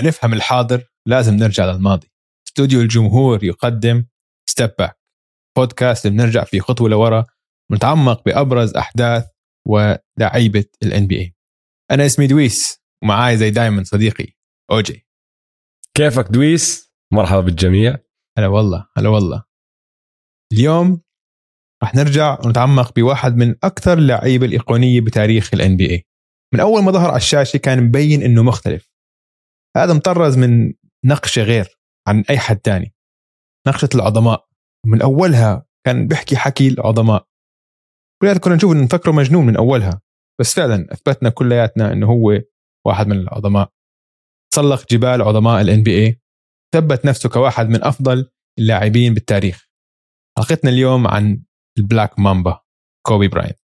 لنفهم الحاضر لازم نرجع للماضي. استوديو الجمهور يقدم Step Back بودكاست بنرجع فيه خطوة لورا ونتعمق بأبرز أحداث ولاعيبه ال NBA أنا اسمي دويس ومعاي زي دايما صديقي أوجي. كيفك دويس؟ مرحبا بالجميع. هلا والله هلا والله. اليوم راح نرجع ونتعمق بواحد من أكثر اللعيبة الإيقونية بتاريخ ال NBA من أول ما ظهر على الشاشة كان مبين إنه مختلف. هذا مطرز من نقشة غير عن أي حد تاني. نقشة العظماء. من أولها كان بيحكي حكي العظماء. كلياتنا كنا نشوف نفكره مجنون من أولها. بس فعلا أثبتنا كلياتنا إنه هو واحد من العظماء. تسلق جبال عظماء الان بي اي ثبت نفسه كواحد من أفضل اللاعبين بالتاريخ. حلقتنا اليوم عن البلاك مامبا كوبي براينت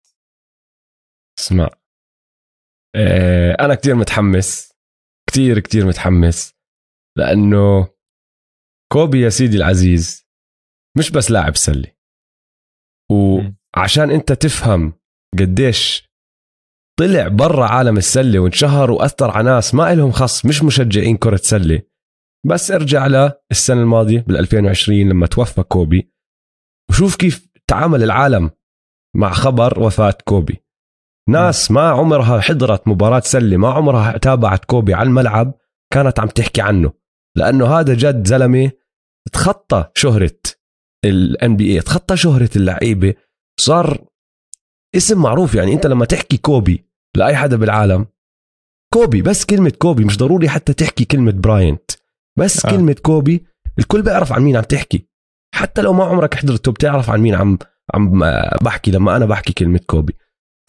اسمع. آه، أنا كتير متحمس كتير كتير متحمس لأنه كوبي يا سيدي العزيز مش بس لاعب سلة. وعشان أنت تفهم قديش طلع برا عالم السلة وانشهر وأثر على ناس ما لهم خص مش مشجعين كرة سلة. بس ارجع للسنه الماضية بال 2020 لما توفى كوبي. وشوف كيف تعامل العالم مع خبر وفاة كوبي. ناس ما عمرها حضرت مباراة سلة ما عمرها تابعت كوبي على الملعب كانت عم تحكي عنه لأنه هذا جد زلمة تخطى شهرة ال NBA تخطى شهرة اللعيبة صار اسم معروف يعني انت لما تحكي كوبي لأي حدا بالعالم كوبي بس كلمة كوبي مش ضروري حتى تحكي كلمة براينت بس آه. آه. كلمة كوبي الكل بيعرف عن مين عم تحكي حتى لو ما عمرك حضرته بتعرف عن مين عم عم بحكي لما أنا بحكي كلمة كوبي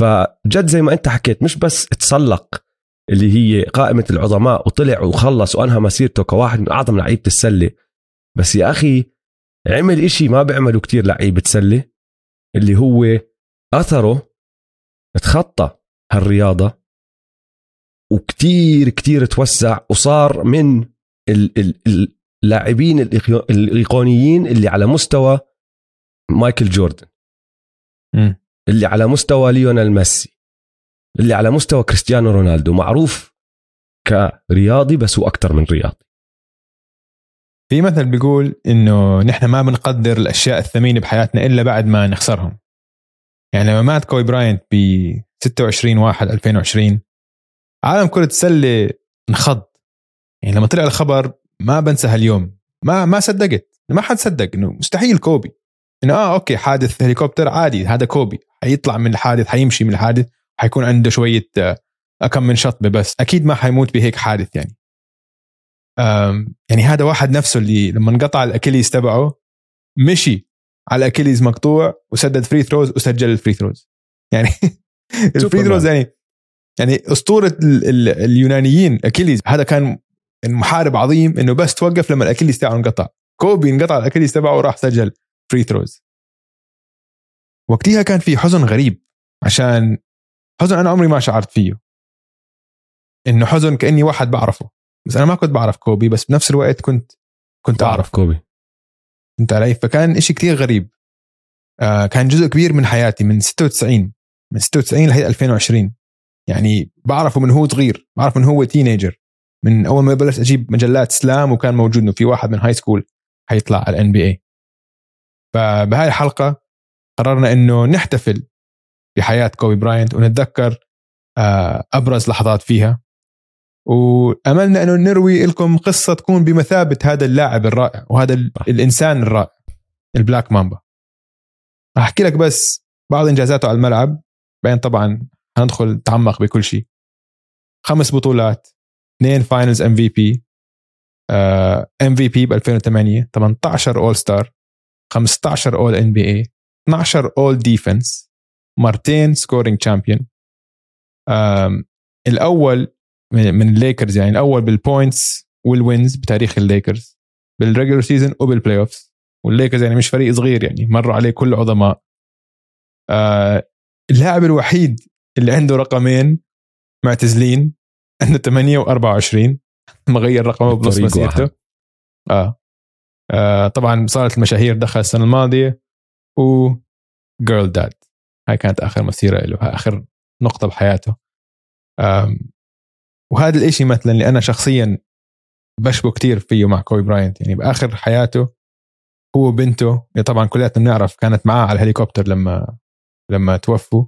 فجد زي ما انت حكيت مش بس تسلق اللي هي قائمة العظماء وطلع وخلص وأنهى مسيرته كواحد من أعظم لعيبة السلة بس يا أخي عمل إشي ما بيعملوا كتير لعيبة سلة اللي هو أثره تخطى هالرياضة وكتير كتير توسع وصار من ال- ال- اللاعبين الإيقو- الإيقونيين اللي على مستوى مايكل جوردن مم. اللي على مستوى ليونيل ميسي اللي على مستوى كريستيانو رونالدو معروف كرياضي بس هو أكثر من رياضي. في مثل بيقول إنه نحن ما بنقدر الأشياء الثمينة بحياتنا إلا بعد ما نخسرهم. يعني لما مات كوي براينت ب 26 1 2020 عالم كرة السلة انخض. يعني لما طلع الخبر ما بنسى هاليوم. ما ما صدقت. ما حد صدق. إنه مستحيل كوبي. إنه آه okay حادث هليكوبتر عادي هذا كوبي. حيطلع من الحادث حيمشي من الحادث حيكون عنده شوية آه، كم من شطبة بس. أكيد ما حيموت بهيك حادث يعني. يعني هذا واحد نفسه اللي لما انقطع ال Achilles تبعه مشي على ال Achilles مقطوع وسدد free throws وسجل ال free throws يعني ال free throws يعني يعني أسطورة ال- ال- اليونانيين Achilles. هذا كان محارب عظيم إنه بس توقف لما ال Achilles تبعه انقطع. كوبي انقطع ال Achilles تبعه وراح سجل free throws وقتها كان في حزن غريب عشان حزن أنا عمري ما شعرت فيه. إنه حزن كأني واحد بعرفه. بس أنا ما كنت بعرف كوبي بس بنفس الوقت كنت كنت اعرف كوبي. فهمت علي؟ فكان إشي كتير غريب. آه كان جزء كبير من حياتي من 96 من 96 لهي 2020 يعني بعرفه من هو صغير بعرف من هو teenager من أول ما بلشت أجيب مجلات SLAM وكان موجود إنه في واحد من high school حيطلع على ال NBA فبهاي الحلقة قررنا إنه نحتفل بحياة كوبي براينت ونتذكر آه أبرز لحظات فيها. وأملنا إنه نروي لكم قصة تكون بمثابة هذا اللاعب الرائع وهذا ال- الإنسان الرائع ال Black Mamba. راح أحكي لك بس بعض إنجازاته على الملعب بعدين طبعا هندخل نتعمق بكل شيء. خمس بطولات اثنين فاينلز ام في بي ام في بي ب 2008 18 All-Star 15 All-NBA 12 All-Defense مرتين scoring champion الأول من الليكرز يعني الأول بال points وال wins بتاريخ الليكرز بال regular season وبال playoffs والليكرز يعني مش فريق صغير يعني مروا عليه كل عظماء. آه اللاعب الوحيد اللي عنده رقمين معتزلين عنده 8 و24 مغير رقمه بنص مسيرته. آه. آه طبعا صالة المشاهير دخل السنة الماضية. و girl dad هاي كانت آخر مسيرة له آخر نقطة بحياته. وهذا الإشي مثلا اللي أنا شخصيا بشبه كتير فيه مع كوبي براينت. يعني بآخر حياته هو وبنته طبعا كلياتنا بنعرف كانت معاه على الهليكوبتر لما لما توفوا.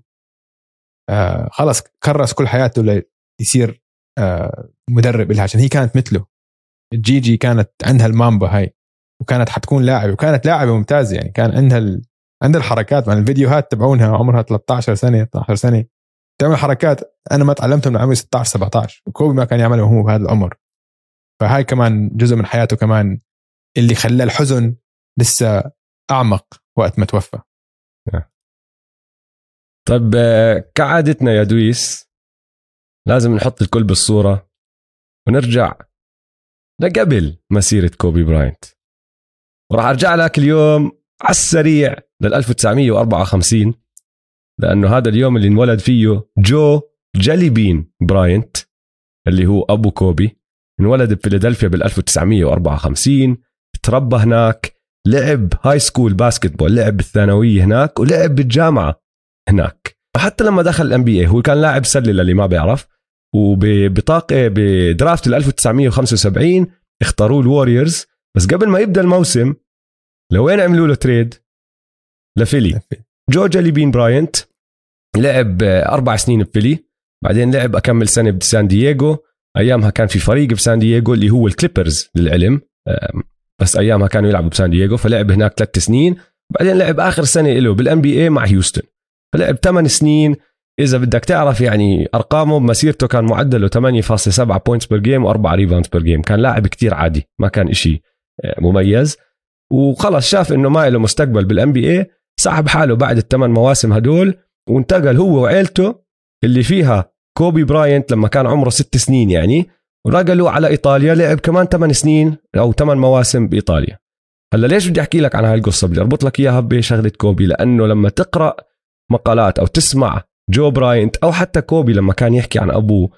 آه خلص كرس كل حياته ليصير آه مدرب لها عشان هي كانت مثله. جيجي كانت عندها المامبا هاي وكانت حتكون لاعبة وكانت لاعبة ممتازة يعني كان عندها عندها الحركات مع الفيديوهات تبعونها عمرها 13 سنة 12 سنة. تعمل حركات أنا ما تعلمتها من عمري 16 17 وكوبي ما كان يعملها وهو بهذا العمر. فهاي كمان جزء من حياته كمان اللي خلاه الحزن لسه أعمق وقت ما توفى. طيب آه، كعادتنا يا دويس لازم نحط الكل بالصورة ونرجع لقبل مسيرة كوبي براينت. وراح أرجع لك اليوم على السريع. لل 1954 لأنه هذا اليوم اللي انولد فيه جو Jellybean براينت اللي هو أبو كوبي. انولد بفيلادلفيا بال 1954 تربى هناك لعب high school basketball لعب بالثانوية هناك ولعب بالجامعة هناك. وحتى لما دخل ال NBA هو كان لاعب سله للي ما بيعرف وببطاقه ب draft ال 1975 اختاروه الوريورز بس قبل ما يبدأ الموسم لوين عملوا له trade؟ لفيلي. جو Jellybean براينت لعب أربع سنين بفيلي بعدين لعب أكمل سنة بسان دييغو. أيامها كان في فريق بسان دييغو اللي هو الكليبرز للعلم. بس أيامها كانوا يلعبوا بسان دييغو فلعب هناك ثلاث سنين. بعدين لعب آخر سنة له بال NBA مع هيوستن. فلعب ثمان سنين. إذا بدك تعرف يعني أرقامه بمسيرته كان معدله 8.7 points per game و4 rebounds per game كان لاعب كتير عادي ما كان إشي آه، مميز. وخلص شاف إنه ما له مستقبل بال NBA سحب حاله بعد الثمان مواسم هدول وانتقل هو وعيلته اللي فيها كوبي براينت لما كان عمره ست سنين يعني ونقلوا على إيطاليا لعب كمان ثمان سنين أو ثمان مواسم بإيطاليا. هلا ليش بدي أحكي لك عن هاي القصة بدي أربط لك إياها بشغلة كوبي لأنه لما تقرأ مقالات أو تسمع جو براينت أو حتى كوبي لما كان يحكي عن أبوه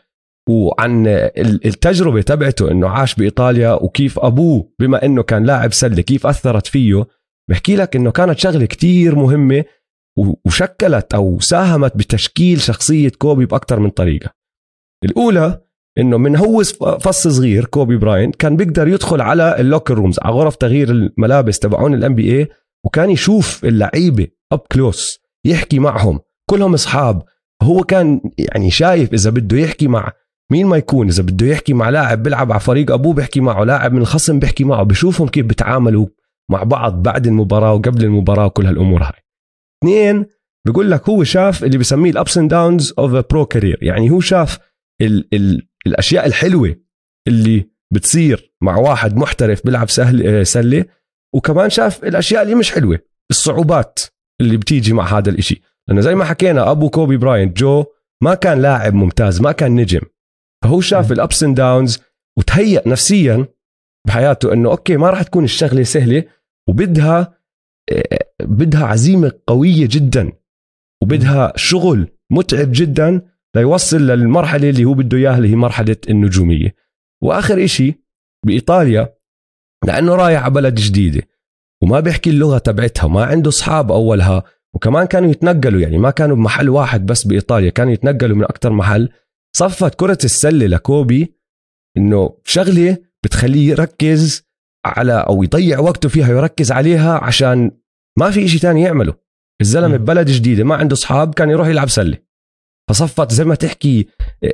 وعن ال- التجربة تبعته إنه عاش بإيطاليا وكيف أبوه بما إنه كان لاعب سلة كيف أثرت فيه بحكي لك إنه كانت شغلة كتير مهمة و- وشكلت أو ساهمت بتشكيل شخصية كوبي باكثر من طريقة. الأولى إنه من هو فص صغير كوبي براين كان بيقدر يدخل على ال locker rooms على غرف تغيير الملابس تبعون ال NBA وكان يشوف اللعيبة up close يحكي معهم كلهم أصحاب. هو كان يعني شايف إذا بده يحكي مع مين ما يكون إذا بده يحكي مع لاعب بيلعب على فريق أبوه بيحكي معه لاعب من الخصم بيحكي معه بشوفهم كيف بيتعاملوا مع بعض بعد المباراة وقبل المباراة وكل هالأمور هاي. اثنين بيقول لك هو شاف اللي بسميه ال ups and downs of pro career يعني هو شاف ال ال الأشياء الحلوة اللي بتصير مع واحد محترف بيلعب سهل آه، سلة وكمان شاف الأشياء اللي مش حلوة الصعوبات اللي بتيجي مع هذا الإشي. لأنه زي ما حكينا أبو كوبي براينت جو ما كان لاعب ممتاز ما كان نجم. فهو شاف ال ups and downs وتهيأ نفسيا بحياته إنه okay ما راح تكون الشغلة سهلة وبدها آه، بدها عزيمة قوية جدا وبدها شغل متعب جدا ليوصل للمرحلة اللي هو بده إياها اللي هي مرحلة النجومية. وآخر إشي بإيطاليا لأنه رايح على بلد جديدة وما بيحكي اللغة تبعتها وما عنده أصحاب أولها وكمان كانوا يتنقلوا يعني ما كانوا بمحل واحد بس بإيطاليا كانوا يتنقلوا من أكثر محل. صفت كرة السلة لكوبي إنه شغلة بتخليه يركز على أو يضيع وقته فيها يركز عليها عشان ما في إشي تاني يعمله. الزلمة مم. ببلد جديدة ما عنده أصحاب كان يروح يلعب سلة. فصفت زي ما تحكي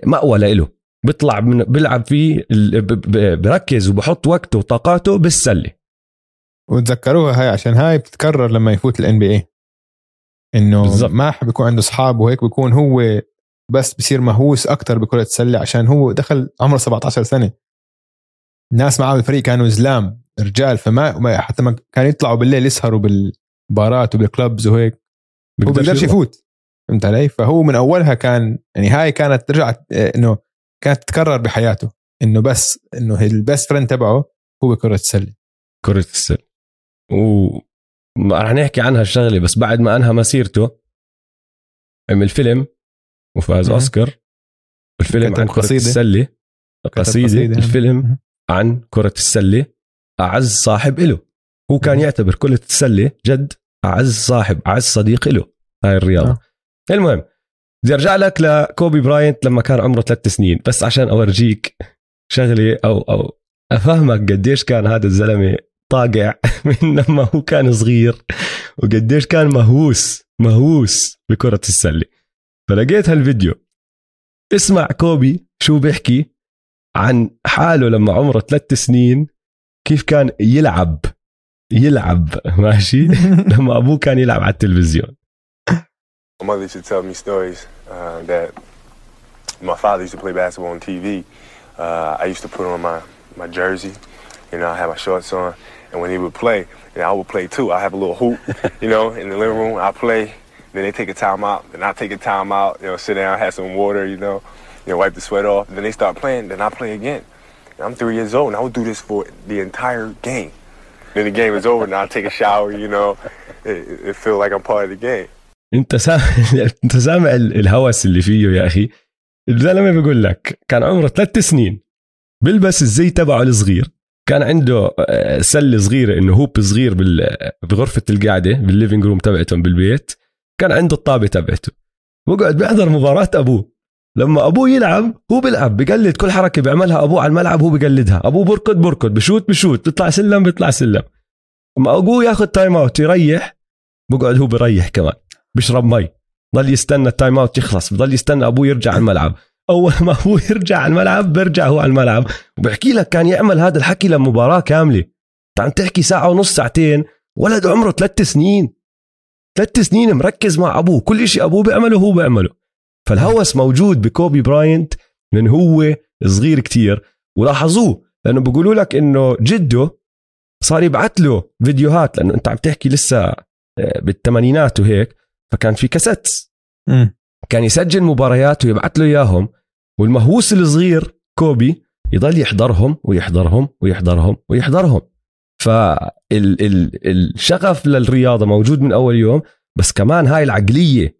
مأوى لإله. بيطلع من بيلعب فيه بركز وبحط وقته وطاقاته بالسلة. وتذكروها هاي عشان هاي بتتكرر لما يفوت الان بي اي إنه. ما حب يكون عنده أصحاب وهيك بيكون هو بس بصير مهووس أكثر بكرة السله عشان هو دخل عمره 17 سنة. الناس معاه بالفريق كانوا زلام رجال فما ما- حتى ما كانوا يطلعوا بالليل يسهروا بالبارات وبال clubs وهيك. هو بيقدرش يفوت. فهمت علي؟ فهو من أولها كان يعني هاي كانت رجعت آه، إنه كانت تتكرر بحياته. إنه بس إنه ال best friend تبعه هو كره السله كرة السلة. و رح نحكي عنها الشغلة بس بعد ما أنهى مسيرته عمل فيلم وفاز. أوسكار الفيلم عن كرة قصيدة. السلة قصيدة قصيدة. الفيلم مهم. عن كرة السلة أعز صاحب إله هو كان مهم. يعتبر كرة السلة جد أعز صاحب أعز صديق له هاي الرياضة آه. المهم بدي أرجع لك لكوبي براينت لما كان عمره ثلاث سنين بس عشان أورجيك شغلة أو أو أفهمك قديش كان هذا الزلمة طاقع من لما هو كان صغير وقديش كان مهووس مهووس بكرة السلة فلقيت هالفيديو اسمع كوبي شو بيحكي عن حاله لما عمره ثلاث سنين كيف كان يلعب يلعب ماشي لما ابوه كان يلعب على التلفزيون My mother used to tell me stories uh, that my father used to play basketball on TV. Uh, I used to put on my, my jersey, you know, I had my shorts on, and when he would play, you know, I would play too. I have a little hoop, you know, in the living room. I play, then they take a timeout, then I take a timeout, you know, sit down, have some water, you know, you know, wipe the sweat off. Then they start playing, then I play again. And I'm three years old, and I would do this for the entire game. Then the game is over, and I take a shower, you know, it, it feel like I'm part of the game. انت سامع انت سامع ال- الهوس اللي فيه يا أخي الزلمه بيقول لك كان عمره ثلاث سنين بيلبس الزي تبعه الصغير كان عنده آه، سله صغيره انه hoop صغير بغرفه القعده بال living room تبعتهم بالبيت كان عنده الطابة تبعته. بقعد بيحضر مباراة أبوه. لما أبوه يلعب هو بيلعب بقلد كل حركة بيعملها أبوه على الملعب هو بقلدها أبوه بركض بركض بشوت بشوت بيطلع سلم بيطلع سلم. لما أبوه ياخذ time out يريح بقعد هو بريح كمان. بيشرب مي. ضل يستنى ال time out يخلص بضل يستنى أبوه يرجع على الملعب. أول ما أبوه يرجع على الملعب بيرجع هو على الملعب. وبحكي لك كان يعمل هذا الحكي لمباراة كاملة. انت عم تحكي ساعة ونص ساعتين. ولد عمره ثلاث سنين. ثلاث سنين مركز مع أبوه. كل شيء أبوه بيعمله هو بيعمله. فالهوس موجود بكوبي براينت من هو صغير كتير. ولاحظوه لأنه بيقولوا لك إنه جده صار يبعث له فيديوهات لأنه أنت عم تحكي لسه آه، بالثمانينات وهيك. فكان في cassettes. كان يسجل مباريات ويبعث له إياهم. والمهووس الصغير كوبي يضل يحضرهم ويحضرهم ويحضرهم ويحضرهم. فالشغف للرياضة موجود من أول يوم بس كمان هاي العقلية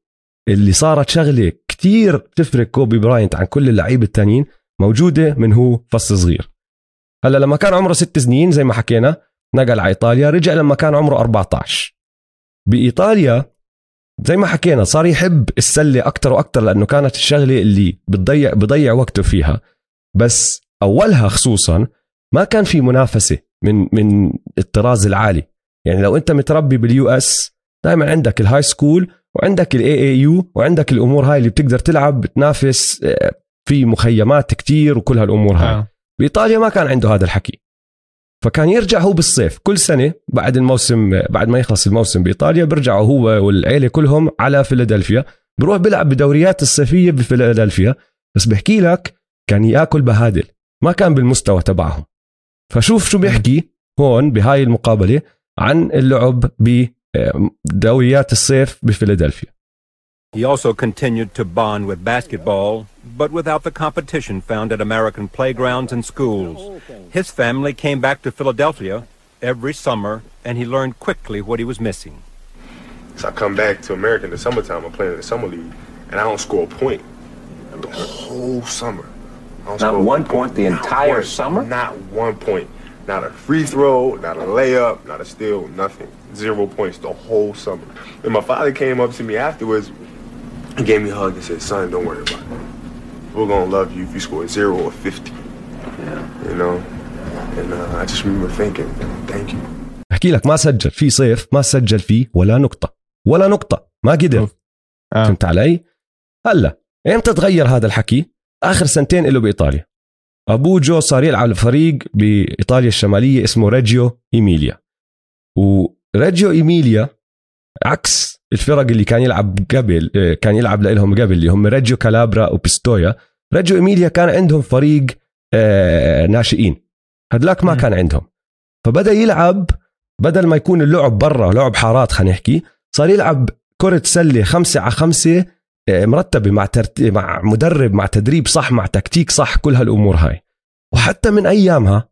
اللي صارت شغلة كتير تفرق كوبي براينت عن كل اللعيبة التانيين موجودة من هو فص صغير. هلأ لما كان عمره ست سنين زي ما حكينا نقل على إيطاليا رجع لما كان عمره 14 بإيطاليا زي ما حكينا صار يحب السلة أكثر وأكثر لأنه كانت الشغلة اللي بتضيع بضيع وقته فيها. بس أولها خصوصا ما كان في منافسة. من من الطراز العالي. يعني لو أنت متربي بال US دائما عندك ال high school وعندك ال AAU وعندك الأمور هاي اللي بتقدر تلعب بتنافس آه، في مخيمات كتير وكل هالأمور هاي. آه. بإيطاليا ما كان عنده هذا الحكي. فكان يرجع هو بالصيف كل سنة بعد الموسم بعد ما يخلص الموسم بإيطاليا بيرجعوا هو والعيلة كلهم على فيلادلفيا. بروح بيلعب بدوريات الصيفية بفيلادلفيا. بس بحكي لك كان ياكل بهادل. ما كان بالمستوى تبعهم. فشوف شو بيحكي هون بهاي المقابله عن اللعب بدوريات الصيف بفيلادلفيا He also continued to bond with basketball, but without the competition found at American playgrounds and schools. His family came back to Philadelphia every summer, and he learned quickly what he was missing. So I come back to America in the summertime. I'm playing in the summer league, and I don't score a point the whole summer. I don't Not score one point the Not entire one. summer? Not one point. Not a free throw, not a layup, not a steal, nothing. Zero points the whole summer. And my father came up to me afterwards and gave me a hug and said, "Son, don't worry about it. We're gonna love you if you score zero or 50. You know." And uh, I just remember thinking, "Thank you." بحكي لك ما سجل في صيف ما سجل فيه ولا نقطه ولا نقطه ما قدر أوف. آه. فهمت علي؟ هلا امتى تغير هذا الحكي؟ آخر سنتين له بإيطاليا. ابوه جو صار يلعب لفريق بإيطاليا الشمالية اسمه ريجيو إيميليا. وريجيو إيميليا عكس الفرق اللي كان يلعب قبل آه، كان يلعب لهم قبل اللي هم ريجيو كالابرا وبيستويا. ريجيو إيميليا كان عندهم فريق آه، ناشئين. هدلاك ما. كان عندهم. فبدأ يلعب بدل ما يكون اللعب برا لعب حارات خلينا نحكي صار يلعب كرة سلة خمسة على خمسة آه، مرتبة مع ترتيب مع مدرب مع تدريب صح مع تكتيك صح كل هالأمور هاي. وحتى من أيامها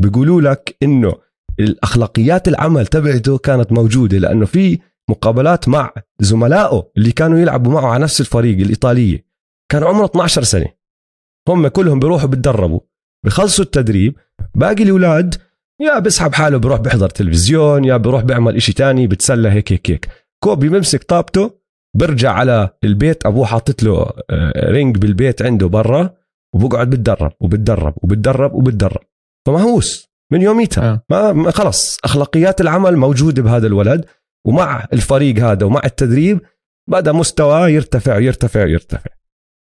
بيقولوا لك إنه الأخلاقيات العمل تبعته كانت موجودة لأنه في مقابلات مع زملائه اللي كانوا يلعبوا معه على نفس الفريق الإيطالية. كان عمره 12 سنة. هم كلهم بيروحوا بتدربوا بخلصوا التدريب باقي الأولاد يا بسحب حاله بروح بيحضر تلفزيون يا بروح بيعمل إشي تاني بتسلى هيك هيك هيك. كوبي بمسك طابته برجع على البيت أبوه حاطط له آه، ring بالبيت عنده برا وبقعد بتدرب وبتدرب وبتدرب وبتدرب. فمهووس من يوميتها آه. ما خلص أخلاقيات العمل موجودة بهذا الولد ومع الفريق هذا ومع التدريب بدا مستواه يرتفع يرتفع يرتفع.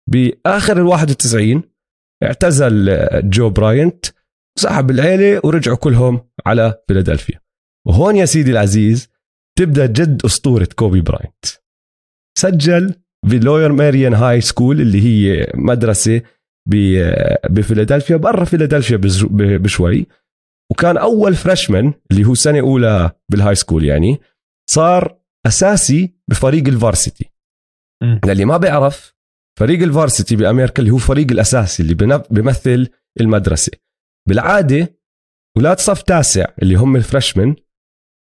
بآخر ال 91 اعتزل آه، جو براينت سحب العيلة ورجعوا كلهم على فيلادلفيا. وهون يا سيدي العزيز تبدأ جد أسطورة كوبي براينت. سجل ب Lower Merion high school اللي هي مدرسة ب- بفيلادلفيا برا فيلادلفيا بشوي. وكان أول freshman اللي هو سنة أولى بال high school يعني صار أساسي بفريق ال varsity. للي ما بيعرف فريق ال varsity بأمريكا اللي هو فريق الأساسي اللي بيمثل المدرسة. بالعادة أولاد صف تاسع اللي هم ال freshman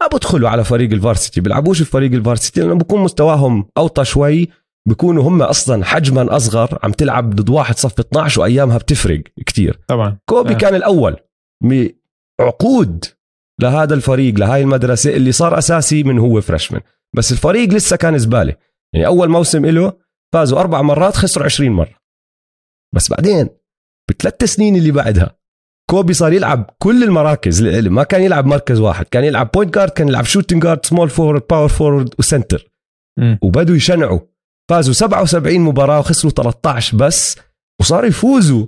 ما بدخلوا على فريق ال varsity بيلعبوش في فريق ال varsity لأنه بكون مستواهم أوطى شوي بيكونوا هم أصلا حجما أصغر عم تلعب ضد واحد صف 12 وأيامها بتفرق كتير. طبعا. كوبي آه. كان الأول عقود لهذا الفريق لهاي المدرسة اللي صار أساسي من هو freshman بس الفريق لسه كان زبالة. يعني أول موسم له فازوا أربع مرات خسروا 20 مرة. بس بعدين بثلاث سنين اللي بعدها كوبي صار يلعب كل المراكز ما كان يلعب مركز واحد. كان يلعب point guard كان يلعب shooting guard small forward power forward و center. وبدوا يشنعوا. فازوا 77 مباراة وخسروا 13 بس. وصاروا يفوزوا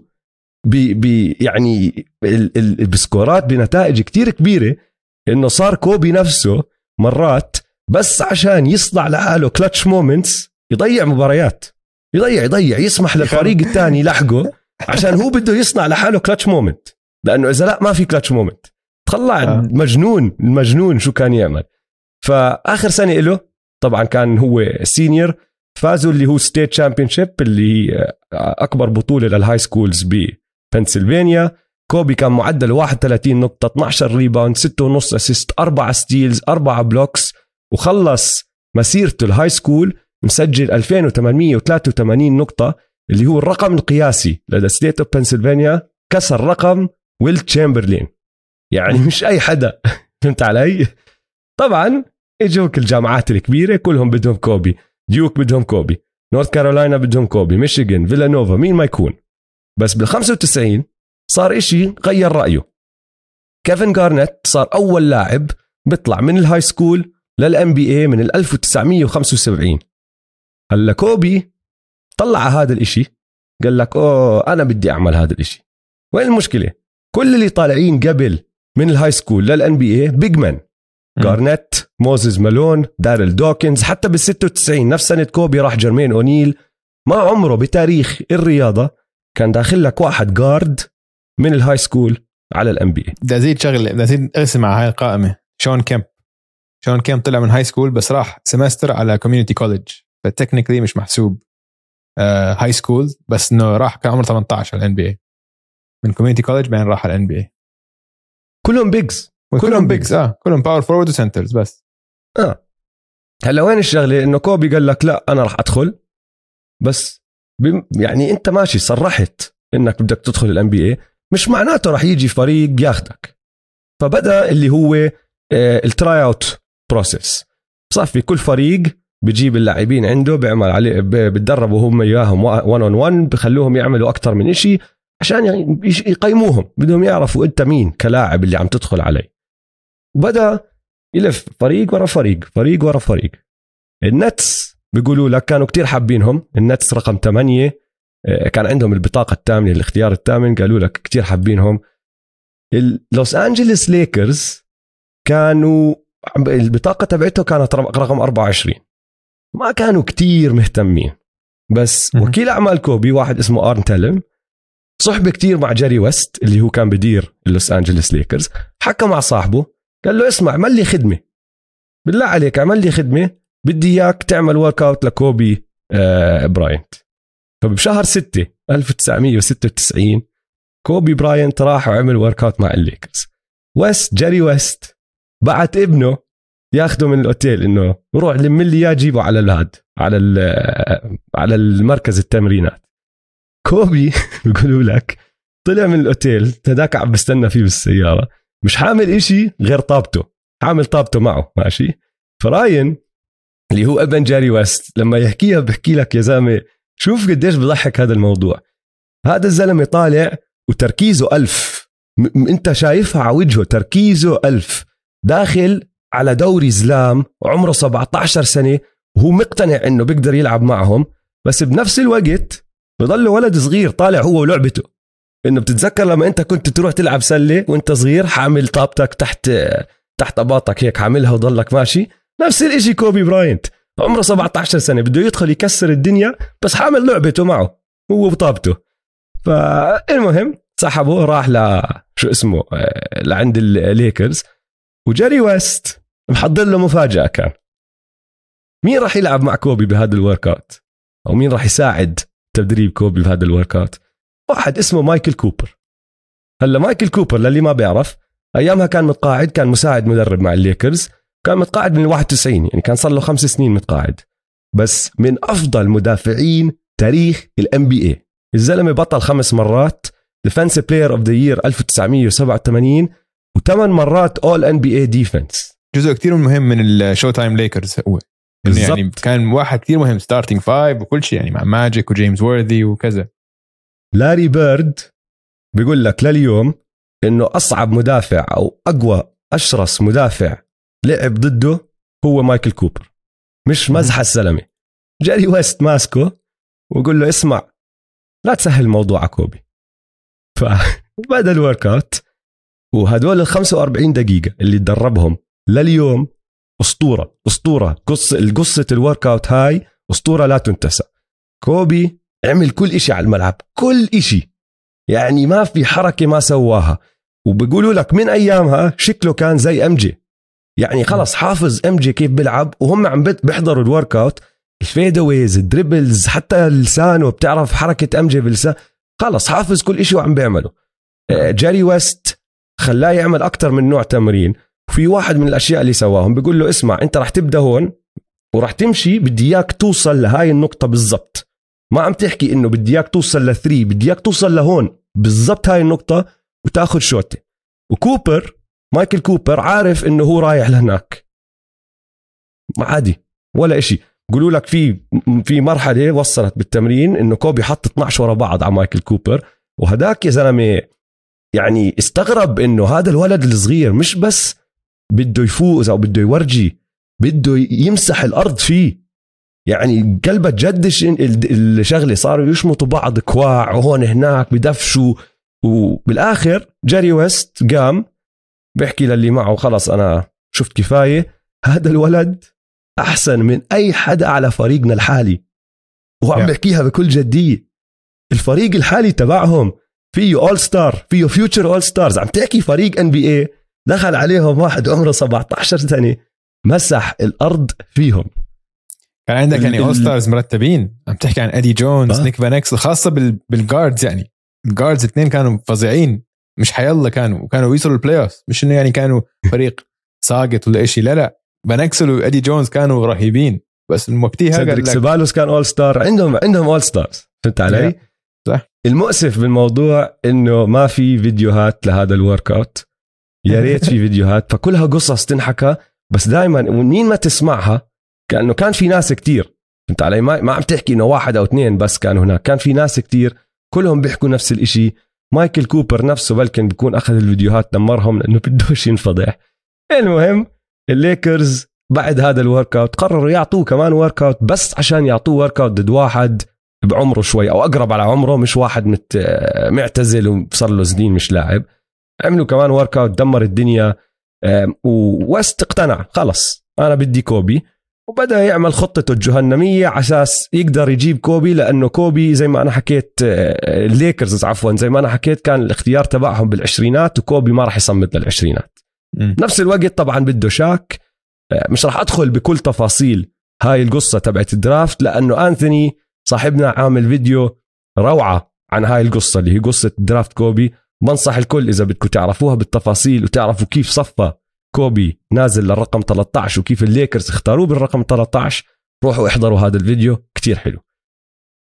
ب ب يعني ال- ال- بسكورات بنتائج كتير كبيرة. إنه صار كوبي نفسه مرات بس عشان يصنع لحاله clutch moments يضيع مباريات. يضيع يضيع يسمح للفريق الثاني يلحقه عشان هو بده يصنع لحاله clutch moment لأنه إذا لا ما في clutch moment طلع آه. مجنون المجنون شو كان يعمل. فآخر سنه له طبعا كان هو senior فازوا اللي هو state championship اللي هي أكبر بطولة لل high schools ببنسلفانيا كوبي كان معدله 31 نقطة 12 rebound 6 ونص assist 4 steals 4 blocks وخلص مسيرته ال high school مسجل 2883 نقطة اللي هو الرقم القياسي ل the state of بنسلفانيا كسر رقم ويل تشامبرلين. يعني مش أي حدا. فهمت علي؟ طبعا إجوك الجامعات الكبيرة كلهم بدهم كوبي. ديوك بدهم كوبي. نورث كارولاينا بدهم كوبي. ميشيغان فيلانوفا مين ما يكون. بس بال 95 صار إشي غير رأيه. كيفن جارنيت صار أول لاعب بيطلع من ال high school لل NBA من ال 1975 هلأ كوبي طلع هذا الإشي قال لك أوه أنا بدي أعمل هذا الإشي. وين المشكلة؟ كل اللي طالعين قبل من ال high school لل NBA big man. جارنيت موزيس مالون داريل دوكنز حتى بال 96 نفس سنة كوبي راح جيرمين اونيل ما عمره بتاريخ الرياضة كان داخل لك واحد guard من ال high school على ال NBA بدي أزيد شغلة بدي أزيد ارسم على هاي القائمة. شون كيمب. شون كيمب طلع من high school بس راح semester على community college ف technically مش محسوب high school بس إنه راح كان عمره 18 على ال NBA من community college بعدين راح على ال NBA كلهم bigs كلهم bigs آه كلهم power forward و centers بس. آه. هلا وين الشغلة؟ إنه كوبي قال لك لا أنا راح أدخل. بس بم يعني أنت ماشي صرحت إنك بدك تدخل ال NBA مش معناته راح يجي فريق ياخدك. فبدأ اللي هو ال tryout process صافي كل فريق بجيب اللاعبين عنده بيعمل عليه بتدربوا هم إياهم 1 on 1 بخلوهم يعملوا أكثر من إشي. عشان ي- يش- يقيموهم بدهم يعرفوا أنت مين كلاعب اللي عم تدخل عليه وبدأ يلف فريق ورا فريق فريق ورا فريق. النتس بيقولوا لك كانوا كتير حابينهم. النتس رقم 8 كان عندهم البطاقة الثامنة الاختيار الثامن. قالوا لك كتير حابينهم. اللوس أنجلس ليكرز كانوا البطاقة تبعته كانت رقم 24 ما كانوا كتير مهتمين. بس. وكيل أعمال كوبي واحد اسمه آرن تيلم صحبة كتير مع جيري ويست اللي هو كان بدير اللوس أنجلس ليكرز. حكى مع صاحبه قال له اسمع اعمل لي خدمة. بالله عليك اعمل لي خدمة بدي إياك تعمل workout لكوبي آه براينت. فبشهر 6 1996 كوبي براينت راح وعمل workout مع الليكرز. ويست جيري ويست بعت ابنه ياخده من الأوتيل إنه روح لم لي اياه جيبه على الهاد على ال- على المركز التمرينات. كوبي بيقولوا لك طلع من الأوتيل هذاك عم بستنى فيه بالسيارة مش حامل إشي غير طابته حامل طابته معه ماشي؟ فراين اللي هو أبن جاري ويست لما يحكيها بحكي لك يا زلمة شوف قديش بضحك هذا الموضوع. هذا الزلمة طالع وتركيزه ألف م- أنت شايفها على وجهه تركيزه ألف. داخل على دوري زلام عمره 17 سنة وهو مقتنع إنه بيقدر يلعب معهم بس بنفس الوقت بضل ولد صغير طالع هو ولعبته. إنه بتتذكر لما أنت كنت تروح تلعب سلة وأنت صغير حامل طابتك تحت تحت أباطك هيك حاملها وضلك ماشي؟ نفس الإشي كوبي براينت. عمره 17 سنة بده يدخل يكسر الدنيا بس حامل لعبته معه هو وطابته. فالمهم سحبه راح ل شو اسمه آه، لعند الليكرز وجيري ويست محضر له مفاجأة كان. مين راح يلعب مع كوبي بهذا ال workout أو مين راح يساعد تدريب كوبي بهذا ال workout واحد اسمه مايكل كوبر. هلا مايكل كوبر للي ما بيعرف أيامها كان متقاعد كان مساعد مدرب مع الليكرز. كان متقاعد من ال 91 يعني كان صار له خمس سنين متقاعد. بس من أفضل مدافعين تاريخ ال NBA الزلمة بطل خمس مرات defensive player of the year 1987 وثمان مرات all NBA defense جزء كثير مهم من ال Showtime ليكرز هو. يعني. كان واحد كثير مهم starting five وكل شيء يعني مع ماجيك وجيمس وورثي وكذا. لاري بيرد بيقول لك لليوم إنه أصعب مدافع أو أقوى أشرس مدافع لعب ضده هو مايكل كوبر مش مزحة الزلمه جيري ويست ماسكه ويقول له اسمع لا تسهل الموضوع على كوبي. فبدأ ال workout وهدول ال 45 دقيقة اللي تدربهم لليوم أسطورة أسطورة. قصه قصه ال workout هاي أسطورة لا تنتسى. كوبي عمل كل إشي على الملعب كل إشي. يعني ما في حركة ما سواها. وبيقولوا لك من أيامها شكله كان زي MJ. يعني خلص حافظ MJ كيف بيلعب وهم عم بيحضروا ال workout. ال fadeaways ال dribbles حتى لسانه بتعرف حركة MJ بلسان خلص حافظ كل إشي وعم بيعمله. آه، جيري ويست خلاه يعمل أكتر من نوع تمرين. وفي واحد من الأشياء اللي سواهم بيقول له اسمع أنت رح تبدأ هون ورح تمشي بدي إياك توصل لهاي النقطة بالضبط. ما عم تحكي إنه بدي إياك توصل ل three بدي إياك توصل لهون بالضبط هاي النقطة وتأخذ شوتة. وكوبر مايكل كوبر عارف إنه هو رايح لهناك. عادي ولا إشي. بيقولوا لك في في مرحلة وصلت بالتمرين إنه كوبي حط 12 ورا بعض على مايكل كوبر. وهداك يا زلمة يعني استغرب إنه هذا الولد الصغير مش بس بده يفوز أو بده يورجي بده يمسح الأرض فيه. يعني قلبت جدش ال- الشغلة صاروا يشمطوا بعض كواع وهون هناك بدفشوا. وبالآخر جيري ويست قام بيحكي للي معه خلص أنا شفت كفاية هذا الولد أحسن من أي حدا على فريقنا الحالي. وعم. بحكيها بكل جدية. الفريق الحالي تبعهم فيه all star فيه future all stars عم تحكي فريق NBA دخل عليهم واحد عمره 17 سنة مسح الأرض فيهم. كان عندك يعني اول ستارز مرتبين. عم تحكي عن ايدي جونز آه. نيك فانكسل خاصة بال بال guards يعني. ال guards اثنين كانوا فظيعين. مش حيلا كانوا وكانوا يوصلوا ال playoff مش إنه يعني كانوا فريق ساقط ولا شيء لا لا. فانكسل وايدي جونز كانوا رهيبين. بس وقتها كان سيبالوس كان all star عندهم عندهم all stars فهمت علي؟ صح. المؤسف بالموضوع إنه ما في فيديوهات لهذا ال workout يا ريت في فيديوهات. فكلها قصص تنحكى بس دائما ومين ما تسمعها كأنه كان في ناس كتير. فهمت علي؟ ما, ما عم تحكي إنه واحد أو اثنين بس كانوا هناك. كان في ناس كتير كلهم بيحكوا نفس الإشي. مايكل كوبر نفسه بلكن بيكون أخذ الفيديوهات دمرهم لأنه بدوش ينفضح. المهم الليكرز بعد هذا ال workout قرروا يعطوه كمان workout بس عشان يعطوه workout ضد واحد بعمره شوي أو أقرب على عمره مش واحد معتزل وصار له سنين مش لاعب. عملوا كمان workout دمر الدنيا ووست اقتنع خلص. أنا بدي كوبي. وبدأ يعمل خطته الجهنمية على أساس يقدر يجيب كوبي لأنه كوبي زي ما أنا حكيت آه، الليكرز عفوا زي ما أنا حكيت كان الاختيار تبعهم بالعشرينات وكوبي ما راح يصمد للعشرينات. مم. بنفس الوقت طبعا بده شاك. آه، مش راح أدخل بكل تفاصيل هاي القصة تبعت ال draft لأنه أنثوني صاحبنا عامل فيديو روعة عن هاي القصة اللي هي قصة draft كوبي. بنصح الكل إذا بدكم تعرفوها بالتفاصيل وتعرفوا كيف صفى كوبي نازل للرقم 13 وكيف الليكرز اختاروه بالرقم 13 روحوا احضروا هذا الفيديو كتير حلو.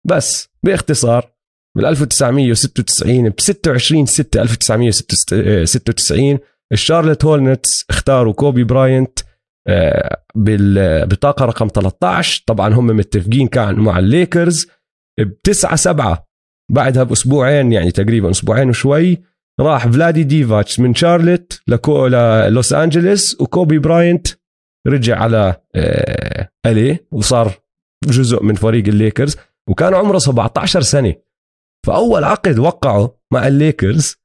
بس باختصار بال 1996 ب 26 6 1996 الشارلت هورنتس اختاروا كوبي براينت آه، بالبطاقة رقم 13 طبعا هم متفقين كانوا مع الليكرز بتسعة سبعة بعدها بأسبوعين يعني تقريبا أسبوعين وشوي. راح فلادي ديفاتش من شارلت لكو لوس أنجلوس وكوبي براينت رجع على آه، أل إي وصار جزء من فريق الليكرز وكان عمره 17 سنة. فأول عقد وقعه مع الليكرز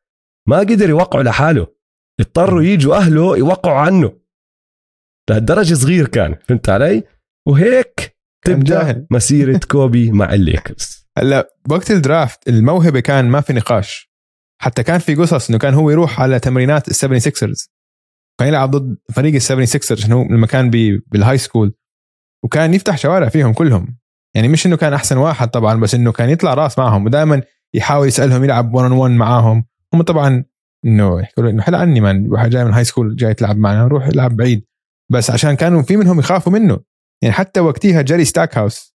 ما قدر يوقعه لحاله. اضطروا يجوا أهله يوقعوا عنه. لهالدرجة صغير كان فهمت علي؟ وهيك تبدأ. مسيرة كوبي مع الليكرز. هلا وقت ال draft الموهبة كان ما في نقاش. حتى كان في قصص إنه كان هو يروح على تمرينات ال 76ers كان يلعب ضد فريق ال 76 عشان هو لما كان بال high school وكان يفتح شوارع فيهم كلهم. يعني مش إنه كان أحسن واحد طبعا بس إنه كان يطلع راس معهم. ودائما يحاول يسألهم يلعب 1 on 1 معاهم. هم طبعا إنه يحكوا له إنه حل عني من واحد جاي من high school جاي تلعب معنا روح العب بعيد. بس عشان كانوا في منهم يخافوا منه. يعني حتى وقتها جيري ستاك هاوس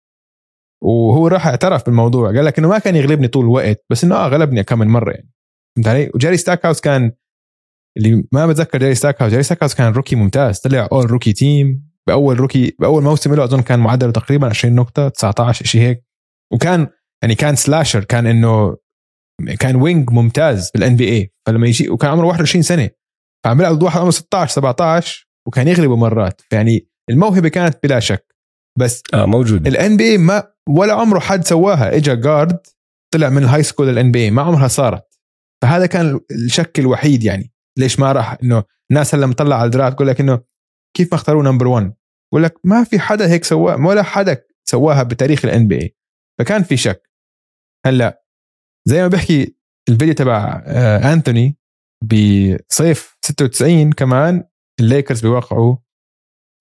وهو راح اعترف بالموضوع. قال لك إنه ما كان يغلبني طول الوقت بس إنه آه غلبني كم من مرة يعني. فهمت علي؟ وجيري ستاك هاوس كان اللي ما بتذكر جيري ستاك هاوس جيري ستاك هاوس كان rookie ممتاز. طلع all rookie team بأول rookie بأول موسم له أظن كان معدله تقريبا 20 نقطة 19 شيء هيك. وكان يعني كان slasher كان إنه كان wing ممتاز بال NBA فلما يجي وكان عمره 21 سنة. فعم بيلعب ضد واحد عمره 16 17 وكان يغلبه مرات. فيعني الموهبة كانت بلا شك. بس آه موجود ال NBA ما ولا عمره حد سواها. اجى guard طلع من ال high school لل NBA ما عمرها صارت. فهذا كان الشك الوحيد يعني ليش ما راح؟ إنه الناس هلا مطلع على ال draft تقول لك إنه كيف ما اختاروه number 1 بقول لك ما في حدا هيك سواها ولا حدا سواها بتاريخ ال NBA فكان في شك. هلا زي ما بحكي الفيديو تبع آه، انثوني بصيف 96 كمان الليكرز بيوقعوا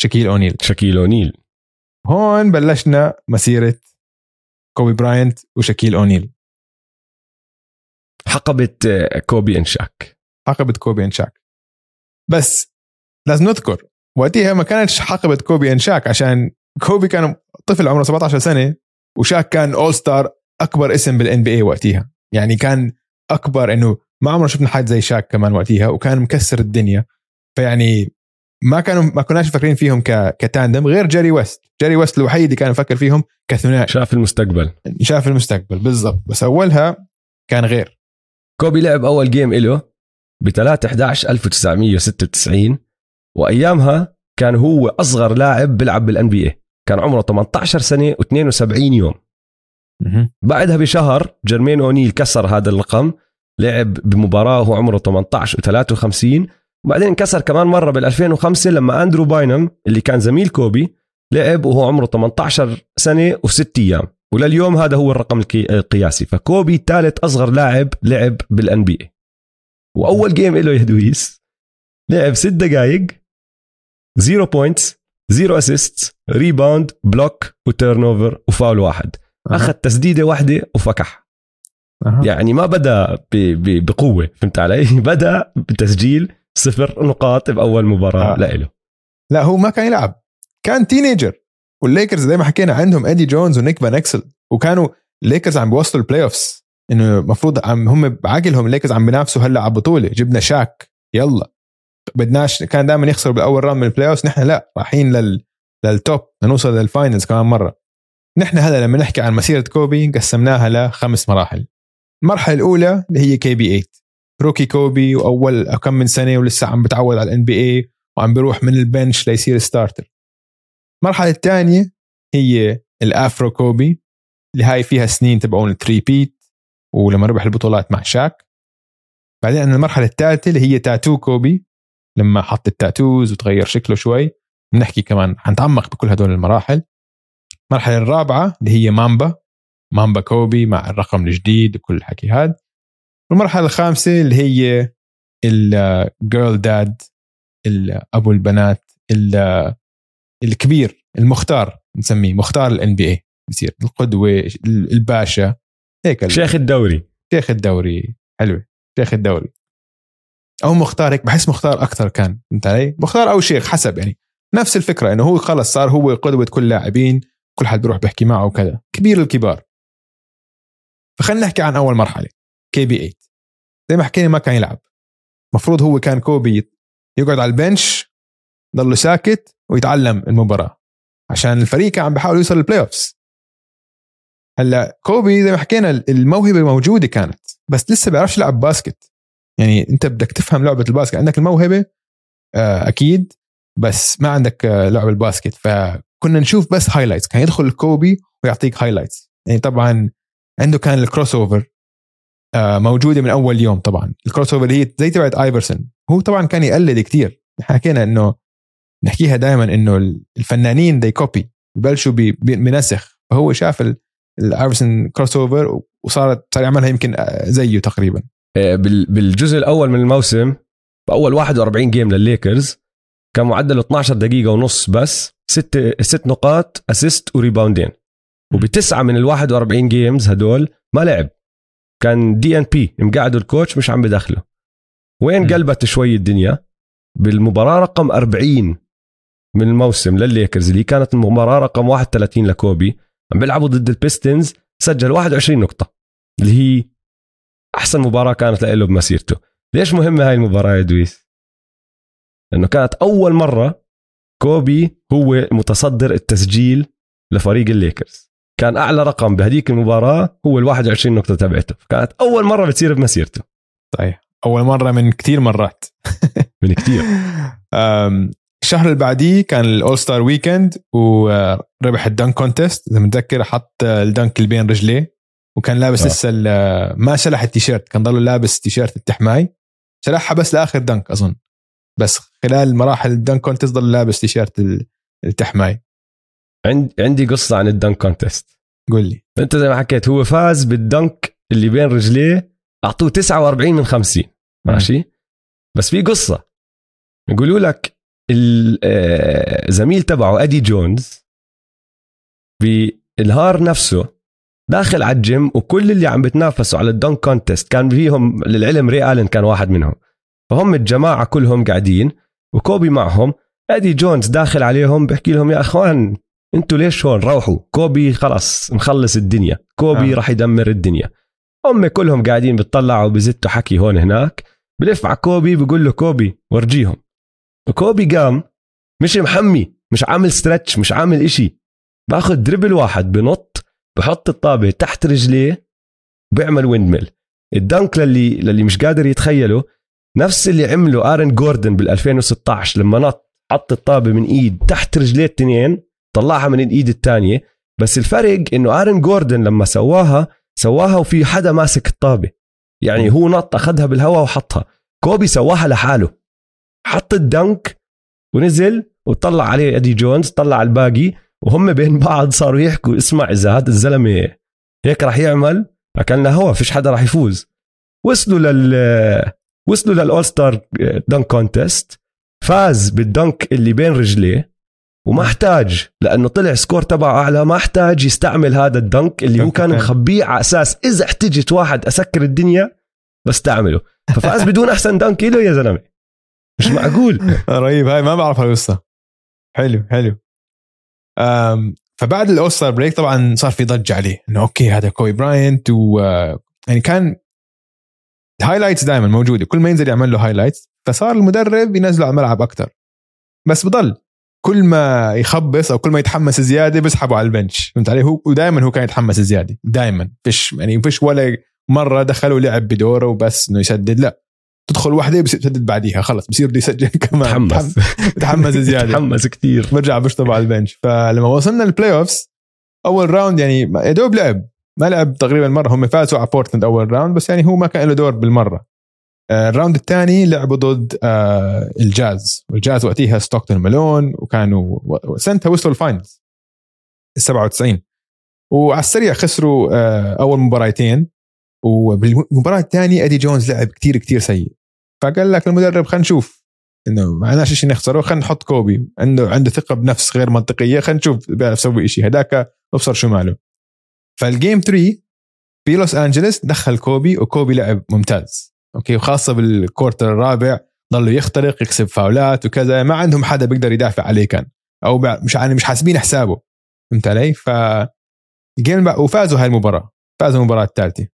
شكيل أونيل. شاكيل أونيل. هون بلشنا مسيرة كوبي براينت وشكيل أونيل. حقبة آه، كوبي and شاك حقبة كوبي and شاك. بس لازم نذكر وقتها ما كانتش حقبة كوبي and شاك عشان كوبي كان طفل عمره 17 سنة وشاك كان all star أكبر اسم بال NBA وقتها. يعني كان أكبر إنه ما عمرنا شفنا حد زي شاك كمان وقتها وكان مكسر الدنيا. فيعني ما كانوا ما كناش فاكرين فيهم ك... ك tandem غير جيري ويست. جيري ويست الوحيد اللي كان يفكر فيهم كثنائي شاف المستقبل. شاف المستقبل بالضبط. بس أولها كان غير. كوبي لعب أول game له ب 3 11 1996 وأيامها كان هو أصغر لاعب بيلعب بال NBA كان عمره 18 سنة و72 يوم. بعدها بشهر جيرمين أونيل كسر هذا الرقم لعب بمباراة وهو عمره 18 و53 وبعدين انكسر كمان مرة بال 2005 لما أندرو باينم اللي كان زميل كوبي لعب وهو عمره 18 سنة وست أيام. ولليوم هذا هو الرقم القي- القياسي. فكوبي ثالث أصغر لاعب لعب بال NBA وأول game له يا دويس. لعب ست دقائق zero points zero assist rebound block و turnover و foul واحد. أخذ تسديدة واحدة وفكح أها. يعني ما بدأ ب- ب- بقوة فهمت علي؟ بدأ بتسجيل صفر نقاط بأول مباراة آه. آه. له لا هو ما كان يلعب. كان teenager والليكرز زي ما حكينا عندهم ايدي جونز ونيك فان إكسل وكانوا الليكرز عم بيوصلوا ال playoffs إنه المفروض عم هم بعقلهم الليكرز عم بينافسوا هلأ على بطوله جبنا شاك يلا. بدناش كان دائما يخسروا بأول round من ال playoffs نحن لا رايحين لل لل top نوصل لل finals كمان مرة. نحن هلأ لما نحكي عن مسيرة كوبي قسمناها لخمس مراحل. المرحلة الأولى اللي هي KB 8 rookie كوبي وأول كم من سنة ولسه عم بتعود على ال NBA وعم بيروح من ال bench ليصير starter المرحلة الثانية هي ال afro كوبي اللي هاي فيها سنين تبعون ال three-peat ولما ربح البطولات مع شاك. بعدين عندنا المرحلة الثالثة اللي هي تاتو كوبي لما حط ال tattoos وتغير شكله شوي. بنحكي كمان حنتعمق بكل هدول المراحل. المرحلة الرابعة اللي هي مامبا مامبا كوبي مع الرقم الجديد وكل الحكي هذا والمرحلة الخامسة اللي هي الجيرل داد أبو البنات ال- الكبير المختار نسميه مختار الان بي اي بصير القدوة الباشا هيك شيخ الدوري. شيخ الدوري حلوة شيخ الدوري. أو مختار هيك بحس مختار أكثر كان فهمت علي؟ مختار أو شيخ حسب يعني. نفس الفكرة إنه هو خلص صار هو قدوة كل اللاعبين كل حد بيروح بيحكي معه وكذا. كبير الكبار. فخلينا نحكي عن أول مرحلة KB 8 زي ما حكينا ما كان يلعب. مفروض هو كان كوبي يقعد على ال bench ضله ساكت ويتعلم المباراة. عشان الفريق كان عم بيحاول يوصل لل playoffs هلأ كوبي زي ما حكينا الموهبة موجودة كانت بس لسه بيعرفش يلعب basket. يعني انت بدك تفهم لعبة ال basket. عندك الموهبة آه، أكيد بس ما عندك آه، لعب ال basket. فكنا نشوف بس highlights كان يدخل كوبي ويعطيك highlights يعني طبعا عنده كان ال crossover آه، موجودة من أول يوم طبعا. ال crossover هي زي تبعت ايفرسون هو طبعا كان يقلد كتير. حكينا إنه نحكيها دائما إنه الفنانين دي كوبي ببلشوا بنسخ فهو شاف الايفرسون crossover وصارت صار يعملها يمكن زيه تقريبا. آه، بالجزء الأول من الموسم بأول 41 game للليكرز كان معدله 12 دقيقة ونص بس ست ست نقاط assist وريباوندين وبتسعة من ال 41 games هدول ما لعب. كان DNP مقعدوا ال coach مش عم بدخله. وين. قلبت شوي الدنيا؟ بالمباراة رقم 40 من الموسم للليكرز اللي كانت المباراه رقم 31 لكوبي. عم بيلعبوا ضد البيستونز سجل 21 نقطة. اللي هي أحسن مباراة كانت له بمسيرته. ليش مهمة هاي المباراة يا دويس؟ لأنه كانت أول مرة كوبي هو متصدر التسجيل لفريق الليكرز. كان أعلى رقم بهديك المباراة هو ال 21 نقطة تبعته. كانت أول مرة بتصير بمسيرته. صحيح. أول مرة من كثير مرات. من كثير الشهر اللي بعديه كان ال all star weekend وربح ال dunk contest إذا متذكر حط ال dunk اللي بين رجليه وكان لابس آه. لسه ما شلح التيشيرت كان ضله لابس تيشيرت التحماي شلحها بس لآخر dunk أظن. بس خلال مراحل ال dunk contest ضل لابس تيشيرت التحماي عندي عندي قصة عن ال dunk contest قول لي. أنت زي ما حكيت هو فاز بال dunk اللي بين رجليه أعطوه 49 من 50 ماشي؟ بس في قصة. يقولوا لك الزميل آه، تبعه إيدي جونز بالهار نفسه داخل على ال game وكل اللي عم بتنافسوا على ال dunk contest كان فيهم للعلم ري آلن كان واحد منهم. فهم الجماعة كلهم قاعدين وكوبي معهم. أدي جونز داخل عليهم بحكي لهم يا أخوان أنتوا ليش هون روحوا؟ كوبي خلص مخلص الدنيا. كوبي آه. راح يدمر الدنيا. هم كلهم قاعدين بتطلعوا بزتوا حكي هون هناك. بلف على كوبي بقول له كوبي ورجيهم. وكوبي قام مش محمي مش عامل stretch مش عامل إشي. باخذ dribble واحد بنط بحط الطابة تحت رجليه بيعمل windmill ال dunk للي للي مش قادر يتخيله نفس اللي عمله آرن جوردن بال 2016 لما نط حط الطابة من إيد تحت رجليه التنين طلعها من الإيد الثانية بس الفرق إنه آرن جوردن لما سواها سواها وفي حدا ماسك الطابة. يعني هو نط أخذها بالهواء وحطها. كوبي سواها لحاله. حط ال dunk ونزل وطلع عليه ادي جونز طلع الباقي وهم بين بعض صاروا يحكوا اسمع إذا هذا الزلمة هيك راح يعمل أكلنا هوا فيش حدا راح يفوز. وصلوا لل وصلوا لل All-Star dunk contest فاز بال dunk اللي بين رجليه وما احتاج لأنه طلع score تبعه أعلى ما احتاج يستعمل هذا ال dunk اللي هو كان مخبيه على أساس إذا احتجت واحد أسكر الدنيا بستعمله. ففاز بدون أحسن dunk له يا زلمة. مش معقول. رهيب. هاي ما بعرف القصة. حلو حلو. فبعد ال All-Star break طبعا صار في ضجة عليه. إنه okay هذا كوبي براينت و يعني كان ال highlights دائما موجودة. كل ما ينزل يعمل له highlights فصار المدرب ينزله على الملعب أكثر بس بضل. كل ما يخبص أو كل ما يتحمس زيادة بيسحبوا على ال bench. فهمت علي؟ هو ودائما هو كان يتحمس زيادة. دائما فيش يعني فيش ولا مرة دخلوا لعب بدوره وبس إنه يسدد. لا. تدخل واحدة بصير يسدد بعديها. خلص بصير بده يسجل كمان. تحمس. تحمس. زيادة. تحمس كثير برجع بشطب على ال bench. فلما وصلنا ال playoffs أول round يعني يا دوب لعب. ما لعب تقريبا مرة. هم فازوا على بورتلاند أول round بس يعني هو ما كان له دور بالمرة. آه، ال round الثاني لعبوا ضد آه، الجاز. والجاز وقتها ستوكتون مالون وكانوا سنتها وصلوا ال finals ال 97 وعلى السريع خسروا آه، أول مباراتين. وبالمباراه الثانية ادي جونز لعب كتير كتير سيء. فقال لك المدرب خلينا نشوف. إنه ما عندناش شيء نخسره خلينا نحط كوبي. عنده عنده ثقة بنفس غير منطقية. خلينا نشوف بيعرف يسوي شيء هداك ابصر شو ماله. فال game 3 في لوس انجلس دخل كوبي وكوبي لعب ممتاز. okay؟ وخاصة بال quarter الرابع ضلوا يخترق يكسب فاولات وكذا. ما عندهم حدا بيقدر يدافع عليه كان. أو مش يعني مش حاسبين حسابه. فهمت علي؟ ف وفازوا هاي المباراة. فازوا المباراة الثالثة.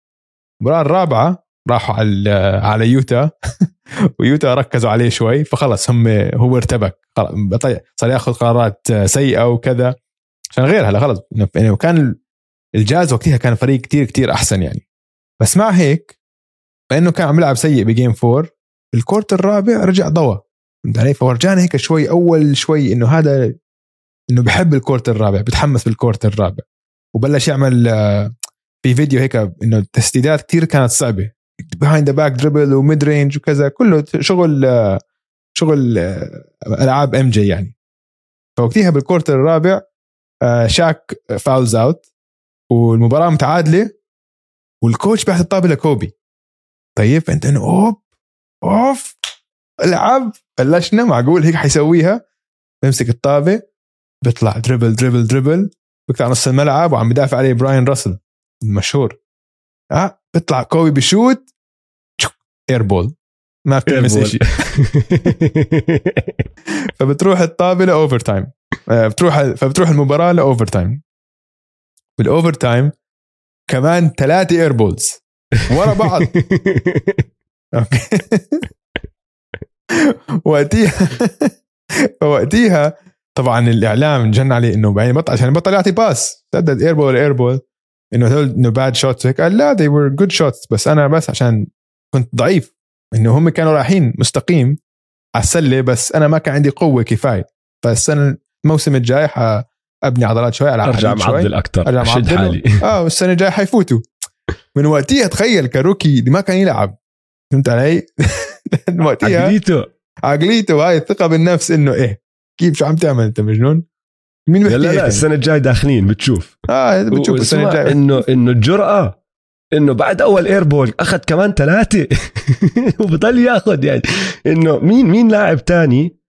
المباراة الرابعة راحوا على على يوتا. ويوتا ركزوا عليه شوي فخلص هم هو ارتبك. صار ياخذ قرارات سيئة وكذا. عشان غير هلا خلص يعني وكان الجاز وقتها كان فريق كتير كتير أحسن يعني. بس مع هيك لأنه كان عم يلعب سيء ب game four ال quarter الرابع رجع ضوى فهمت علي؟ فورجانا هيك شوي أول شوي إنه هذا إنه بحب ال quarter الرابع بتحمس بال quarter الرابع. وبلش يعمل آه، في فيديو هيك إنه التسديدات كتير كانت صعبة. behind the back dribble و mid-range وكذا كله شغل آه، شغل آه، ألعاب MJ يعني. فوقتها بال quarter الرابع شاك fouls out والمباراه متعادلة وال coach بيعطي الطابة لكوبي. طيب فانت انه أوب أوف ألعب بلشنا معقول هيك حيسويها. بيمسك الطابة بيطلع dribble dribble dribble بيقطع نص الملعب وعم بدافع عليه براين راسل المشهور. آه بيطلع كوبي بشوت air ball ما بتلمس شيء فبتروح الطابة ل overtime آه، بتروح فبتروح المباراة ل overtime بال overtime كمان ثلاثة air balls ورا بعض. وقتيها فوقتيها طبعا الإعلام جن عليه إنه بعدين بطل عشان بطل يعطي pass. سدد air ball air ball إنه هدول إنه bad shots هيك قال لا they were good shots. بس أنا بس عشان كنت ضعيف إنه هم كانوا رايحين مستقيم على السلة بس أنا ما كان عندي قوة كفاية. فالسنة الموسم الجاي ابني عضلات شوي على أرجع معضل أكثر أرجع معضل. حالي. آه والسنة الجايه حيفوتوا. من وقتها تخيل كروكي اللي ما كان يلعب. فهمت علي؟ من وقتها عقليته. عقليته هاي الثقة بالنفس إنه إيه كيف شو عم تعمل أنت مجنون؟ مين لا لا, لا السنة الجاي داخلين بتشوف. آه بتشوف السنة الجايه انه إنه الجرأة إنه بعد أول إيربول أخذ كمان ثلاثة. وبضل ياخذ يعني. إنه مين مين لاعب تاني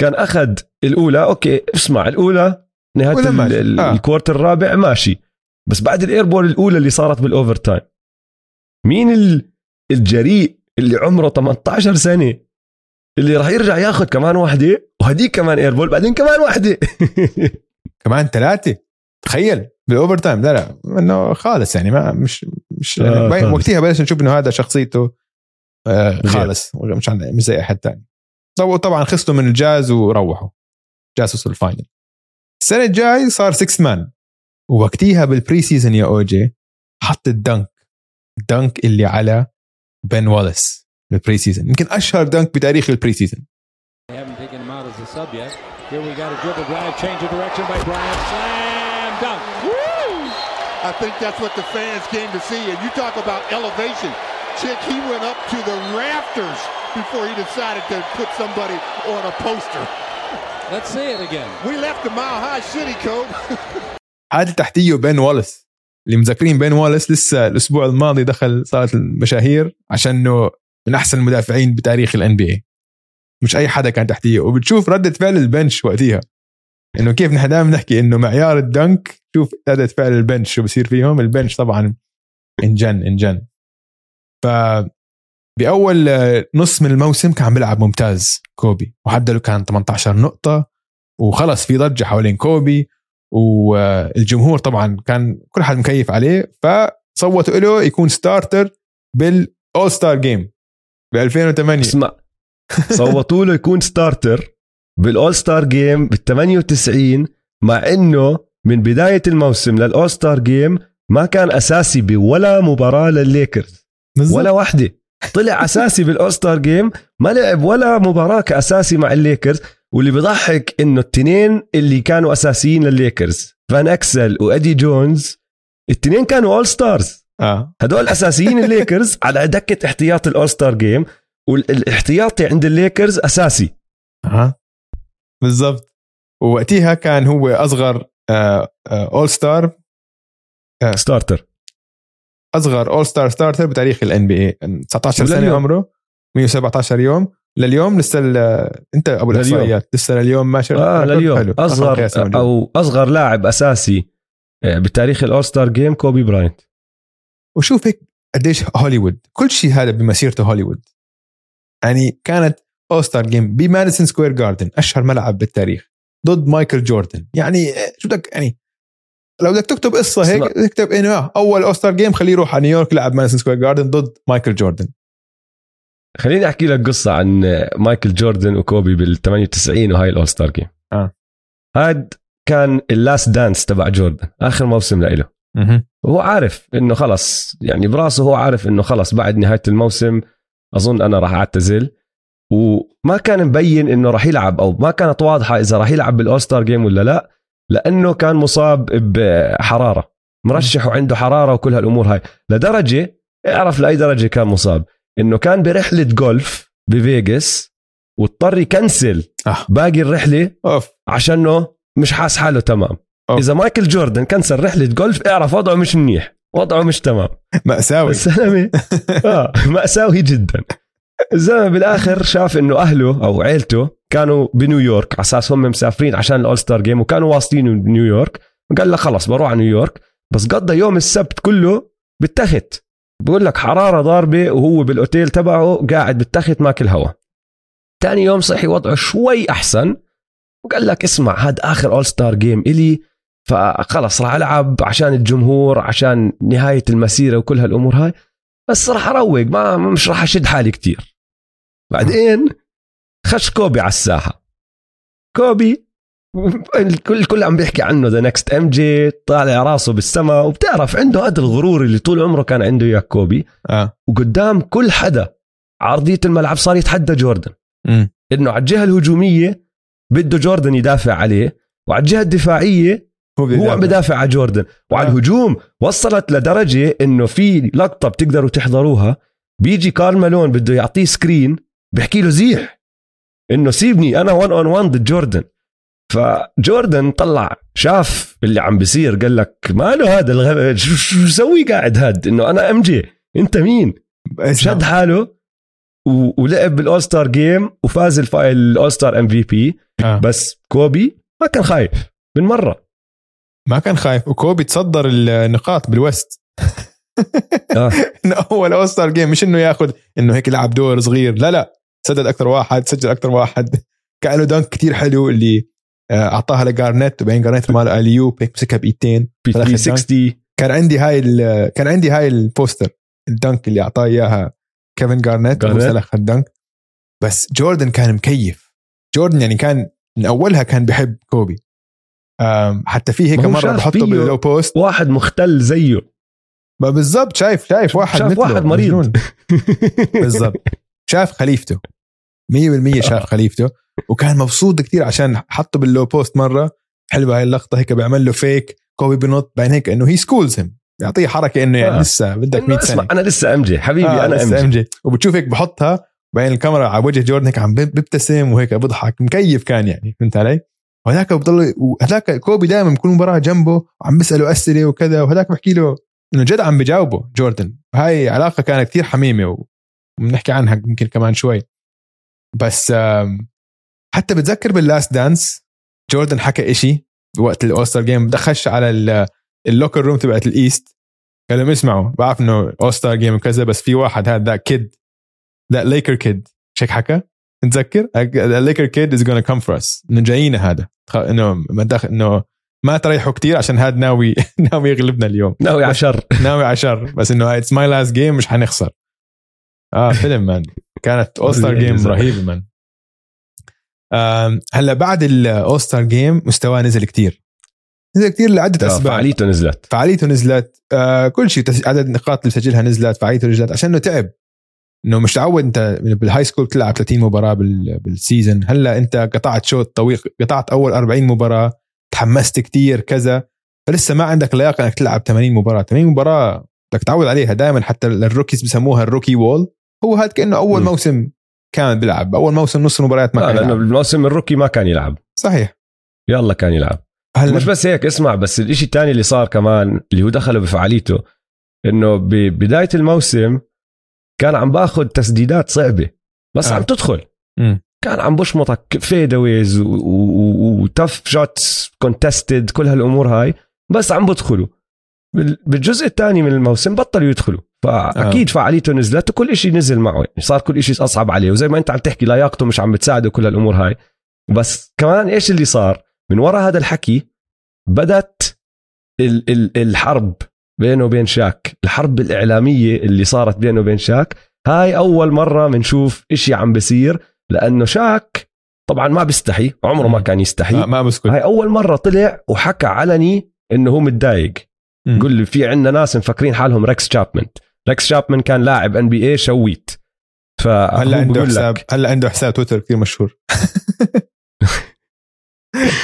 كان أخذ الأولى؟ okay اسمع الأولى نهاية آه. ال quarter الرابع ماشي. بس بعد ال air ball الأولى اللي صارت بال overtime مين الجريء اللي عمره 18 سنة؟ اللي راح يرجع ياخذ كمان واحدة؟ وهديك كمان air ball بعدين كمان واحدة. كمان ثلاثة. تخيل بال overtime لا لا إنه خالص يعني ما مش مش يعني آه وقتها بلشنا نشوف إنه هذا شخصيته آه خالص مش مش زي احد ثاني طبعا خسروا من الجاز وروحوا. جاز وصل ال final. السنة الجاي صار 6 man ووقتيها بال pre-season يا اوجي حط ال dunk. ال dunk اللي على بن واليس بال pre-season يمكن أشهر dunk بتاريخ ال pre-season I think that's what the fans came to see. And you talk about elevation. Chick, he went up to the rafters before he decided to put somebody on a poster. Let's see it again. We left the mile high city code. هذا تحتيه بين واليس اللي مذكرين بين واليس لسه الأسبوع الماضي دخل صارت المشاهير عشان انه من احسن المدافعين بتاريخ الان بي اي مش اي حدا كان تحتيه وبتشوف رده فعل البنش وقتها إنه كيف نحن دائما نحكي إنه معيار ال dunk شوف رده فعل ال bench شو بصير فيهم؟ ال bench طبعا إنجن إنجن. ف بأول نص من الموسم كان بيلعب ممتاز كوبي وحدله كان 18 نقطة وخلص في ضجة حوالين كوبي والجمهور طبعا كان كل حد مكيف عليه فصوتوا له يكون starter بال All-Star game ب 2008 اسمع صوتوا له يكون starter بال All Star Game بال 98 مع إنه من بداية الموسم لل All Star Game ما كان أساسي بولا مباراة للليكرز ولا واحدة. طلع أساسي بال All Star Game ما لعب ولا مباراة كأساسي مع الليكرز واللي بضحك إنه التنين اللي كانوا أساسيين للليكرز فان إكسل وادي جونز التنين كانوا All Stars آه. هدول أساسيين الليكرز على دكة احتياط ال All Star Game والإحتياطي عند الليكرز أساسي. أها بالضبط. ووقتها كان هو أصغر All Star starter أصغر All Star starter بتاريخ ال NBA 19 سنة عمره. 117 يوم. لليوم لسه أنت أبو الإحصائيات. لسه لليوم ماشي آه لليوم. حلو. أصغر أو أصغر لاعب أساسي آه، بتاريخ ال All Star Game كوبي براينت. وشوف هيك قديش هوليوود. كل شيء هذا بمسيرته هوليوود. يعني كانت All Star Game بماديسون سكوير جاردن أشهر ملعب بالتاريخ ضد مايكل جوردن يعني آه، شو بدك؟ يعني لو بدك تكتب قصة هيك. اكتب إنه أول All Star Game خليه يروح على نيويورك يلعب ماديسون سكوير جاردن ضد مايكل جوردن خليني أحكي لك قصة عن مايكل جوردن وكوبي بال 98 وهاي ال All Star Game آه. هاد كان ال last dance تبع جوردن آخر موسم لإله. وهو عارف إنه خلص يعني براسه هو عارف إنه خلص بعد نهاية الموسم أظن أنا راح أعتزل. وما كان مبين إنه راح يلعب أو ما كانت واضحة إذا راح يلعب بالاوستار جيم ولا لا لأنه كان مصاب بحرارة. مرشح وعنده حرارة وكل هالأمور هاي. لدرجة أعرف لأي درجة كان مصاب. إنه كان برحلة جولف بفيغاس واضطر يكنسل آه. باقي الرحلة أوف. عشانه مش حاس حاله تمام. أوه. إذا مايكل جوردن كنسل رحلة جولف اعرف وضعه مش منيح. وضعه مش تمام. مأساوي. الزلمه آه مأساوي جدا. الزلمة بالآخر شاف إنه أهله أو عيلته كانوا بنيويورك على أساس هم مسافرين عشان ال All Star Game وكانوا واصلين بنيويورك قال لك خلص بروح على نيويورك بس قضى يوم السبت كله بالتخت. بقول لك حرارة ضاربة وهو بالأوتيل تبعه قاعد بالتخت ماكل هوا. تاني يوم صحي وضعه شوي أحسن. وقال لك اسمع هاد آخر All Star Game إلي. فخلص راح ألعب عشان الجمهور عشان نهاية المسيرة وكل هالأمور هاي. بس راح اروق ما مش راح اشد حالي كتير. بعدين خش كوبي على الساحة. كوبي الكل الكل عم بيحكي عنه the next MJ طالع راسه بالسماء. وبتعرف عنده هذا الغرور اللي طول عمره كان عنده إياه كوبي. آه. وقدام كل حدا ع أرضية الملعب صار يتحدى جوردن. مم. إنه على الجهة الهجومية بده جوردن يدافع عليه وعلى الجهة الدفاعية هو عم بدافع على جوردن. وعلى آه. الهجوم وصلت لدرجة إنه في لقطة بتقدروا تحضروها. بيجي كارل مالون بده يعطيه screen بحكي له زيح. إنه سيبني أنا 1 on 1 ضد جوردن. فجوردن طلع شاف اللي عم بيصير. قال لك ماله هذا الغبي شو بسوي قاعد هاد؟ إنه أنا MJ. أنت مين؟ شد حاله و- ولعب بال All Star Game وفاز ال All Star MVP. بس كوبي ما كان خايف. بالمرة ما كان خايف. وكوبي تصدر النقاط بال West. آه. إنه أول All Star Game مش إنه ياخذ إنه هيك لعب دور صغير. لا لا. سدد أكثر واحد سجل أكثر واحد. كان له dunk كتير حلو اللي آه، أعطاها لجارنيت وبعدين جارنيت عمل alley-oop هيك مسكها بإيدتين. ب فدخل 360 كان عندي هاي ال- كان عندي هاي ال poster ال dunk اللي أعطاه إياها كيفن جارنيت. وسلخ ال dunk. بس جوردن كان مكيف. جوردن يعني كان من أولها كان بحب كوبي. حتى في هيك مرة بحطه بال low post واحد مختل زيه. ما بالضبط شايف شايف واحد شاف مثله واحد مريض. بالضبط. شاف خليفته. 100% شاف خليفته. وكان مبسوط كتير عشان حطه بال low post مرة. حلوة هاي اللقطة هيك بيعمل له fake كوبي بنط بعدين هيك إنه he schools him بيعطيه حركة إنه يعني آه. لسه بدك إنه 100 اسمع سنة. أنا لسه MJ حبيبي آه أنا لسه MJ MJ وبتشوف هيك بحطها بعدين الكاميرا على وجه جوردن هيك عم بي- بيبتسم وهيك بضحك. مكيف كان يعني فهمت علي؟ وهذاك بضل وهذاك كوبي دائما بكون مباراة جنبه وعم بيساله أسئلة وكذا وهذاك بحكي له إنه جد عم بجاوبه جوردن. هاي علاقة كانت كثير حميمة وبنحكي عنها يمكن كمان شوي. بس حتى بتذكر بال last dance جوردن حكى إشي بوقت ال All Star Game دخش على ال- ال locker room تبعت ال East قال لهم اسمعوا بعرف إنه All Star Game وكذا بس في واحد هذا the kid the Laker kid مش هيك حكى؟ نتذكر the Laker kid is gonna come for us إنه جاينا هذا. إنه ما دخل إنه ما تريحوا كتير عشان هذا ناوي ناوي يغلبنا اليوم. ناوي على شر ناوي على شر بس إنه it's my last game مش حنخسر. آه فيلم man كانت All Star Game رهيبه man هلا بعد ال All Star Game مستواه نزل كتير. نزل كتير لعدة آه، أسباب. فعاليته نزلت. فعاليته نزلت. آه كل شيء عدد النقاط اللي سجلها نزلت فعاليته نزلت عشان إنه تعب. إنه مش تعود أنت بال high school تلعب 30 مباراة بال- بال season هلأ أنت قطعت شوط طويل قطعت أول 40 مباراة تحمست كتير كذا. فلسه ما عندك لياقة إنك تلعب 80 مباراة. 80 مباراة بدك تعود عليها دائما حتى ال rookies بسموها ال rookie wall هو هذا كأنه أول م. موسم كان بيلعب. أول موسم نص المباريات ما لا كان لأنه. بالموسم ال rookie ما كان يلعب. صحيح. يلا كان يلعب. هلأ مش بس هيك اسمع بس الإشي الثاني اللي صار كمان اللي هو دخله بفعاليته إنه ببدايه الموسم كان عم باخذ تسديدات صعبة بس آه. عم تدخل. مم. كان عم بشمطك fadeaways و tough shots contested كل هالأمور هاي بس عم بدخلوا. بال- بالجزء الثاني من الموسم بطلوا يدخلوا. فأكيد فعاليته نزلت وكل شيء نزل معه. يعني صار كل شيء أصعب عليه. وزي ما أنت عم تحكي لياقته مش عم بتساعده كل هالأمور هاي. بس كمان إيش اللي صار؟ من وراء هذا الحكي بدت ال- ال- الحرب بينه وبين شاك. الحرب الإعلامية اللي صارت بينه وبين شاك هاي أول مرة بنشوف إشي عم بصير لأنه شاك طبعا ما بيستحي عمره ما. كان يستحي. ما, ما بسكت هاي أول مرة طلع وحكى علني إنه هو متضايق. قل لي في عندنا ناس مفكرين حالهم ريكس شابمان. ريكس شابمان كان لاعب NBA شويت. هلأ عنده حساب هلأ عنده حساب تويتر كثير مشهور.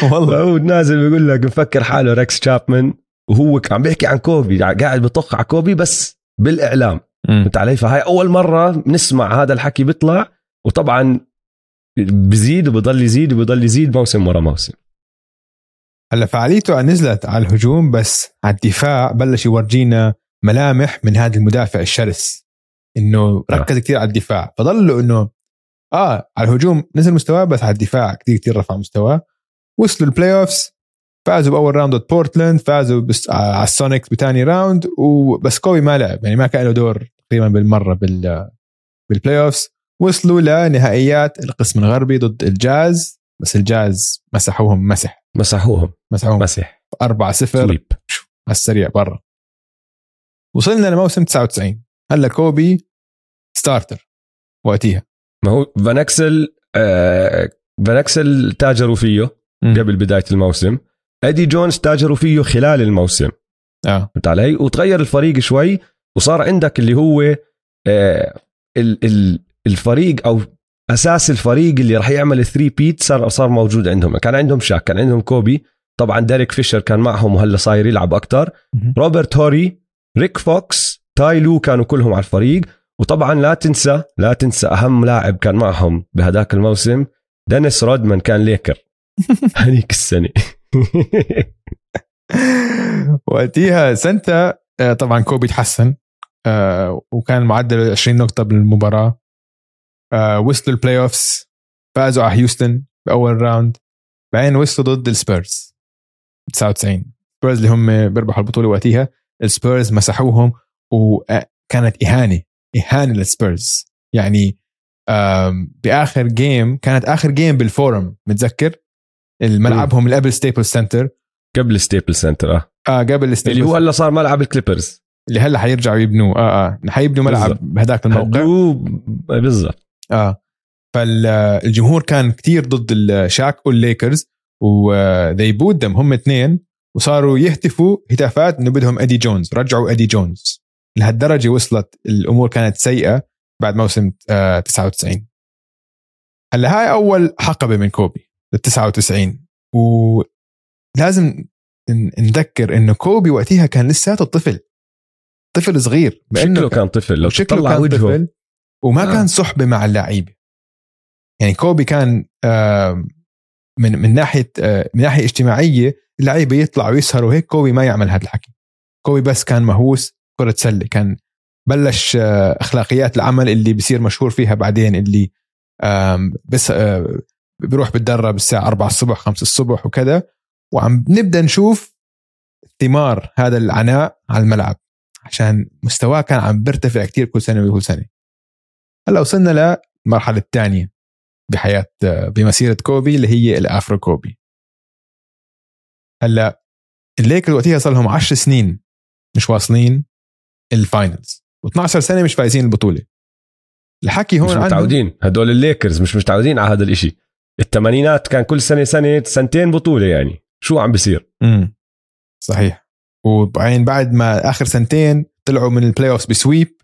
والله. هو نازل بيقول لك مفكر حاله ريكس شابمان. وهو عم بيحكي عن كوبي قاعد بطق على كوبي بس بالإعلام. فهمت علي؟ فهاي أول مرة نسمع هذا الحكي بيطلع وطبعا بزيد وبضل يزيد وبضل يزيد موسم ورا موسم. هلا فعاليته نزلت على الهجوم بس على الدفاع بلش يورجينا ملامح من هذا المدافع الشرس. إنه ركز كثير على الدفاع. فضل له إنه آه على الهجوم نزل مستواه بس على الدفاع كثير كثير رفع مستواه. وصلوا ال playoffs فازوا بأول round ضد بورتلاند فازوا بس على السونيكس بثاني round وبس كوبي ما لعب يعني ما كان له دور تقريبا بالمرة بال بال playoffs وصلوا لنهائيات القسم الغربي ضد الجاز بس الجاز مسحوهم مسح. مسحوهم. مسحوهم. مسح. 4 0 على السريع برا. وصلنا لموسم 99 هلا كوبي starter وقتها ما هو فان اكسل آه فان اكسل تاجروا فيه. قبل بداية الموسم. ادي جونز تاجروا فيه خلال الموسم. آه. فهمت علي؟ وتغير الفريق شوي وصار عندك اللي هو آه ال ال الفريق أو أساس الفريق اللي راح يعمل ال three-peat صار صار موجود عندهم. كان عندهم شاك كان عندهم كوبي طبعا ديريك فيشر كان معهم وهلأ صاير يلعب أكثر. روبرت هوري ريك فوكس تاي لو كانوا كلهم على الفريق. وطبعا لا تنسى لا تنسى أهم لاعب كان معهم بهداك الموسم دينيس رودمان كان ليكر. هذيك السنة. وقتها سنتها آه، طبعا كوبي تحسن آه، وكان معدل 20 نقطة بالمباراة. وصلوا ال playoffs فازوا على هيوستن بأول round. بعدين وصلوا ضد السبيرز 99 السبيرز اللي هم بيربحوا البطولة وقتها السبيرز مسحوهم وكانت إهانة إهانة للسبيرز. يعني آم، بآخر game كانت آخر game بالفوروم متذكر؟ الملعبهم اللي قبل ستيبلز سنتر قبل ستيبلز سنتر آه. آه قبل ستيبلز اللي هو هلا صار ملعب الكليبرز. اللي هلا حيرجعوا يبنوه. آه آه. حيبنوا ملعب. بهداك الموقع. بالضبط. آه. فالجمهور كان كتير ضد الشاك والليكرز و they booed them هم اثنين وصاروا يهتفوا هتافات إنه بدهم ادي جونز رجعوا ادي جونز لهالدرجة وصلت الأمور كانت سيئة بعد موسم آه 99 هلا هاي أول حقبة من كوبي. لل 99 ولازم نذكر انه كوبي وقتها كان لساته طفل. طفل صغير. شكله كان طفل. لو شكله كان وجهه. طفل وما آه. كان صحبه مع اللعيبه يعني كوبي كان من من ناحية آه، من ناحية اجتماعية اللعيبه يطلعوا يسهروا هيك كوبي ما يعمل هذا الحكي. كوبي بس كان مهووس كرة سلة. كان بلش آه، أخلاقيات العمل اللي بصير مشهور فيها بعدين اللي بس آه، بيروح بتدرب الساعة 4 الصبح 5 الصبح وكذا وعم نبدأ نشوف ثمار هذا العناء على الملعب عشان مستواه كان عم بيرتفع كتير كل سنة وكل سنة. هلأ وصلنا للمرحلة الثانية بحياة بمسيرة كوبي اللي هي ال Afro كوبي. هلأ الليكرز وقتها صار لهم 10 سنين مش واصلين ال finals و12 سنة مش فايزين البطولة. الحكي هون مش متعودين هدول الليكرز مش متعودين على هذا الإشي. الثمانينات كان كل سنة سنة سنتين بطولة يعني. شو عم بيصير؟ امم صحيح. وبعدين بعد ما آخر سنتين طلعوا من ال playoffs ب sweep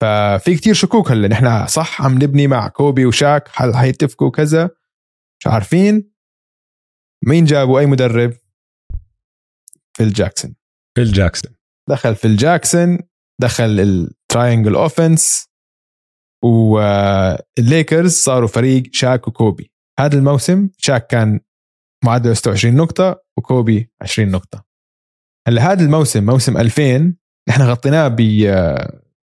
ففي كتير شكوك هلأ. نحن صح عم نبني مع كوبي وشاك هل حيتفقوا كذا؟ مش عارفين. مين جابوا أي مدرب؟ فيل جاكسون. فيل جاكسون. دخل فيل جاكسون دخل ال triangle offense والليكرز صاروا فريق شاك وكوبي. هذا الموسم شاك كان معدل 26 نقطة وكوبي 20 نقطة هلأ هذا الموسم موسم 2000 نحن غطيناه ب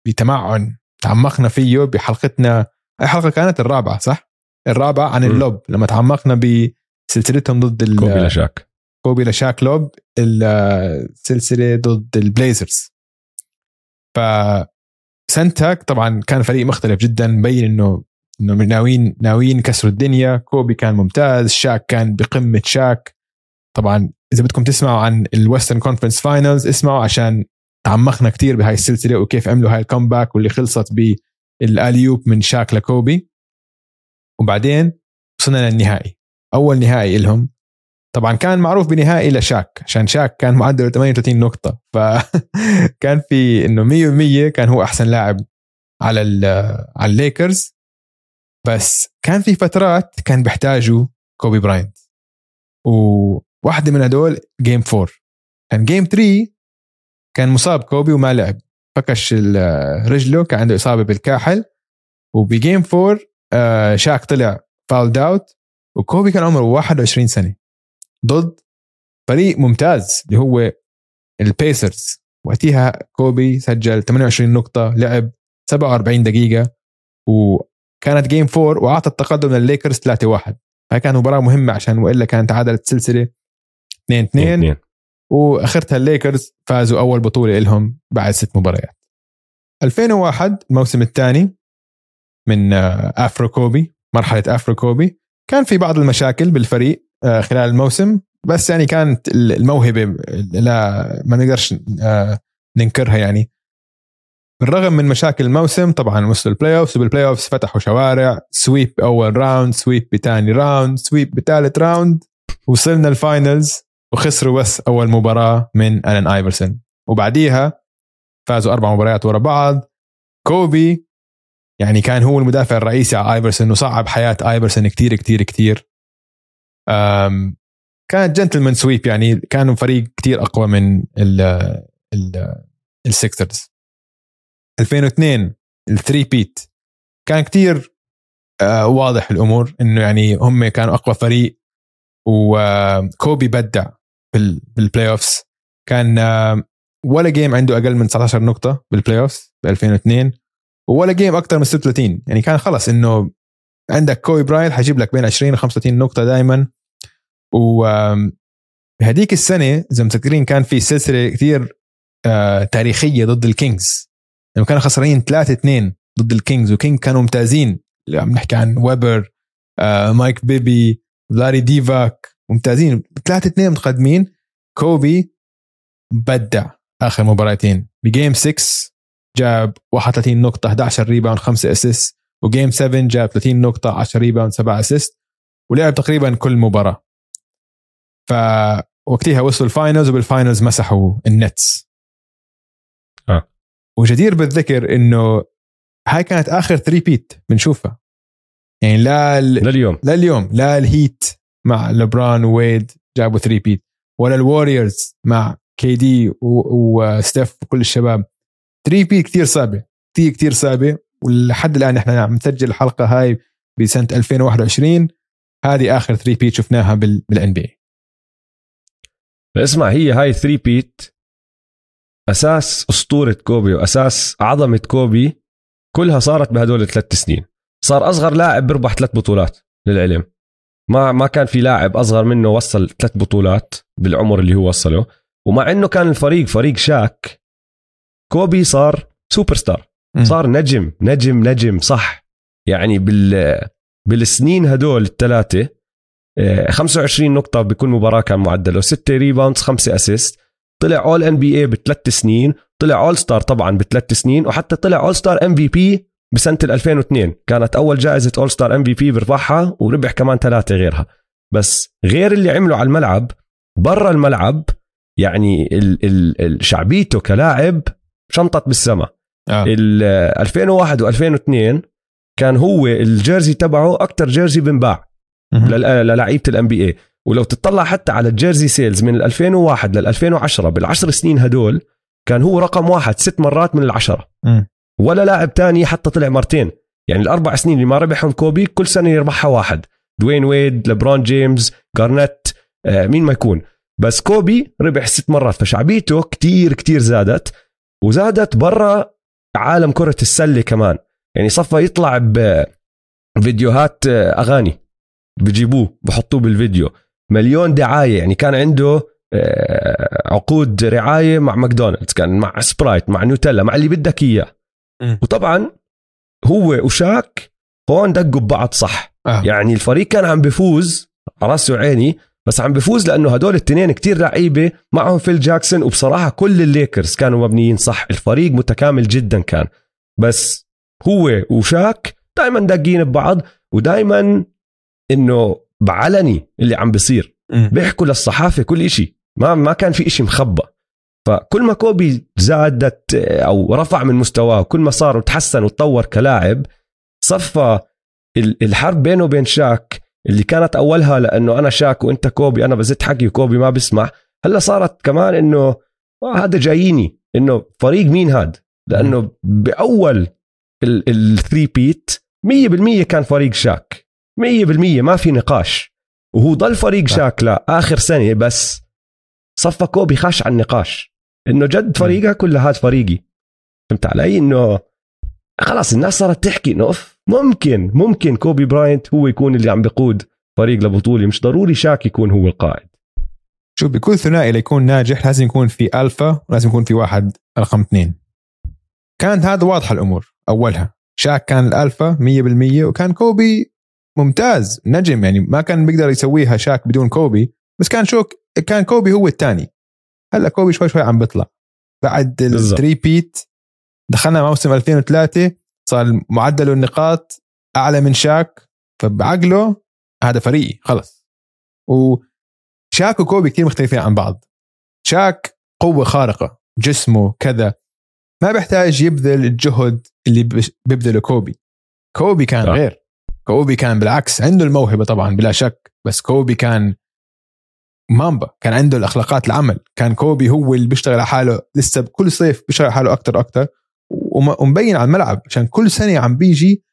بتمعن تعمقنا فيه بحلقتنا أي حلقة كانت الرابعة صح؟ الرابعة عن. ال lob لما تعمقنا بسلسلتهم ضد ال- كوبي لشاك كوبي لشاك lob السلسله ضد البليزرز ف سنتها طبعا كان فريق مختلف جدا مبين إنه إنه ناويين ناويين يكسروا الدنيا. كوبي كان ممتاز. شاك كان بقمة شاك. طبعا إذا بدكم تسمعوا عن ال Western Conference finals اسمعوا عشان تعمقنا كتير بهاي السلسلة وكيف عملوا هاي ال comeback واللي خلصت بال alley-oop من شاك لكوبي. وبعدين وصلنا للنهائي. أول نهائي لهم. طبعا كان معروف بنهائي لشاك عشان شاك كان معدله 38 نقطة. فكان في إنه 100% كان هو أحسن لاعب على على الليكرز. بس كان في فترات كان بيحتاجوا كوبي براينت. وواحدة من هدول game 4 كان game 3 كان مصاب كوبي وما لعب. فكش رجله كان عنده إصابة بالكاحل. وب game 4 آه، شاك طلع foul out وكوبي كان عمره 21 سنة. ضد فريق ممتاز اللي هو البيسرز وقتها كوبي سجل 28 نقطة لعب 47 دقيقة. وكانت game 4 واعطى التقدم للليكرز 3-1 هاي كانت مباراة مهمة عشان وإلا كانت تعادلت سلسلة 2 2 وأخرتها الليكرز فازوا أول بطولة لهم بعد ست مباريات. 2001 الموسم الثاني من afro كوبي مرحلة afro كوبي كان في بعض المشاكل بالفريق آه، خلال الموسم بس يعني كانت الموهبة لا ما نقدرش آه، ننكرها يعني. بالرغم من مشاكل الموسم طبعا وصلوا ال playoffs وبال playoffs فتحوا شوارع sweep أول round sweep بثاني round sweep بثالث round وصلنا ال finals وخسروا بس أول مباراة من ألن ايفرسون وبعديها فازوا أربع مباريات ورا بعض. كوبي يعني كان هو المدافع الرئيسي على ايفرسون وصعب حياة ايفرسون كتير كتير كتير. كانت gentleman sweep يعني كانوا فريق كتير أقوى من ال ال 2002 ال three-peat كان كتير آه، واضح الأمور إنه يعني هم كانوا أقوى فريق وكوبي بدع بال playoffs كان آه، ولا game عنده أقل من 19 نقطة بال playoffs ب 2002 ولا game أكثر من 36 يعني كان خلص إنه عندك كوبي براينت حيجيب لك بين 20 و 35 نقطة دائما و بهديك السنة إذا متذكرين كان في سلسلة كثير آه، تاريخية ضد الكينجز. لما كانوا خسرانين 3 2 ضد الكينجز وكينج كانوا ممتازين. اللي عم نحكي عن ويبر آه مايك بيبي فلادي ديفاتس ممتازين. 3 2 متقدمين. كوبي بدع آخر مباراتين. ب game 6 جاب 31 نقطة 11 rebound 5 assist و game 7 جاب 30 نقطة 10 rebound 7 assist ولعب تقريبا كل مباراة. فوقتها وصلوا ال finals وبال finals مسحوا النتس. وجدير بالذكر إنه هاي كانت آخر three-peat بنشوفها. يعني لا. لليوم لليوم. لا الهيت مع لبران وويد جابوا three-peat ولا الوريورز مع كي دي وستيف وكل الشباب. three-peat كثير صعبة كثير كثير صعبة ولحد الآن إحنا عم نسجل الحلقة هاي بسنة 2021 هذه آخر three-peat شفناها بال NBA اسمع هي هاي three-peat أساس أسطورة كوبي وأساس عظمة كوبي كلها صارت بهدول الثلاث سنين. صار أصغر لاعب بيربح ثلاث بطولات للعلم. ما ما كان في لاعب أصغر منه وصل ثلاث بطولات بالعمر اللي هو وصله. ومع إنه كان الفريق فريق شاك كوبي صار سوبر ستار صار نجم نجم نجم صح. يعني بال بالسنين هدول الثلاثة 25 نقطة بكل مباراة كان معدله. 6 rebounds 5 assist طلع All-NBA بثلاث سنين طلع All-Star طبعا بثلاث سنين وحتى طلع All-Star MVP بسنه 2002 كانت أول جائزة All-Star MVP برفعها وربح كمان ثلاثة غيرها. بس غير اللي عمله على الملعب برا الملعب يعني ال ال ال شعبيته كلاعب شنطت بالسماء آه. 2001 و2002 كان هو ال jersey تبعه أكثر jersey بنباع للعيبة ال NBA ولو تطلع حتى على ال jersey sales من 2001 لل 2010 بالعشر سنين هدول كان هو رقم واحد ست مرات من العشرة. م. ولا لاعب تاني حتى طلع مرتين. يعني الأربع سنين اللي ما ربحهم كوبي كل سنة يربحها واحد. دوين ويد لبرون جيمس جارنيت آه مين ما يكون. بس كوبي ربح ست مرات فشعبيته كتير كتير زادت وزادت برا عالم كرة السلة كمان. يعني صفى يطلع بفيديوهات آه، أغاني. بجيبوه بحطوه بالفيديو. مليون دعاية يعني كان عنده آه، عقود رعاية مع ماكدونالدز كان مع سبرايت مع نوتيلا مع اللي بدك إياه. وطبعا هو وشاك هون دقوا ببعض صح. آه. يعني الفريق كان عم بفوز راسي وعيني بس عم بفوز لأنه هدول التنين كتير لعيبة معهم فيل جاكسون وبصراحة كل الليكرز كانوا مبنيين صح. الفريق متكامل جدا كان. بس هو وشاك دائما داقين ببعض ودائما إنه بالعلني اللي عم بيصير. بيحكوا للصحافة كل إشي. ما ما كان في إشي مخبى فكل ما كوبي زادت أو رفع من مستواه كل ما صار وتحسن وتطور كلاعب صفى الحرب بينه وبين شاك اللي كانت أولها لأنه أنا شاك وأنت كوبي أنا بزت حكي وكوبي ما بسمع. هلأ صارت كمان إنه آه هذا جاييني. إنه فريق مين هاد؟ لأنه بأول ال three-peat 100% كان فريق شاك. 100% ما في نقاش. وهو ضل فريق شاك لاخر سنه بس صفى كوبي خاش على النقاش. إنه جد فريقك ولا هذا فريقي. فهمت علي؟ إنه خلاص الناس صارت تحكي إنه ممكن ممكن كوبي براينت هو يكون اللي عم بقود فريق لبطولة. مش ضروري شاك يكون هو القائد. شوف بكل ثنائي ليكون ناجح؟ لازم يكون في ألفا ولازم يكون في واحد رقم اثنين. كانت هذا واضحة الأمور أولها. شاك كان الألفا 100% وكان كوبي ممتاز نجم يعني ما كان بيقدر يسويها شاك بدون كوبي بس كان شوك كان كوبي هو الثاني هلا كوبي شوي شوي عم بيطلع. بعد ال three-peat دخلنا موسم 2003 صار معدل النقاط أعلى من شاك فبعقله هذا فريقي خلص. وشاك وكوبي كثير مختلفين عن بعض. شاك قوة خارقة جسمه كذا. ما بيحتاج يبذل الجهد اللي بيبذله كوبي. كوبي كان صح. غير. كوبي كان بالعكس عنده الموهبة طبعا بلا شك. بس كوبي كان مامبا كان عنده الأخلاقات العمل. كان كوبي هو اللي بيشتغل على حاله. لسه كل صيف بيشتغل على حاله أكثر أكثر ومبين على الملعب عشان كل سنة عم بيجي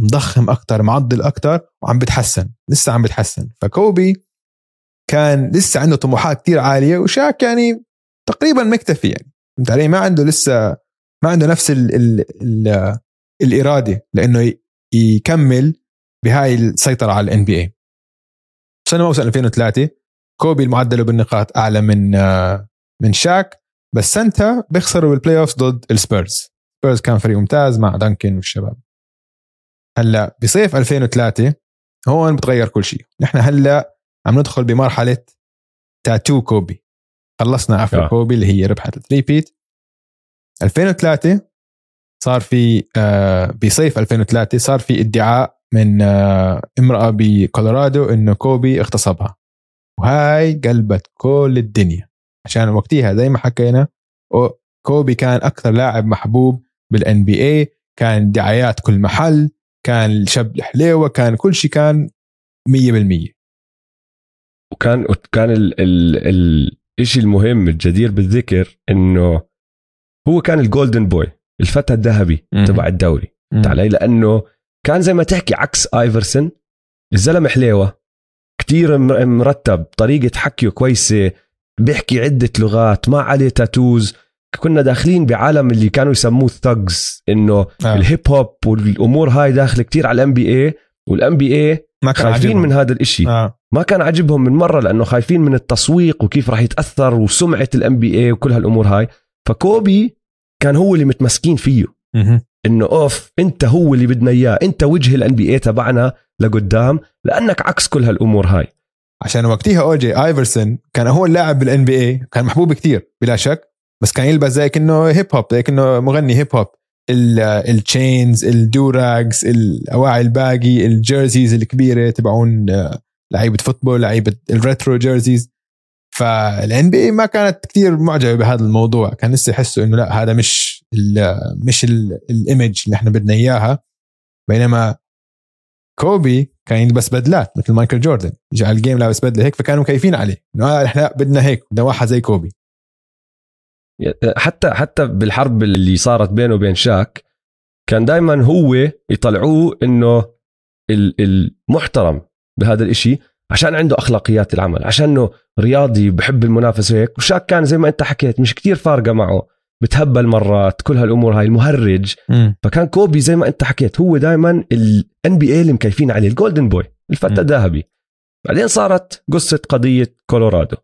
مضخم أكثر معضل أكثر وعم بتحسن لسه عم بتحسن فكوبي كان لسه عنده طموحات كتير عالية وشاك يعني تقريبا مكتفي يعني. فهمت علي؟ ما عنده لسه ما عنده نفس ال ال ال الإرادة لأنه يكمل بهاي السيطرة على ال NBA سنة موسم 2003 كوبي المعدل بالنقاط أعلى من من شاك بس سنتها بيخسروا بال playoff ضد السبيرز. سبيرز كان فريق ممتاز مع دانكن والشباب. هلأ بصيف 2003 هون بتغير كل شيء. نحن هلأ عم ندخل بمرحلة تاتو كوبي. خلصنا عفوا كوبي اللي هي ربحت ال three 2003 صار في آه بصيف 2003 صار في ادعاء من آه امرأة بكولورادو إنه كوبي اغتصبها. وهاي قلبت كل الدنيا. عشان وقتها زي ما حكينا كوبي كان أكثر لاعب محبوب بال NBA كان دعايات كل محل كان شب الحليوه كان كل شيء كان 100% وكان كان ال ال الشيء المهم الجدير بالذكر إنه هو كان ال golden boy الفتى الذهبي تبع الدوري. علي لأنه كان زي ما تحكي عكس ايفرسون الزلمة حليوة كتير مرتب طريقة حكيه كويسة بيحكي عدة لغات ما عليه tattoos كنا داخلين بعالم اللي كانوا يسموه thugs إنه آه. ال hip hop والأمور هاي داخلة كتير على ال NBA وال NBA ما كان خايفين عجبهم. من هذا الإشي آه. ما كان عجبهم من مرة لأنه خايفين من التسويق وكيف راح يتأثر وسمعة ال NBA وكل هالأمور هاي فكوبي كان هو اللي متمسكين فيه إنه أوف أنت هو اللي بدنا إياه أنت وجه ال NBA تبعنا لقدام لأنك عكس كل هالأمور هاي. عشان وقتها اوجي آيفرسون كان هو اللاعب بال NBA كان محبوب كثير بلا شك بس كان يلبس زي كانه hip hop زي كانه مغني hip hop ال chains ال durags الاواعي ال baggy ال jerseys الكبيرة تبعون آه، لعيبة football لعيبة ال retro jerseys فال NBA ما كانت كثير معجبة بهذا الموضوع كان لسه يحسوا إنه لا هذا مش ال مش ال image اللي إحنا بدنا إياها بينما كوبي كان يلبس بدلات مثل مايكل جوردن. جاء ال game لابس بدلة هيك فكانوا مكيفين عليه. إنه آه إحنا بدنا هيك بدنا واحد زي كوبي. حتى حتى بالحرب اللي صارت بينه وبين شاك كان دائما هو يطلعوه إنه المحترم بهذا الإشي عشان عنده أخلاقيات العمل عشانه رياضي بحب المنافسة وهيك وشاك كان زي ما أنت حكيت مش كتير فارقة معه. بتهبل مرات كل هالأمور هاي المهرج. م. فكان كوبي زي ما أنت حكيت هو دائما ال NBA اللي مكيفين عليه ال golden boy الفتى الذهبي. بعدين صارت قصة قضية كولورادو.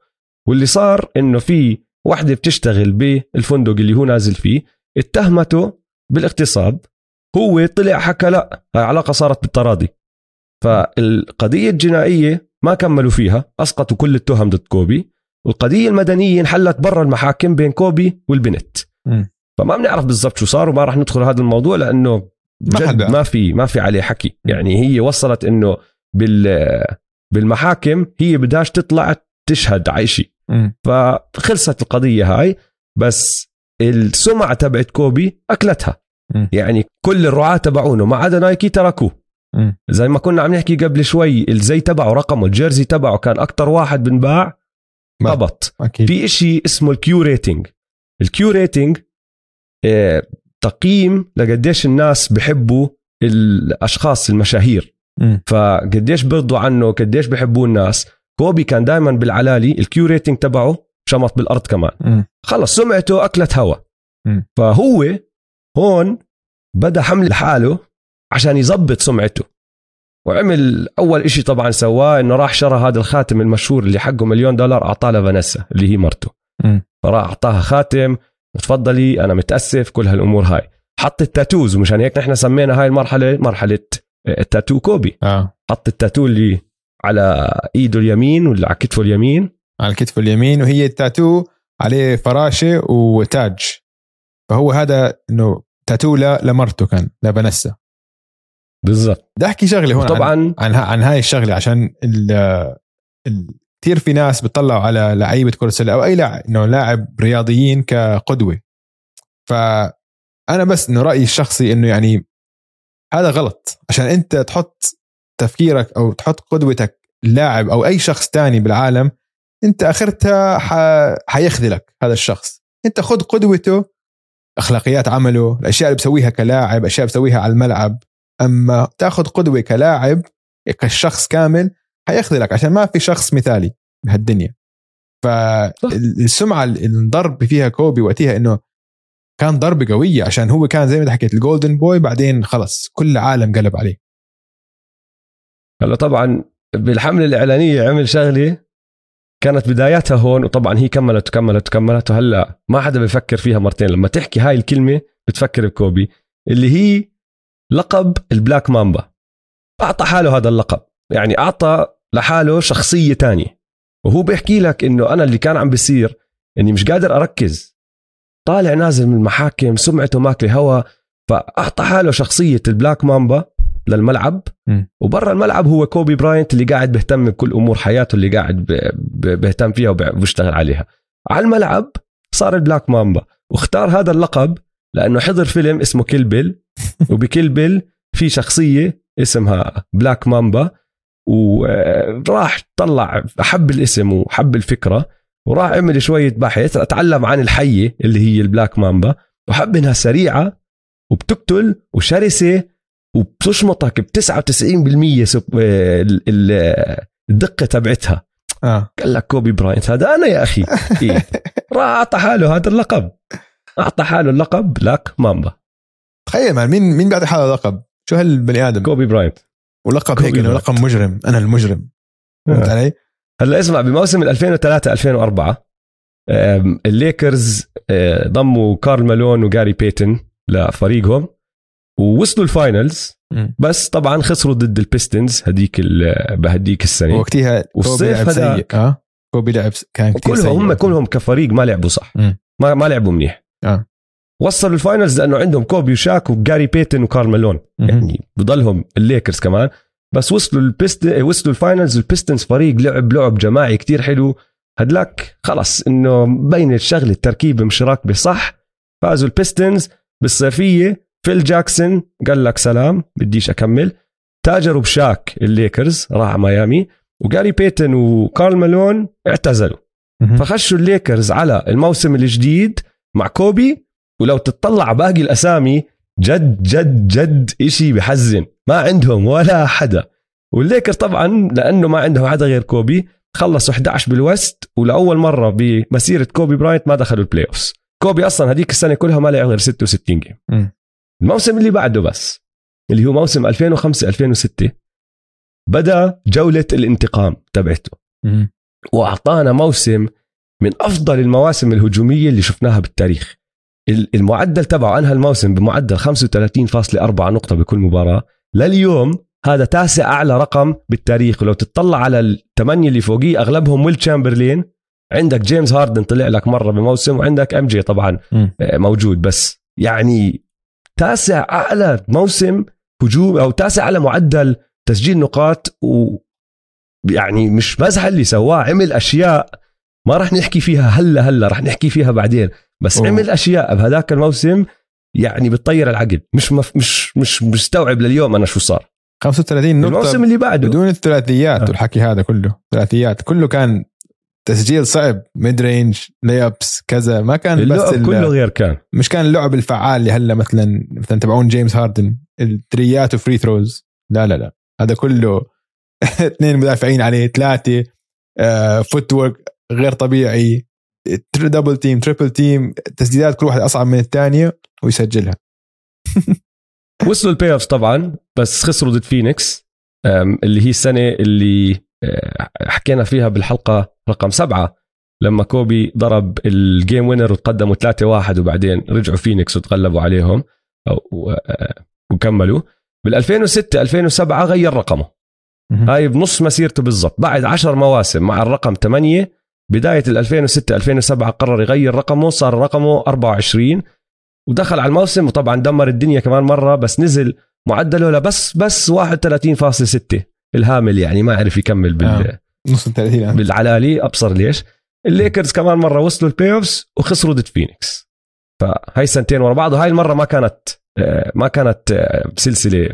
واللي صار إنه في وحدة بتشتغل بالفندق اللي هو نازل فيه اتهمته بالاغتصاب. هو طلع حكى لا هاي علاقة صارت بالتراضي. فالقضية الجنائية ما كملوا فيها أسقطوا كل التهم ضد كوبي. والقضية المدنية انحلت برا المحاكم بين كوبي والبنت. فما بنعرف بالضبط شو صار وما راح ندخل هذا الموضوع حد جد. ما في ما في عليه حكي يعني هي وصلت إنه بال بالمحاكم هي بدهاش تطلع تشهد على شيء. فخلصت القضية هاي بس السمعة تبعت كوبي أكلتها. يعني كل الرعاة تبعونه ما عدا نايكي تركوه. زي ما كنا عم نحكي قبل شوي الزي تبعه رقمه ال jersey تبعه كان أكتر واحد بنباع هبط أكيد. في إشي اسمه ال Q rating ال Q rating تقييم لقديش الناس بحبوا الأشخاص المشاهير. فقديش برضوا عنه قديش بحبوه الناس. كوبي كان دائما بالعلالي ال Q rating تبعه شمط بالأرض كمان. خلص سمعته أكلت هوا. فهو هون بدأ حمل حاله عشان يظبط سمعته. وعمل أول إشي طبعا سواه إنه راح شرى هذا الخاتم المشهور اللي حقه مليون دولار أعطاه لفانيسا اللي هي مرته. فراح أعطاها خاتم تفضلي أنا متأسف كل هالأمور هاي. حط ال tattoos ومشان هيك نحن سمينا هاي المرحلة مرحلة التاتو كوبي. آه. حط التاتو اللي على إيده اليمين واللي على كتفه اليمين. على الكتف اليمين وهي التاتو عليه فراشه وتاج. فهو هذا إنه تاتو لمرته كان لفانيسا. بالضبط. بدي أحكي شغلة هون طبعا عن ها- عن هاي الشغلة عشان ال ال كثير في ناس بتطلعوا على لعيبة كرة السلة أو أي لاعب إنه لاعب رياضيين كقدوة. فأنا بس إنه رأيي الشخصي إنه يعني هذا غلط. عشان أنت تحط تفكيرك أو تحط قدوتك لاعب أو أي شخص تاني بالعالم أنت آخرتها ح... حيخذلك هذا الشخص. أنت خذ قدوته أخلاقيات عمله الأشياء اللي بسويها كلاعب اشياء بسويها على الملعب. أما تأخذ قدوة كلاعب كشخص كامل حيخذلك عشان ما في شخص مثالي بهالدنيا. فالسمعة اللي انضرب فيها كوبي وقتها إنه كان ضربة قوية عشان هو كان زي ما حكيت ال golden boy بعدين خلص كل العالم قلب عليه. هلا طبعا بالحملة الإعلانية عمل شغلة كانت بداياتها هون وطبعا هي كملت وكملت وكملت وهلأ ما حدا بفكر فيها مرتين. لما تحكي هاي الكلمة بتفكر بكوبي اللي هي لقب البلاك مامبا. أعطى حاله هذا اللقب. يعني أعطى لحاله شخصية تانية. وهو بيحكي لك إنه أنا اللي كان عم بيصير إني مش قادر أركز. طالع نازل من المحاكم سمعته ماكلة هوا فأعطى حاله شخصية البلاك مامبا للملعب. وبرا الملعب هو كوبي براينت اللي قاعد بيهتم بكل أمور حياته اللي قاعد بيهتم فيها وبيشتغل عليها. على الملعب صار البلاك مامبا. واختار هذا اللقب لأنه حضر فيلم اسمه كيل بيل. وبكيل بيل في شخصية اسمها بلاك مامبا وراح طلع حب الاسم وحب الفكرة وراح عمل شوية بحث أتعلم عن الحية اللي هي البلاك مامبا وحب إنها سريعة وبتقتل وشرسة وبتشمطك ب 99% سب- ال- ال- الدقة تبعتها. آه. قال لك كوبي براينت هذا أنا يا أخي. إيه. راح أعطى حاله هذا اللقب. أعطى حاله اللقب بلاك مامبا تخيل مان مين مين بيعطي حاله لقب شو هالبني آدم كوبي براينت ولقب هيك إنه. لقب مجرم أنا المجرم فهمت آه. علي؟ هلأ اسمع بموسم 2003 2004 آم، الليكرز آه، ضموا كارل مالون وجاري بيتن لفريقهم ووصلوا ال finals. بس طبعا خسروا ضد البيستونز هديك ال- بهديك السنة وقتها كوبي والصيف لعب. آه كوبي لعب كان كثير كلهم هم. كلهم كفريق ما لعبوا صح. ما ما لعبوا منيح آه. وصلوا ال finals لأنه عندهم كوبي وشاك وجاري بيتن وكارل مالون. يعني بضلهم الليكرز كمان. بس وصلوا البيست وصلوا ال finals والبيستونز فريق لعب لعب جماعي كتير حلو. هدلاك خلص إنه مبين الشغلة التركيبه مش راكبه صح فازوا البيستونز بالصيفية. فيل جاكسون قال لك سلام بديش أكمل. تاجروا بشاك الليكرز راح ميامي. وجاري بيتن وكارل مالون اعتزلوا. فخشوا الليكرز على الموسم الجديد مع كوبي. ولو تطلع باقي الأسامي جد جد جد إشي بحزن. ما عندهم ولا حدا. والليكرز طبعا لأنه ما عندهم حدا غير كوبي خلصوا 11 بال West ولأول مرة بمسيرة كوبي براينت ما دخلوا ال playoffs كوبي أصلا هذيك السنة كلها ما لعب غير 66 game. الموسم اللي بعده بس اللي هو موسم 2005 2006 بدأ جولة الانتقام تبعته. وأعطانا موسم من أفضل المواسم الهجومية اللي شفناها بالتاريخ. ال- المعدل تبعه أنهى الموسم بمعدل 35.4 نقطة بكل مباراة. لليوم هذا تاسع أعلى رقم بالتاريخ. ولو تطلع على الثمانية اللي فوقيه أغلبهم ويل تشامبرلين. عندك جيمس هاردن طلع لك مرة بموسم وعندك إم جي طبعا. آه، موجود. بس يعني تاسع أعلى موسم هجوم أو تاسع أعلى معدل تسجيل نقاط و يعني مش مزح اللي سواه. عمل أشياء ما راح نحكي فيها هلأ هلأ راح نحكي فيها بعدين. بس أوه. عمل أشياء بهذاك الموسم يعني بتطير العقل. مش مف مش مش مستوعب لليوم أنا شو صار. 35 نقطة الموسم اللي بعده. بدون الثلاثيات آه. والحكي هذا كله. ثلاثيات. كله كان تسجيل صعب. mid range layups كذا. ما كان بس اللعب ال- كله غير كان. مش كان اللعب الفعال اللي هلا مثلا مثلا تبعون جيمس هاردن التريات و free throws لا لا لا. هذا كله اثنين مدافعين عليه ثلاثة آه فوت غير طبيعي. double team triple team تسديدات كل واحد أصعب من الثانية ويسجلها. وصلوا ال playoffs طبعا بس خسروا ضد فينيكس اللي هي السنة اللي أه، حكينا فيها بالحلقة رقم سبعة لما كوبي ضرب ال game winner وتقدموا 3-1 وبعدين رجعوا فينيكس وتغلبوا عليهم أه، وكملوا. بال 2006 2007 غير رقمه. هاي بنص مسيرته بالضبط بعد 10 مواسم مع الرقم 8 بداية ال 2006 2007 قرر يغير رقمه صار رقمه 24 ودخل على الموسم وطبعا دمر الدنيا كمان مرة بس نزل معدله لبس بس 31.6 الهامل يعني ما عرف يكمل بال آه. نص ال 30 آه. بالعلالي أبصر ليش الليكرز كمان مرة وصلوا ال playoffs وخسروا ضد فينيكس فهاي سنتين ورا بعض وهاي المرة ما كانت آه، ما كانت آه، سلسلة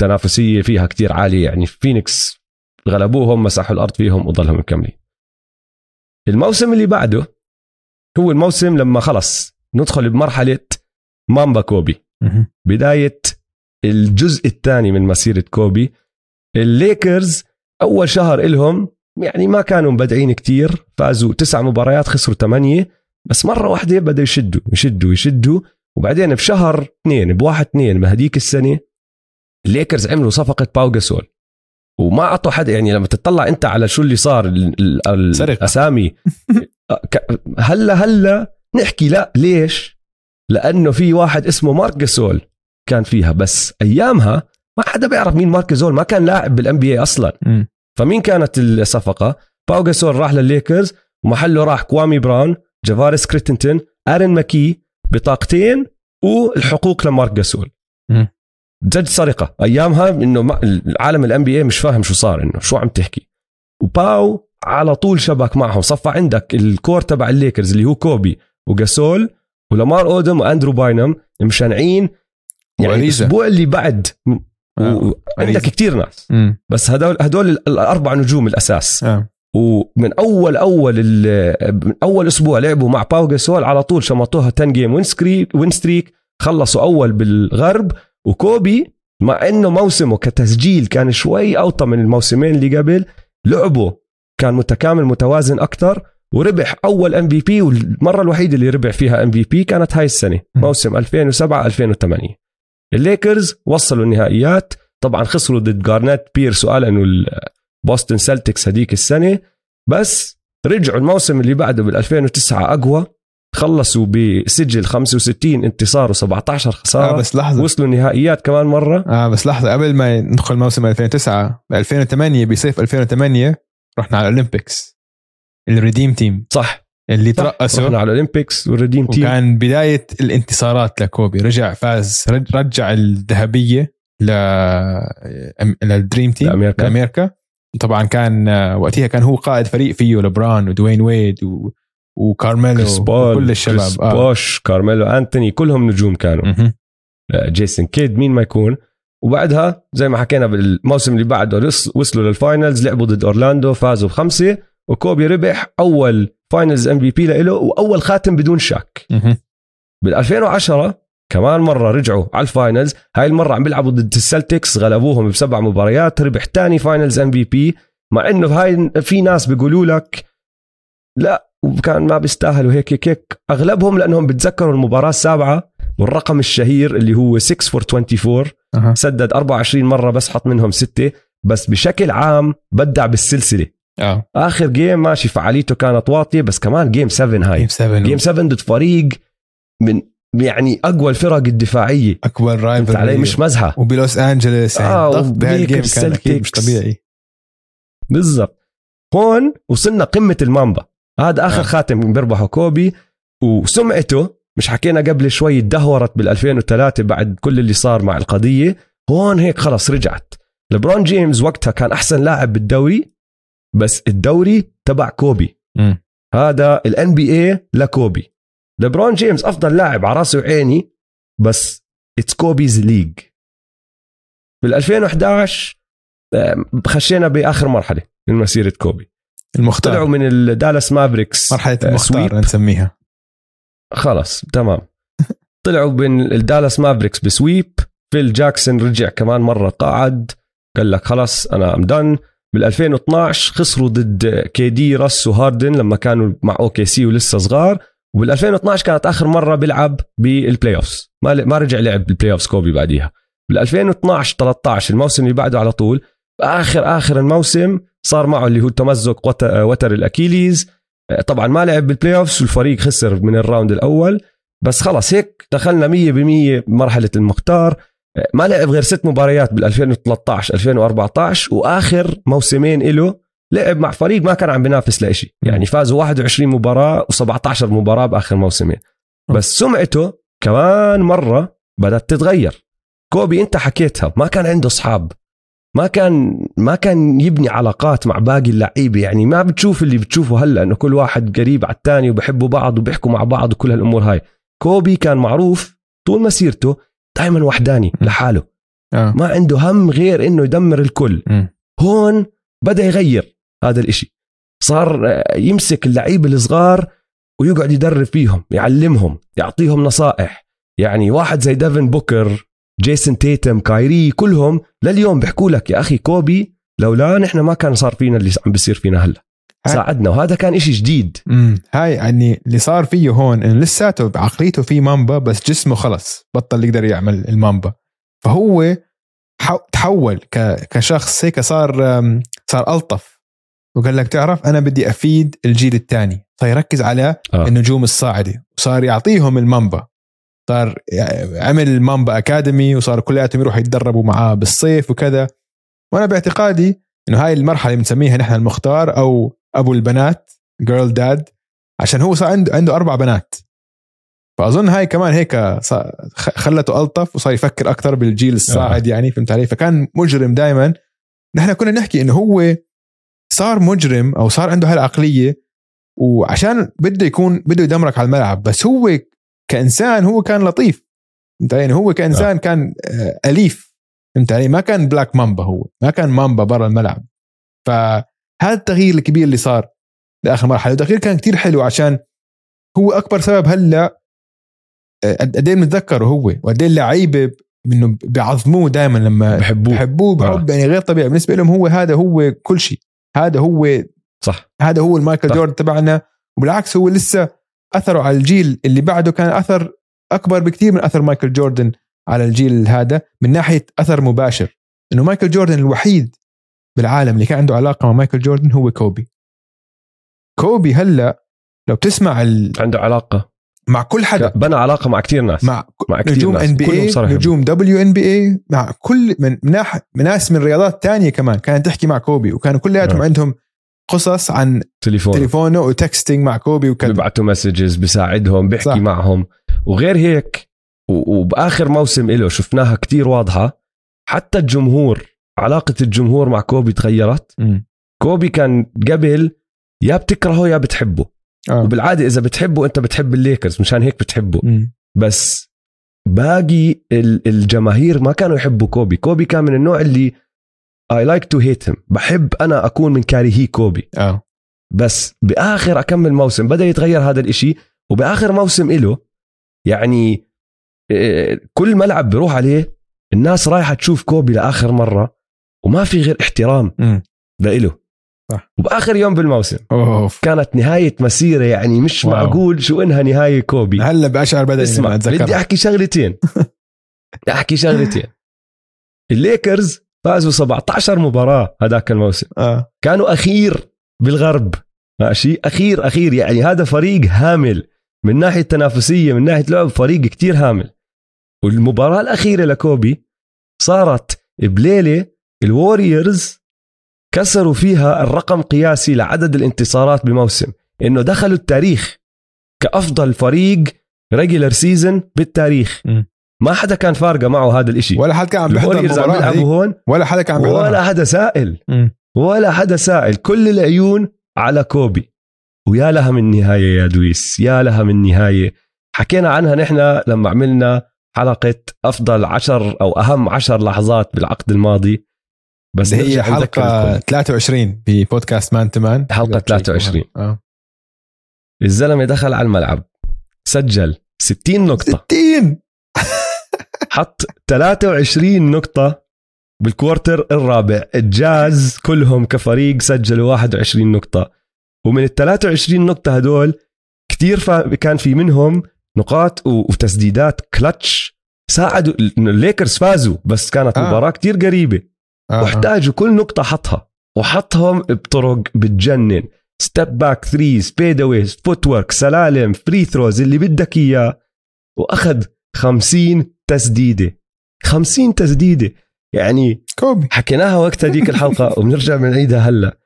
تنافسية فيها كتير عالية يعني فينيكس غلبوهم مسحوا الأرض فيهم وضلهم مكملين الموسم اللي بعده هو الموسم لما خلص ندخل بمرحلة مامبا كوبي. بداية الجزء الثاني من مسيرة كوبي. الليكرز أول شهر إلهم يعني ما كانوا مبدعين كتير فازوا تسع مباريات خسروا ثمانية بس مرة واحدة بدأوا يشدوا يشدوا يشدوا. وبعدين بشهر اثنين بواحد اثنين بهديك السنة الليكرز عملوا صفقة باو جاسول. وما أعطوا حدا يعني لما تطلع أنت على شو اللي صار. الأسامي ك- هلأ هلأ نحكي لا ليش؟ لأنه في واحد اسمه مارك جاسول كان فيها بس أيامها ما حدا بيعرف مين مارك جاسول ما كان لاعب بال NB أصلا. فمين كانت الصفقة؟ باو جاسول راح للليكرز ومحله راح كوامي براون جافاريس كريتنتون آرون ماكي بطاقتين والحقوق لمارك جاسول. جد سرقة أيامها إنه ما- العالم ال NB مش فاهم شو صار إنه شو عم تحكي وباو على طول شبك معهم صفى عندك الكور تبع الليكرز اللي هو كوبي وجاسول ولامار أودم وأندرو باينم مش هينين يعني. الأسبوع اللي بعد آه. عندك. كتير ناس مم. بس هدول هدول ال- الأربع نجوم الأساس آه. ومن اول أول من أول أسبوع لعبوا مع باو جاسول على طول شمطوها 10 game win streak خلصوا أول بالغرب وكوبي مع إنه موسمه كتسجيل كان شوي أوطى من الموسمين اللي قبل لعبه كان متكامل متوازن أكثر وربح أول MVP والمرة الوحيدة اللي ربح فيها MVP كانت هاي السنة. موسم 2007 2008 الليكرز وصلوا النهائيات طبعا خسروا ضد جارنيت بيرس والن والبوستن سلتكس هذيك السنة بس رجعوا الموسم اللي بعده بال 2009 أقوى خلصوا بسجل 65 انتصار و17 خسارة. آه بس لحظة. وصلوا النهائيات كمان مرة. آه بس لحظة قبل ما ندخل موسم 2009 ب 2008 بصيف 2008 رحنا على ال Olympics. ال Redeem Team. صح. اللي رحنا ترقصوا على ال Olympics وال Redeem Team. وكان بداية الانتصارات لكوبي. رجع فاز رج- رجع الذهبية ل لل Dream Team لأمريكا. لامريكا طبعا كان آه، وقتها كان هو قائد فريق فيه لبران ودوين ويد و... وكارميلو وكل الشباب. كريس آه. بوش كارميلو أنتوني كلهم نجوم كانوا. مهم. آه، جيسون كيد مين ما يكون. وبعدها زي ما حكينا بالموسم اللي بعده وصلوا لل finals لعبوا ضد أورلاندو فازوا بخمسة. وكوبي ربح أول finals MVP له وأول خاتم بدون شك. بال 2010 كمان مرة رجعوا على ال finals هاي المرة عم بيلعبوا ضد السلتكس غلبوهم بسبع مباريات ربح تاني finals MVP مع إنه هاي في ناس بيقولوا لك لا وكان ما بيستاهلوا هيك هيك هيك. أغلبهم لأنهم بتذكروا المباراة السابعة والرقم الشهير اللي هو 6 for 24 أها. سدد 24 مرة بس حط منهم ستة. بس بشكل عام بدع بالسلسلة. آه. آخر game ماشي فعاليته كانت واطية بس كمان game 7 هاي. game 7 game 7 ضد فريق من يعني أقوى الفرق الدفاعية. اكبر فهمت علي؟ rival مش مزحه وب لوس انجلوس يعني آه، الضغط بهال game كان أكيد مش. طبيعي. بالضبط. هون وصلنا قمة المامبا هذا آخر آه. خاتم بيربحه كوبي وسمعته مش حكينا قبل شوي تدهورت بال 2003 بعد كل اللي صار مع القضية هون هيك خلص رجعت. لبرون جيمس وقتها كان أحسن لاعب بالدوري بس الدوري تبع كوبي. مم. هذا ال NBA لكوبي. لبرون جيمس أفضل لاعب على راسي وعيني بس it's Kobe's league بال 2011 آه، خشينا بآخر مرحلة من مسيرة كوبي. المختار. طلعوا من الدالاس مافريكس مرحلة آه، المختار. نسميها. خلص تمام. طلعوا من الدالاس مافريكس ب sweep. فيل جاكسون رجع كمان مرة قاعد. قال لك خلص أنا I'm done بال 2012 خسروا ضد KD Russ وهاردن لما كانوا مع OKC ولسه صغار. وبال 2012 كانت آخر مرة بيلعب بال playoffs ما ما رجع لعب بال playoffs كوبي بعديها. بال 2012 13 الموسم اللي بعده على طول. آخر آخر الموسم صار معه اللي هو تمزق وت- وتر ال Achilles. طبعا ما لعب بال playoffs والفريق خسر من ال round الأول. بس خلص هيك دخلنا 100% بمرحله المختار. ما لعب غير ست مباريات بال 2013 2014 وآخر موسمين له لعب مع فريق ما كان عم بينافس لإشي. يعني فازوا 21 مباراة و17 مباراة بآخر موسمين. بس سمعته كمان مرة بدأت تتغير. كوبي أنت حكيتها ما كان عنده أصحاب. ما كان ما كان يبني علاقات مع باقي اللعيبة. يعني ما بتشوف اللي بتشوفه هلا إنه كل واحد قريب على الثاني وبحبوا بعض وبيحكوا مع بعض وكل هالأمور هاي. كوبي كان معروف طول مسيرته دائما وحداني لحاله. آه. ما عنده هم غير إنه يدمر الكل. هون بدأ يغير هذا الإشي. صار آه، يمسك اللعيبة الصغار ويقعد يدرب فيهم يعلمهم يعطيهم نصائح. يعني واحد زي ديفن بوكر جيسون تيتم كايري كلهم لليوم بيحكوا لك يا أخي كوبي لولا نحن ما كان صار فينا اللي عم بيصير فينا هلا. ساعدنا وهذا كان إشي جديد. امم هاي يعني اللي صار فيه هون إنه لساته بعقليته في مامبا بس جسمه خلص بطل يقدر يعمل المامبا فهو حو- تحول كشخص هيك صار صار ألطف. وقال لك تعرف أنا بدي أفيد الجيل الثاني. صار يركز على آه. النجوم الصاعدة وصار يعطيهم المامبا صار يع- عمل المامبا أكاديمي وصار كلياتهم يروحوا يتدربوا معاه بالصيف وكذا. وأنا باعتقادي إنه هاي المرحلة اللي بنسميها نحن المختار أو أبو البنات جيرل داد عشان هو صار عنده عنده أربع بنات. فأظن هاي كمان هيك خلته ألطف وصار يفكر أكثر بالجيل الصاعد يعني فهمت علي؟ فكان مجرم دائما نحن كنا نحكي إنه هو صار مجرم أو صار عنده هالعقلية وعشان بده يكون بده يدمرك على الملعب بس هو كإنسان هو كان لطيف. علي؟ يعني هو كإنسان كان آه، أليف. فهمت علي؟ ما كان بلاك مامبا هو. ما كان مامبا برا الملعب. فهذا التغيير الكبير اللي صار لآخر مرحلة. والتغيير كان كتير حلو عشان هو أكبر سبب هلأ آه، قد إيه بنتذكره هو؟ وقد إيه اللعيبة إنه بيعظموه دائما لما بحبوه. بحبوه بحب يعني غير طبيعي. بالنسبة لهم هو هذا هو كل شيء. هذا هو صح. هذا هو المايكل. جوردن تبعنا. وبالعكس هو لسه أثره على الجيل اللي بعده كان أثر أكبر بكثير من أثر مايكل جوردن على الجيل هذا من ناحية أثر مباشر. إنه مايكل جوردن الوحيد بالعالم اللي كان عنده علاقة مع مايكل جوردن هو كوبي. كوبي هلا لو بتسمع ال... عنده علاقة. مع كل حدا. بنى علاقة مع كتير ناس. مع مع كتير نجوم NBA نجوم WNBA مع كل من من ناح- ناس من رياضات تانية كمان كانت تحكي مع كوبي وكانوا كلياتهم آه. عندهم قصص عن تليفون تليفونه و texting مع كوبي وكذا بيبعتوا messages بيساعدهم بيحكي صح. معهم وغير هيك وبآخر موسم له شفناها كتير واضحة حتى الجمهور علاقة الجمهور مع كوبي تغيرت مم. كوبي كان قبل يا بتكرهه يا بتحبه آه. وبالعادة إذا بتحبه أنت بتحب الليكرز مشان هيك بتحبه مم. بس باقي ال- الجماهير ما كانوا يحبوا كوبي كوبي كان من النوع اللي I like to hate him. بحب أنا أكون من كارهي كوبي. آه. بس بآخر أكمل موسم بدأ يتغير هذا الإشي وبآخر موسم إله يعني إيه، كل ملعب بروح عليه الناس رايحة تشوف كوبي لآخر مرة وما في غير احترام. لإله. صح. وبآخر يوم بالموسم أوف. كانت نهاية مسيرة يعني مش واو. معقول شو إنها نهاية كوبي. هلا بقشعر بدني اسمع بدي أحكي شغلتين. بدي أحكي شغلتين. الليكرز فازوا 17 مباراة هذاك الموسم. آه. كانوا أخير بالغرب. ماشي؟ أخير أخير. يعني هذا فريق هامل. من ناحية تنافسيه من ناحية لعب فريق كتير هامل. والمباراة الأخيرة لكوبي صارت بليلة. الوريورز كسروا فيها الرقم قياسي لعدد الانتصارات بموسم. إنه دخلوا التاريخ كأفضل فريق regular season بالتاريخ. م. ما حدا كان فارقة معه هذا الإشي. ولا حدا كان عم بيحضر عم. هون ولا حدا كان عم ولا بيحضرها حدا سائل. م. ولا حدا سائل. كل العيون على كوبي. ويا لها من نهاية يا دويس. يا لها من نهاية حكينا عنها نحن لما عملنا حلقة أفضل عشر أو أهم عشر لحظات بالعقد الماضي. بس اللي هي حلقة الكل. 23 ببودكاست مان تمان حلقة 23. آه. الزلمة دخل على الملعب. سجل 60 نقطة. 60 حط 23 نقطة بالكوارتر الرابع الجاز كلهم كفريق سجلوا 21 نقطة ومن ال 23 نقطة هدول كتير فا كان في منهم نقاط وتسديدات كلتش ساعدوا الليكرز فازوا بس كانت آه. آه. مباراة كتير قريبة آه. آه. واحتاجوا كل نقطة حطها وحطهم بطرق بتجنن step back three fadeaways footwork سلالم free throws اللي بدك إياه وأخذ 50 تسديدة. 50 تسديدة. يعني كوبي. حكيناها وقت هذيك الحلقة وبنرجع بنعيدها هلا.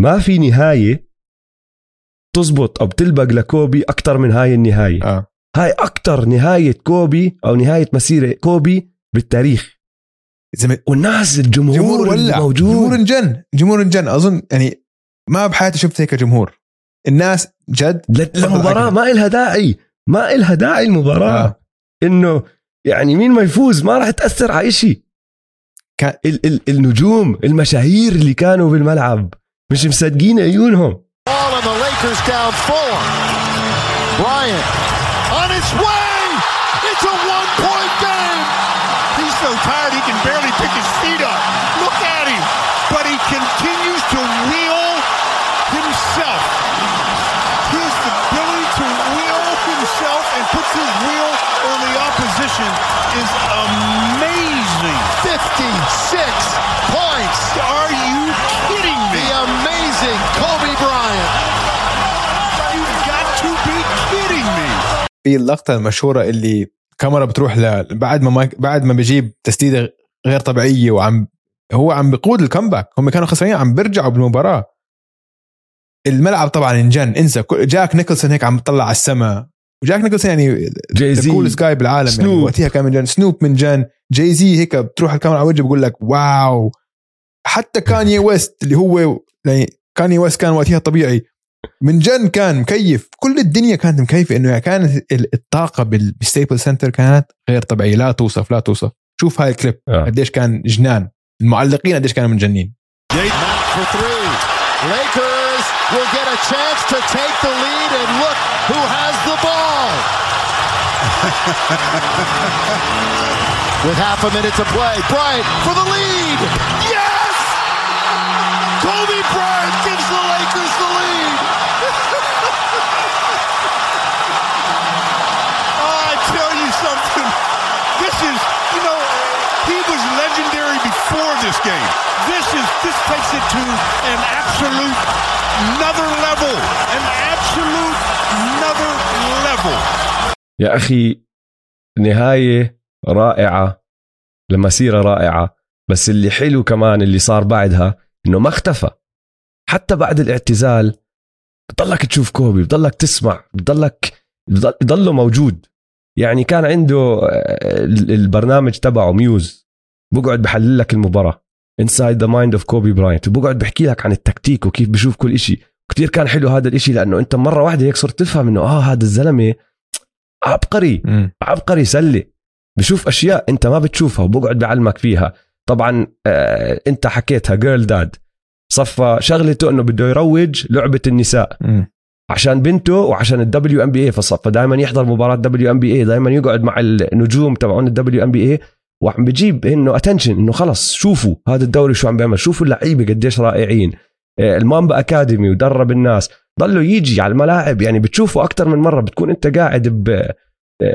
ما في نهاية تزبط أو بتلبق لكوبي أكثر من هاي النهاية. آه. هاي أكثر نهاية كوبي أو نهاية مسيرة كوبي بالتاريخ. زلمه والناس الجمهور جمهور ولع. موجود. جمهور انجن جمهور انجن أظن يعني ما بحياتي شفت هيك جمهور. الناس جد المباراة ما إلها داعي. ما إلها داعي المباراة. آه. إنه يعني مين ما يفوز ما راح تأثر على كان- ال- ال- النجوم المشاهير اللي كانوا بالملعب مش مصدقين عيونهم Ball and the Lakers down four. Bryant on his way. في اللقطة المشهورة اللي كاميرا بتروح ل بعد ما ما بعد ما بجيب تسديدة غير طبيعية وعم هو عم بقود ال comeback. هم كانوا خسرانين عم بيرجعوا بالمباراة. الملعب طبعا انجن. انسى. جاك نيكلسون هيك عم بيطلع على السماء. وجاك نيكلسون يعني جاي زي cool sky بالعالم يعني. snob. وقتها كان من جن. snob من جن. جاي زي هيك بتروح الكاميرا على وجهه بقول لك wow. حتى كاني ويست اللي هو يعني كاني ويست كان وقتها طبيعي. من جن كان مكيف. كل الدنيا كانت مكيفة إنه يعني كانت الطاقة بالستيبل سنتر كانت غير طبيعية. لا توصف لا توصف. شوف هاي الكليب آه. قديش كان جنان. المعلقين قديش كانوا مجنين With half a minute to play, Bryant for the lead. Yes! Kobe Bryant gives the Lakers the lead. Game. This is this takes it to an absolute another level. An absolute another level. يا أخي نهاية رائعة لمسيرة رائعة بس اللي حلو كمان اللي صار بعدها إنه ما اختفى حتى بعد الاعتزال بضلك تشوف كوبي بضلك تسمع بضلك بضل- بضله موجود يعني كان عنده آه، البرنامج تبعه Muse بقعد بحلل لك المباراة inside the mind of كوبي براينت وبقعد بحكي لك عن التكتيك وكيف بشوف كل إشي. كتير كان حلو هذا الإشي لأنه أنت مرة واحدة هيك صرت تفهم إنه آه هذا الزلمة عبقري مم. عبقري سلة. بشوف أشياء أنت ما بتشوفها وبقعد بعلمك فيها. طبعا آه أنت حكيتها girl dad صفى شغلته إنه بده يروج للعبة النساء. مم. عشان بنته وعشان ال WNBA فصفى دائما يحضر مباراة WNBA دائما يقعد مع النجوم تبعون ال WNBA وعم بجيب إنه attention إنه خلص شوفوا هذا الدوري شو عم بيعمل شوفوا اللعيبة قديش رائعين. آه، المامبا academy ودرب الناس. ضلوا يجي على الملاعب يعني بتشوفه أكثر من مرة بتكون أنت قاعد ب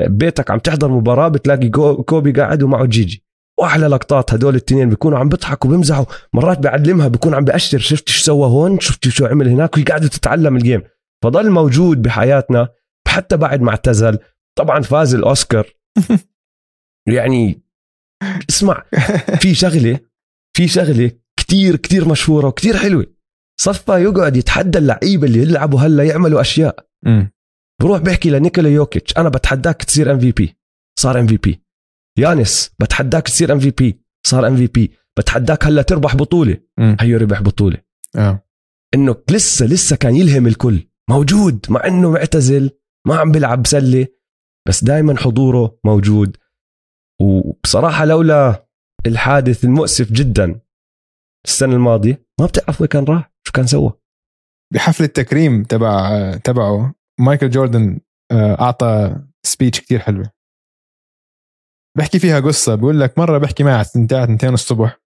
بيتك عم تحضر مباراة بتلاقي كوبي قاعد ومعه جيجي. وأحلى لقطات هدول الاثنين بيكونوا عم بيضحكوا بيمزحوا مرات بيعلمها بيكون عم بأشر شفت شو سوى هون؟ شفت شو عمل هناك؟ وهي قاعدة تتعلم ال game فضل موجود بحياتنا حتى بعد ما اعتزل. طبعا فاز الأوسكار. يعني اسمع في شغلة في شغلة كتير كتير مشهورة وكتير حلوة. صفى يقعد يتحدى اللعيبة اللي يلعبوا هلا يعملوا أشياء. بروح بيحكي لنيكولا يوكيتش أنا بتحداك تصير ام في بي صار ام في بي يانس بتحداك تصير ام في بي صار ام في بي بتحداك هلا تربح بطولة. هيو ربح بطولة. آه. إنه لسه لسه كان يلهم الكل. موجود مع إنه معتزل ما عم بيلعب سله بس دائما حضوره موجود. وبصراحة لولا الحادث المؤسف جدا السنة الماضية ما بتعرف وين كان راح شو كان سوى. بحفل التكريم تبع تبعه مايكل جوردن آه، أعطى speech كتير حلوة. بحكي فيها قصة بقول لك مرة بحكي معه الساعة 2 الصبح.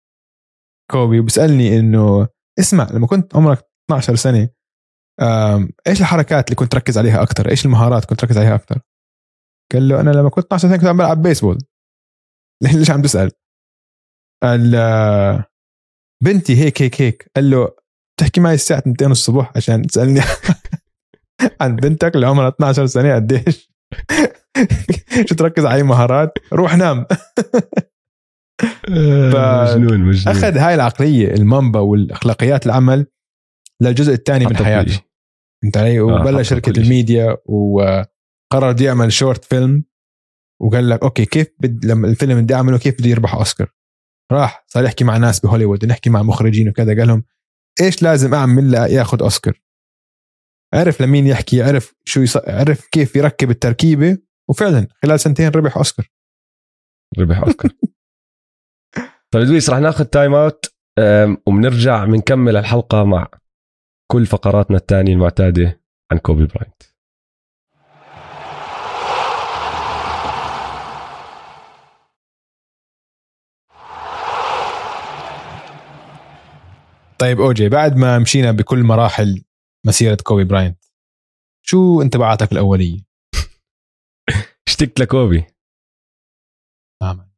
كوبي وبسألني إنه اسمع لما كنت عمرك 12 سنة إيش الحركات اللي كنت تركز عليها أكثر إيش المهارات كنت تركز عليها أكثر قال له أنا لما كنت 12 سنة كنت عم بلعب بيسبول ليش عم تسال قال آه، بنتي هيك هيك هيك. قال له تحكي معي الساعة 2 الصبح عشان تسألني عن بنتك اللي عمرها 12 سنة قديش؟ شو تركز على اي مهارات؟ روح نام. مجنون مجنون. أخذ هاي العقلية المامبا والأخلاقيات العمل للجزء الثاني من حياته. انت علي؟ حطه وبلش شركة الميديا وقرر يعمل short film. وقال لك okay كيف بد لما الفيلم بدي اعمله كيف بده يربح أوسكار. راح صار يحكي مع ناس بهوليوود نحكي مع مخرجين وكذا قال لهم إيش لازم أعمل لياخذ أوسكار؟ عرف لمين يحكي عرف شو يص... عرف كيف يركب التركيبة وفعلا خلال سنتين ربح أوسكار. ربح أوسكار. طيب لويس رح ناخذ timeout وبنرجع بنكمل الحلقة مع كل فقراتنا الثانية المعتادة عن كوبي براينت. طيب أوجي بعد ما مشينا بكل مراحل مسيرة كوبي براينت شو انطباعاتك الأولية؟ اشتقت لكوبي. نعم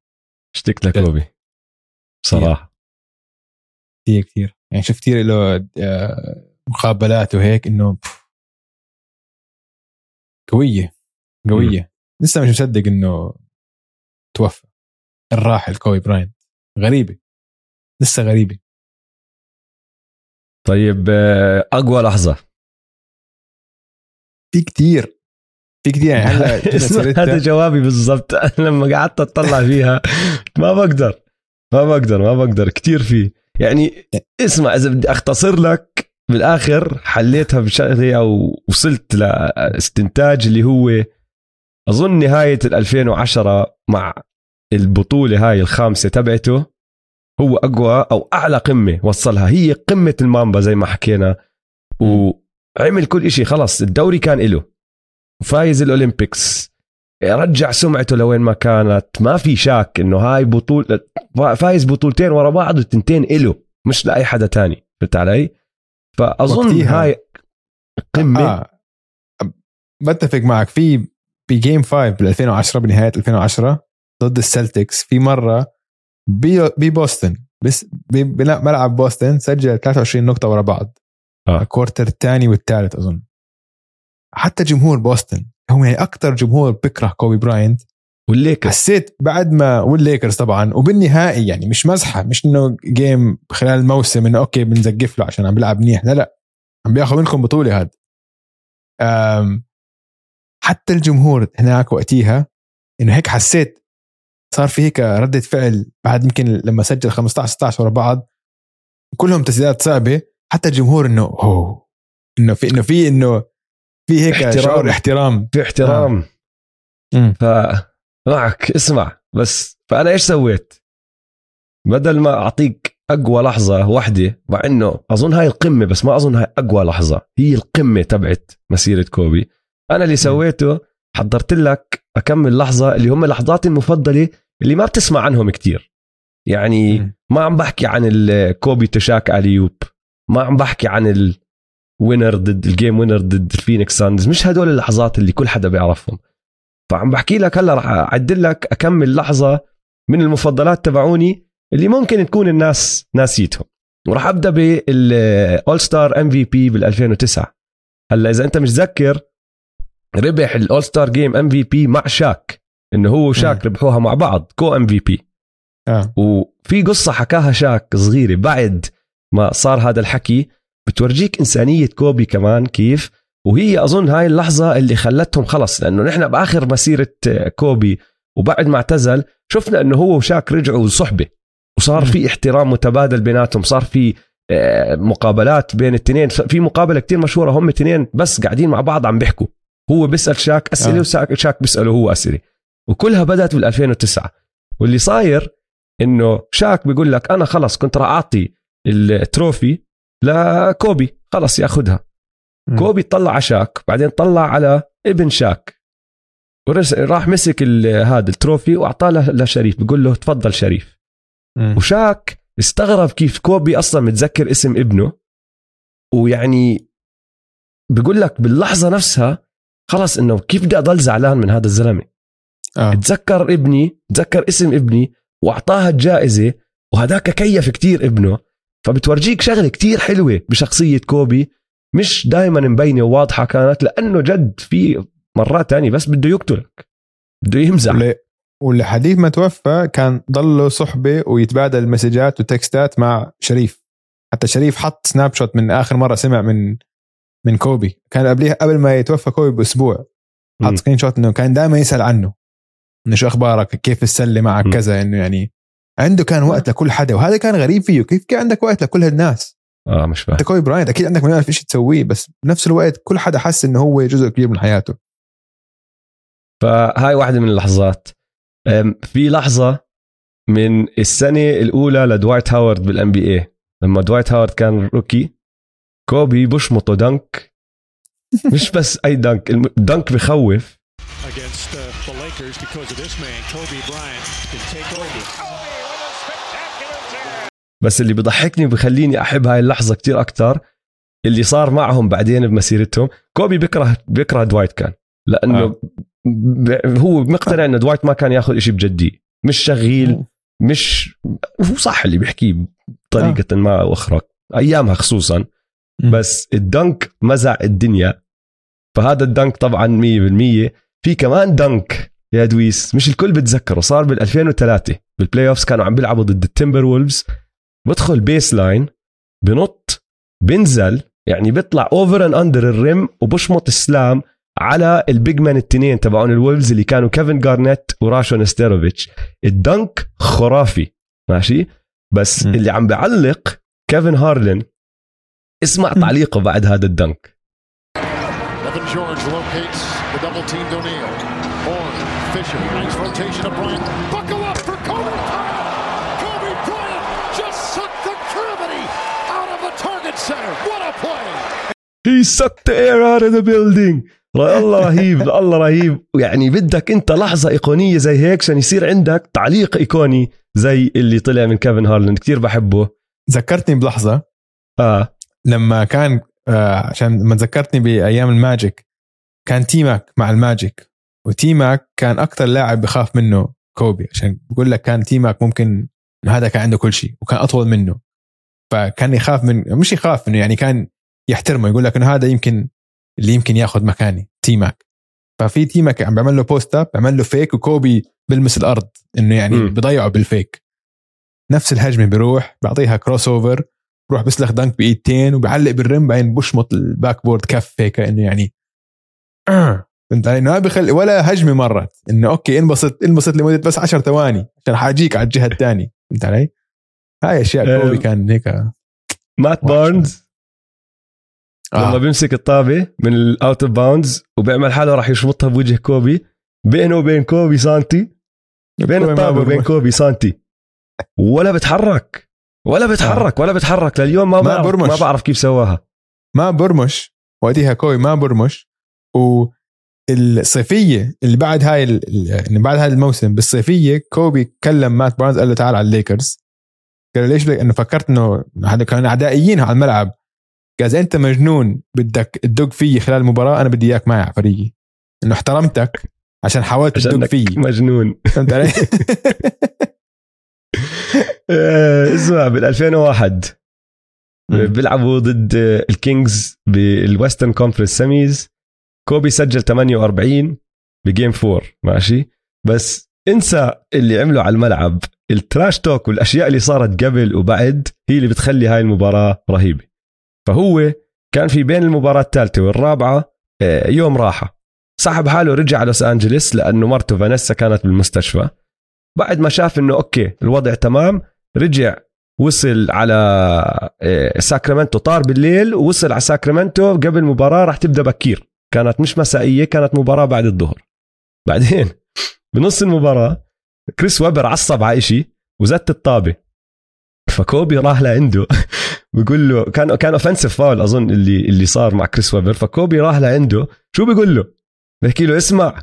اشتقت لكوبي. بصراحة. كثير كثير يعني شفت كثير له آه، مقابلات وهيك إنه. قوية قوية. لسه مش مصدق إنه توفى. الراحل كوبي براينت. غريبة. لسه غريبة. طيب آه، أقوى لحظة. في كثير في كثير يعني هلا. هذا جوابي بالضبط. لما قعدت أطلع فيها ما بقدر. ما بقدر ما بقدر. كتير في. يعني اسمع إذا بدي أختصر لك بالآخر حليتها بشغلة أو وصلت لاستنتاج اللي هو أظن نهاية ال 2010 مع البطولة هاي الخامسة تبعته. هو أقوى أو أعلى قمة وصلها. هي قمة المامبا زي ما حكينا. وعمل كل إشي. خلص الدوري كان إله. وفايز ال Olympics. رجع سمعته لوين ما كانت. ما في شك إنه هاي بطولة فايز بطولتين ورا بعض والتنتين إله. مش لأي حدا تاني. فهمت علي؟ فأظن وقتيها- هاي قمة. آه. بتفق معك. في ب game 5 بال 2010 بنهاية 2010 ضد السلتكس. في مرة ببوسطن بس بملعب بوسطن سجل 23 نقطة ورا بعض. آه. ال quarter الثاني والثالث أظن. حتى جمهور بوسطن هم يعني أكثر جمهور بكره كوبي براينت والليكرز. حسيت بعد ما والليكرز طبعا وبالنهائي يعني مش مزحة مش إنه game خلال الموسم إنه okay بنزقف له عشان عم بيلعب منيح. لا لا. عم بياخذ منكم بطولة هذا حتى الجمهور هناك وقتيها إنه هيك حسيت صار في هيك ردة فعل بعد يمكن لما سجل 15 16 ورا بعض. كلهم تسديدات صعبة. حتى الجمهور إنه أوه إنه في إنه في إنه في هيك احترام. شعور احترام. في احترام. مم. فمعك اسمع بس فأنا إيش سويت؟ بدل ما أعطيك أقوى لحظة واحدة مع إنه أظن هاي القمة بس ما أظن هاي أقوى لحظة هي القمة تبعت مسيرة كوبي. أنا اللي سويته حضرت لك أكم لحظة اللي هم لحظاتي المفضلة اللي ما بتسمع عنهم كتير. يعني. ما عم بحكي عن ال Kobe Shaq alley-oop ما عم بحكي عن ال winner ضد ال game winner ضد ال Phoenix Suns مش هدول اللحظات اللي كل حدا بيعرفهم. فعم بحكي لك هلا رح أعد لك أكم لحظة من المفضلات تبعوني اللي ممكن تكون الناس ناسيتهم. وراح أبدأ بال All-Star MVP بال 2009 هلا إذا أنت مش ذكر ربح ال All-Star Game MVP مع شاك. إنه هو وشاك ربحوها مع بعض co-MVP. آه. وفي قصة حكاها شاك صغيرة بعد ما صار هذا الحكي بتورجيك إنسانية كوبي كمان كيف؟ وهي أظن هاي اللحظة اللي خلتهم خلص لأنه نحن بآخر مسيرة كوبي وبعد ما اعتزل شفنا إنه هو وشاك رجعوا صحبة. وصار في احترام متبادل بيناتهم صار في آه، مقابلات بين الاثنين في مقابلة كتير مشهورة هم الاثنين بس قاعدين مع بعض عم بيحكوا. هو بيسأل شاك أسئلة آه. وشاك بيسأله هو أسئلة. وكلها بدأت بال 2009 واللي صاير إنه شاك بيقول لك أنا خلص كنت راح أعطي ال trophy لكوبي. خلص يأخذها. كوبي طلع على شاك بعدين طلع على ابن شاك. راح مسك هذا ال trophy وأعطاه لشريف بيقول له تفضل شريف. مم. وشاك استغرب كيف كوبي أصلا متذكر اسم ابنه. ويعني بيقول لك باللحظة نفسها خلص إنه كيف بدي أضل زعلان من هذا الزلمة؟ آه. تذكر ابني تذكر اسم ابني وأعطاها الجائزة وهداك كيّف كتير ابنه. فبتورجيك شغلة كتير حلوة بشخصية كوبي مش دائما مبينة وواضحة كانت لأنه جد في مرات تانية بس بده يقتلك بده يمزح. واللي واللي لحد ما توفى كان ضله صحبة ويتبادل مسجات و texts ات مع شريف. حتى شريف حط snapshot من آخر مرة سمع من من كوبي. كان قبليها قبل ما يتوفى كوبي بأسبوع حط. screenshot إنه كان دائما يسأل عنه. إنه شو أخبارك؟ كيف السلة معك. كذا إنه يعني عنده كان وقت لكل حدا وهذا كان غريب فيه. كيف كان عندك وقت لكل هالناس؟ آه مش فاهم. أنت كوبي براينت أكيد عندك مليون ألف شيء تسويه بس بنفس الوقت كل حدا حس إنه هو جزء كبير من حياته. فهاي واحدة من اللحظات. في لحظة من السنة الأولى لدوايت هاورد بال NBA لما دوايت هاورد كان rookie كوبي بشمطه dunk. مش بس أي dunk الم- dunk بخوف. Uh, Lakers because of this man, Kobe Bryant, can take over. بس اللي بضحكني وبخليني أحب هاي اللحظة كتير أكتر اللي صار معهم بعدين بمسيرتهم كوبي بيكره بيكره دوايت كان لأنه آه. هو مقتنع إنه دوايت ما كان ياخذ شيء بجديه مش شغيل مش هو صح اللي بيحكيه بطريقة ما أو أخرى أيامها خصوصا. بس ال dunk مزع الدنيا فهذا ال dunk طبعا 100% في كمان dunk يا دويس مش الكل بتذكره صار بال 2003 بال playoffs كانوا عم بيلعبوا ضد التمبر وولفز بدخل baseline بنط بنزل يعني بيطلع over and under ال rim وبشمط السلام على ال big man التنين تبعون الولفز اللي كانوا كيفن جارنيت وراشو نستيروفيتش ال dunk خرافي ماشي؟ بس م. م. اللي عم بعلق كيفن هارلين. اسمع تعليقه بعد هذا ال dunk. Fisher, nice rotation of Bryant. Buckle up for Kobe Bryant. Kobe Bryant just sucked the gravity out of the target center. What a play! He sucked the air out of the building الله رهيب الله رهيب يعني بدك انت لحظة إيقونية زي هيك عشان يصير عندك تعليق إيقوني زي اللي طلع من كيفن هارلين كتير بحبه ذكرتني بلحظة آه لما كان آه عشان لما ذكرتني بأيام الماجيك كان تيماك مع الماجيك وتيماك كان أكثر لاعب بخاف منه كوبي عشان بقول لك كان تيماك ممكن إنه هذا كان عنده كل شيء وكان أطول منه. فكان يخاف من مش يخاف انه يعني كان يحترمه يقول لك إنه هذا يمكن اللي يمكن ياخذ مكاني تيماك. ففي تيماك عم بيعمل له post up بيعمل له fake وكوبي بلمس الأرض إنه يعني. بضيعه بال fake نفس الهجمة بيروح بعطيها crossover بروح بسلخ dunk بإيدتين وبعلق بال rim بعدين بشمط ال backboard كف هيك إنه يعني فهمت علي؟ إنه ما بخلي ولا هجمة مرت إنه okay انبسط انبسط لمدة بس 10 ثواني عشان حاجيك على الجهة الثانية فهمت علي؟ هاي أشياء كوبي أم. كان هيك مات. بارنز لما آه. بيمسك الطابة من ال out of bounds وبيعمل حاله راح يشمطها بوجه كوبي بينه وبين كوبي سانتي بين الطابة وبين. كوبي سانتي ولا بتحرك ولا بتحرك ولا بتحرك لليوم ما ما بعرف برمش. ما بعرف كيف سواها ما برمش وقتها كوبي ما برمش والصيفيه اللي بعد هاي ال- ال- اللي بعد هذا الموسم بالصيفية كوبي كلم مات بارنز قال له تعال على الليكرز. قال له ليش بدك إنه فكرت إنه كانوا عدائيين على الملعب. قال أنت مجنون بدك تدق فيي خلال المباراة أنا بدي إياك معي على فريقي. إنه احترمتك عشان حاولت تدق فيي مجنون. فهمت علي؟ آه، اسمع بال 2001 مم. بيلعبوا ضد الكينجز بال Western Conference semis. كوبي سجل 48 ب game 4 ماشي؟ بس انسى اللي عمله على الملعب. ال trash talk والأشياء اللي صارت قبل وبعد هي اللي بتخلي هاي المباراة رهيبة. فهو كان في بين المباراة الثالثة والرابعة آه، يوم راحة. سحب حاله رجع على لوس انجلوس لأنه مرته فانيسا كانت بالمستشفى. بعد ما شاف إنه okay الوضع تمام رجع وصل على آه، ساكرامنتو طار بالليل ووصل على ساكرامنتو قبل مباراه راح تبدأ بكير. كانت مش مسائية كانت مباراة بعد الظهر. بعدين بنص المباراة كريس ويبر عصب على شيء وزت الطابة. فكوبي راح لعنده. بيقول له كان كان offensive foul أظن اللي اللي صار مع كريس ويبر. فكوبي راح لعنده. شو بيقول له؟ بحكي له اسمع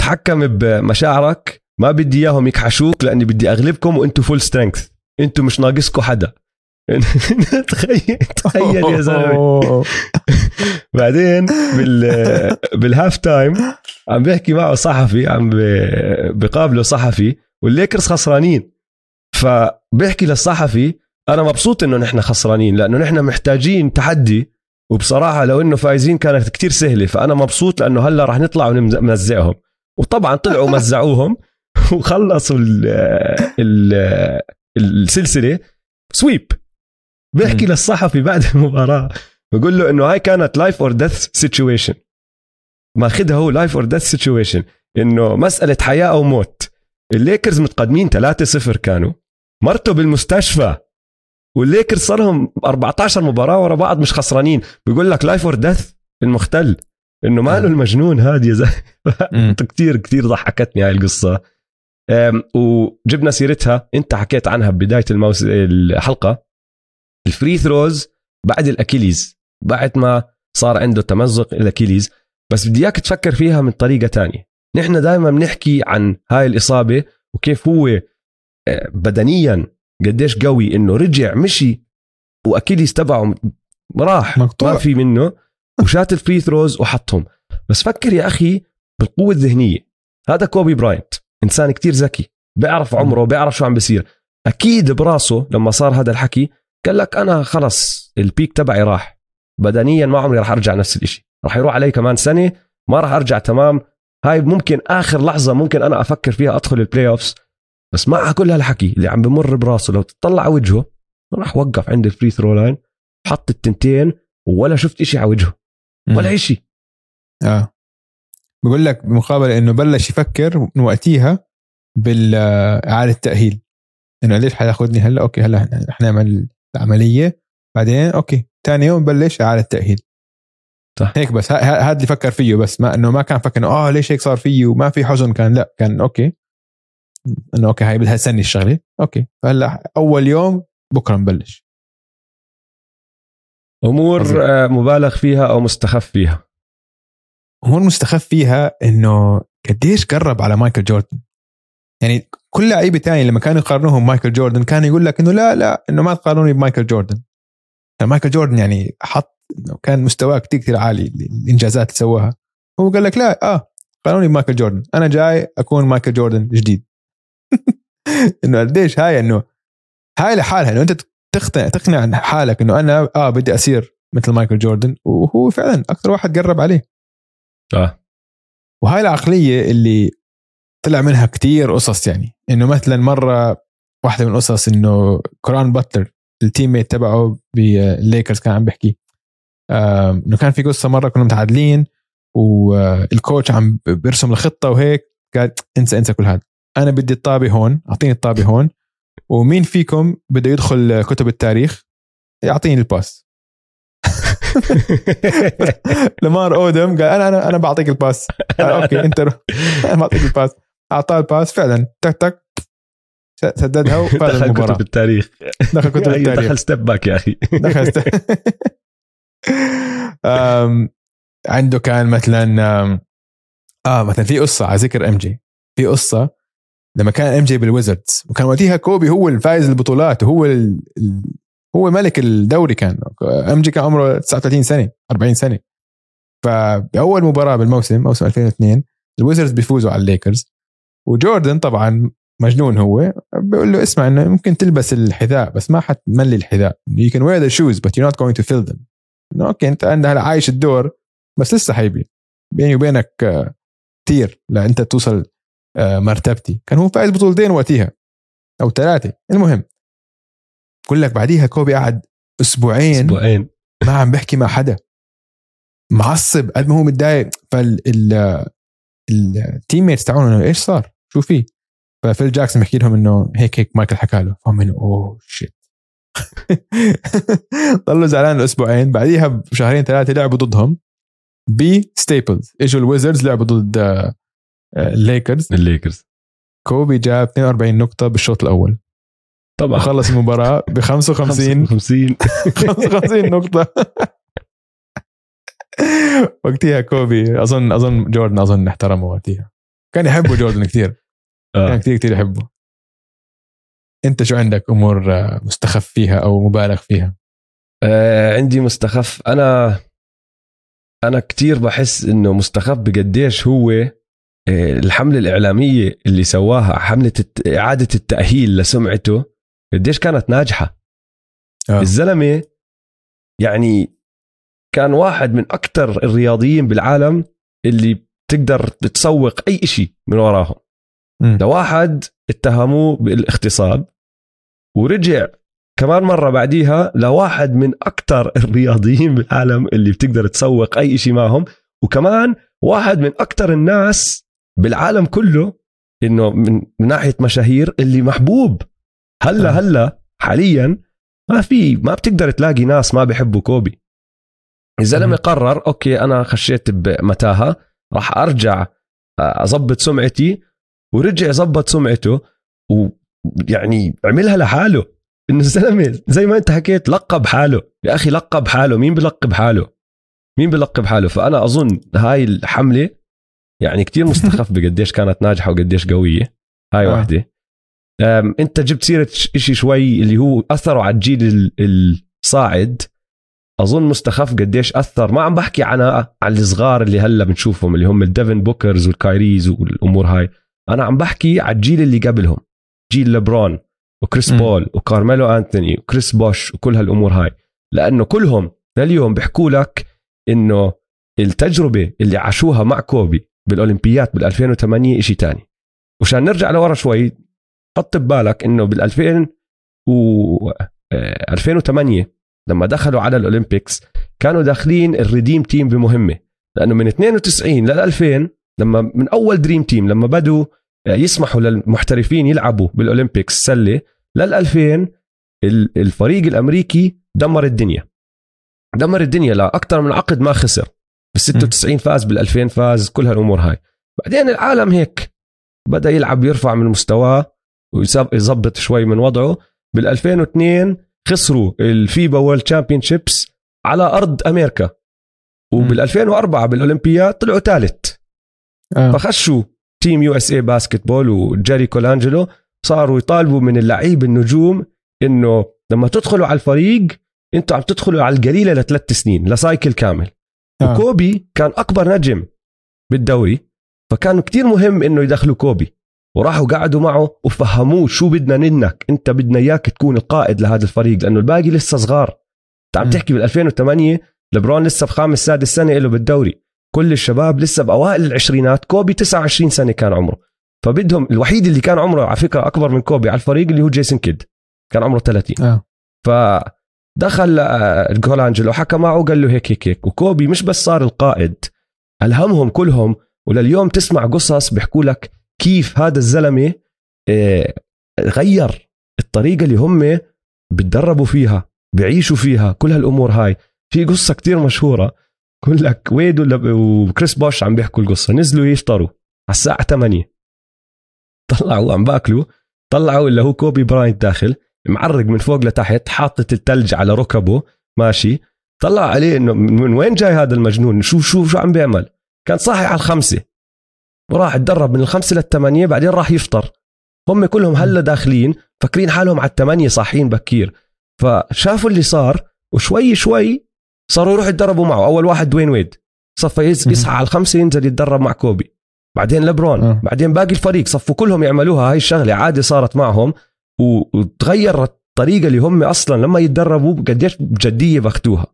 تحكم بمشاعرك ما بدي إياهم يكحشوك لأني بدي أغلبكم وأنتم full strength أنتم مش ناقصكم حدا. تخيل. تخيل يا زلمة. بعدين بال بال half time عم بيحكي معه صحفي عم بقابله صحفي والليكرز خسرانين. فبيحكي للصحفي أنا مبسوط إنه نحن خسرانين لأنه نحن محتاجين تحدي وبصراحة لو إنه فايزين كانت كتير سهلة فأنا مبسوط لأنه هلأ رح نطلع ونمزعهم وطبعا طلعوا مزعوهم وخلصوا ال ال السلسلة. sweep بيحكي للصحفي بعد المباراة. بقول له إنه هاي كانت life or death situation ماخذها هو life or death situation إنه مسألة حياة أو موت. الليكرز متقدمين 3-0 كانوا. مرته بالمستشفى. والليكرز صار لهم 14 مباراة ورا بعض مش خسرانين. بيقول لك life or death المختل. إنه ماله المجنون هذا يا زلمة. كثير كثير ضحكتني هاي القصة. وجبنا سيرتها. أنت حكيت عنها ببداية الموس... الحلقة. ال free throws بعد ال Achilles بعد ما صار عنده تمزق ال Achilles. بس بدي إياك تفكر فيها من طريقة تانية. نحن دائما بنحكي عن هاي الإصابة وكيف هو آه، بدنيا قديش قوي إنه رجع مشي و Achilles تبعه راح مقطوع. ما في منه وشات ال free throws وحطهم. بس فكر يا أخي بالقوة الذهنية. هذا كوبي براينت إنسان كتير ذكي بيعرف عمره بيعرف شو عم بيصير. أكيد براسه لما صار هذا الحكي قال لك أنا خلص ال peak تبعي راح. بدنيا ما عمري راح أرجع نفس الشيء راح يروح علي كمان سنة ما راح أرجع تمام. هاي ممكن آخر لحظة ممكن أنا أفكر فيها أدخل ال playoffs بس مع كل هالحكي اللي عم بمر براسه لو تطلع على وجهه راح وقف عند ال free throw line حط التنتين ولا شفت إشي على وجهه. ولا إشي. آه. بقول لك بمقابل إنه بلش يفكر من وقتيها بالاعاده التأهيل. إنه ليش حياخذني هلا؟ okay هلا رح نعمل العملية بعدين okay ثاني يوم بلش إعادة تاهيل صح. هيك بس هذا اللي فكر فيه بس ما إنه ما كان فكر إنه آه ليش هيك صار فيه وما في حزن كان لا كان أوكي. إنه أوكي هاي بدها سنه الشغلة. أوكي فهلأ أول يوم بكرة نبلش أمور آه، مبالغ فيها أو مستخف فيها؟ أمور مستخف فيها إنه قديش قرب على مايكل جوردن. يعني كل لعيبة تاني لما كانوا يقارنوهم مايكل جوردن كان يقول لك إنه لا لا إنه ما تقارنوني بمايكل جوردن. مايكل جوردن يعني حط كان مستواه كثير كثير عالي الانجازات اللي سواها هو قال لك لا آه قارنوني بمايكل جوردن. أنا جاي أكون مايكل جوردن جديد. إنه قديش هاي؟ إنه هاي لحالها. إنه أنت تقنع تقنع حالك إنه أنا آه بدي أصير مثل مايكل جوردن وهو فعلا أكثر واحد قرب عليه. آه. وهاي العقلية اللي طلع منها كتير قصص يعني. إنه مثلا مرة واحدة من القصص إنه كارون باتلر ال teammate تبعه بالليكرز كان عم بيحكي إنه كان في قصة مرة كنا متعادلين وال coach عم بيرسم الخطه وهيك قال انسى انسى كل هذا. أنا بدي الطابة هون أعطيني الطابة هون ومين فيكم بده يدخل كتب التاريخ؟ يعطيني ال pass. لمار أودم قال أنا أنا أنا بعطيك ال pass. أوكي انت أنا بعطيك ال pass. أعطاه ال pass فعلا. تك تك. سددها وفاز دخل كتب التاريخ. دخل كتب التاريخ. دخل step back يا أخي. دخل step عنده كان مثلا آه مثلا في قصة على ذكر إم جي. في قصة لما كان إم جي بالويزردز وكان وقتها كوبي هو الفايز البطولات وهو ال... هو ملك الدوري كان. إم جي كان عمره 39 سنة 40 سنة. فبأول مباراة بالموسم موسم 2002 الويزردز بيفوزوا على الليكرز. وجوردن طبعا مجنون هو بيقول له اسمع إنه ممكن تلبس الحذاء بس ما حتملي الحذاء. You can wear the shoes but you're not going to fill them. إنه أوكي أنت عندها عايش الدور بس لسه حيبي. بيني وبينك آه، كثير لانت توصل آه، مرتبتي. كان هو فايز بطولتين وقتها أو ثلاثة. المهم بقول لك بعديها كوبي قعد أسبوعين أسبوعين. ما عم بحكي مع حدا. معصب قد ما هو متضايق. فال teammates تاعونه إيش صار؟ شو في؟ ففيل جاكسون بحكي لهم إنه هيك هيك مايكل حكى له. فهم إنه oh shit ضلوا زعلان بعديها بشهرين ثلاثة لعبوا ضدهم ب Staples إجوا الويزردز لعبوا ضد الليكرز الليكرز كوبي جاب 42 نقطة بالشوط الأول. طبعا. خلص المباراة ب 55 55 55 نقطة. وقتها كوبي أظن أظن جوردن أظن احترمه وقتها. كان يحبه جوردن كثير. كان آه. كثير كثير يحبه أنت شو عندك أمور مستخف فيها أو مبالغ فيها آه عندي مستخف أنا أنا كتير بحس إنه مستخف بقديش هو آه، الحملة الإعلامية اللي سواها حملة إعادة التأهيل لسمعته قديش كانت ناجحة آه. الزلمة يعني كان واحد من أكثر الرياضيين بالعالم اللي تقدر تسوق أي شيء من وراهم. لواحد اتهموه بالاغتصاب ورجع كمان مرة بعديها لواحد من أكثر الرياضيين بالعالم اللي بتقدر تسوق أي شيء معهم وكمان واحد من أكثر الناس بالعالم كله إنه من, من ناحية مشاهير اللي محبوب هلا آه. هلا حاليا ما في ما بتقدر تلاقي ناس ما بيحبوا كوبي الزلمة مم. قرر أوكي أنا خشيت بمتاهة راح أرجع أظبط سمعتي ورجع ظبط سمعته ويعني عملها لحاله. إنه الزلمه زي ما أنت حكيت لقب حاله. يا أخي لقب حاله. مين بلقب حاله؟ مين بلقب حاله؟ فأنا أظن هاي الحملة يعني كتير مستخف بقديش كانت ناجحة وقديش قوية. هاي آه. واحدة أنت جبت سيرة ش- إشي شوي اللي هو اثروا على الجيل ال- الصاعد. أظن مستخف قديش أثر. ما عم بحكي عن على الصغار اللي هلأ بنشوفهم اللي هم ال Devin Bookers وال Kyries والأمور هاي. أنا عم بحكي على الجيل اللي قبلهم جيل لبرون وكريس مم. بول وكارميلو أنتوني وكريس بوش وكل هالأمور هاي. لأنه كلهم لليوم بيحكوا لك إنه التجربة اللي عاشوها مع كوبي بالاولمبيات بال 2008 شيء تاني. وشان نرجع لورا شوي حط ببالك إنه بال 2000 و آه، 2008 لما دخلوا على ال Olympics كانوا داخلين ال Redeem Team بمهمة. لأنه من 92 لل 2000 لما من أول Dream Team لما بدوا يسمحوا للمحترفين يلعبوا بال Olympics سلة لل 2000 ال- الفريق الأمريكي دمر الدنيا. دمر الدنيا لاكثر من عقد ما خسر. بال 96 فاز بال 2000 فاز كل هالأمور هاي. بعدين العالم هيك بدأ يلعب يرفع من مستواه ويظبط شوي من وضعه. بال 2002 خسروا ال FIBA World Championships على أرض أمريكا. وبال 2004 بالأولمبياد طلعوا ثالث. آه. فخشوا Team USA Basketball وجيري كولانجلو صاروا يطالبوا من اللعيب النجوم إنه لما تدخلوا على الفريق أنتوا عم تدخلوا على القليلة لثلاث سنين ل cycle كامل آه. وكوبي كان أكبر نجم بالدوري فكان كتير مهم إنه يدخلوا كوبي وراحوا قعدوا معه وفهموه شو بدنا منك أنت بدنا إياك تكون القائد لهذا الفريق لأنه الباقي لسه صغار أنت عم. تحكي بال 2008 لبرون لسه بخامس سادس سنة له بالدوري كل الشباب لسه بأوائل العشرينات. كوبي 29 سنة كان عمره. فبدهم الوحيد اللي كان عمره على فكرة أكبر من كوبي على الفريق اللي هو جيسون كيد. كان عمره 30 آه. فدخل آه، كولانجلو حكى معه وقال له هيك هيك هيك. وكوبي مش بس صار القائد ألهمهم كلهم. ولليوم تسمع قصص بيحكوا لك كيف هذا الزلمة آه، غير الطريقة اللي هم بتدربوا فيها بيعيشوا فيها كل هالأمور هاي. في قصة كتير مشهورة. بقول لك ويد وكريس بوش عم بيحكوا القصة. نزلوا يفطروا. على الساعة 8 طلعوا عم بأكلوا. طلعوا اللي هو كوبي براينت داخل معرق من فوق لتحت حاطط الثلج على ركبه. ماشي. طلع عليه إنه من وين جاي هذا المجنون؟ شو شو شو عم بيعمل؟ كان صاحي على الخمسة. وراح اتدرب من الخمسة للثمانية بعدين راح يفطر. هم كلهم هلا داخلين فاكرين حالهم على الثمانية صاحيين بكير. فشافوا اللي صار وشوي شوي صاروا يروحوا يتدربوا معه. أول واحد دوين ويد؟ صفى. يصحى على الخمسة ينزل يتدرب مع كوبي. بعدين لبرون آه. بعدين باقي الفريق. صفوا كلهم يعملوها. هاي الشغلة عادة صارت معهم. و- وتغير الطريقة اللي هم أصلا لما يتدربوا قديش بجدية باخدوها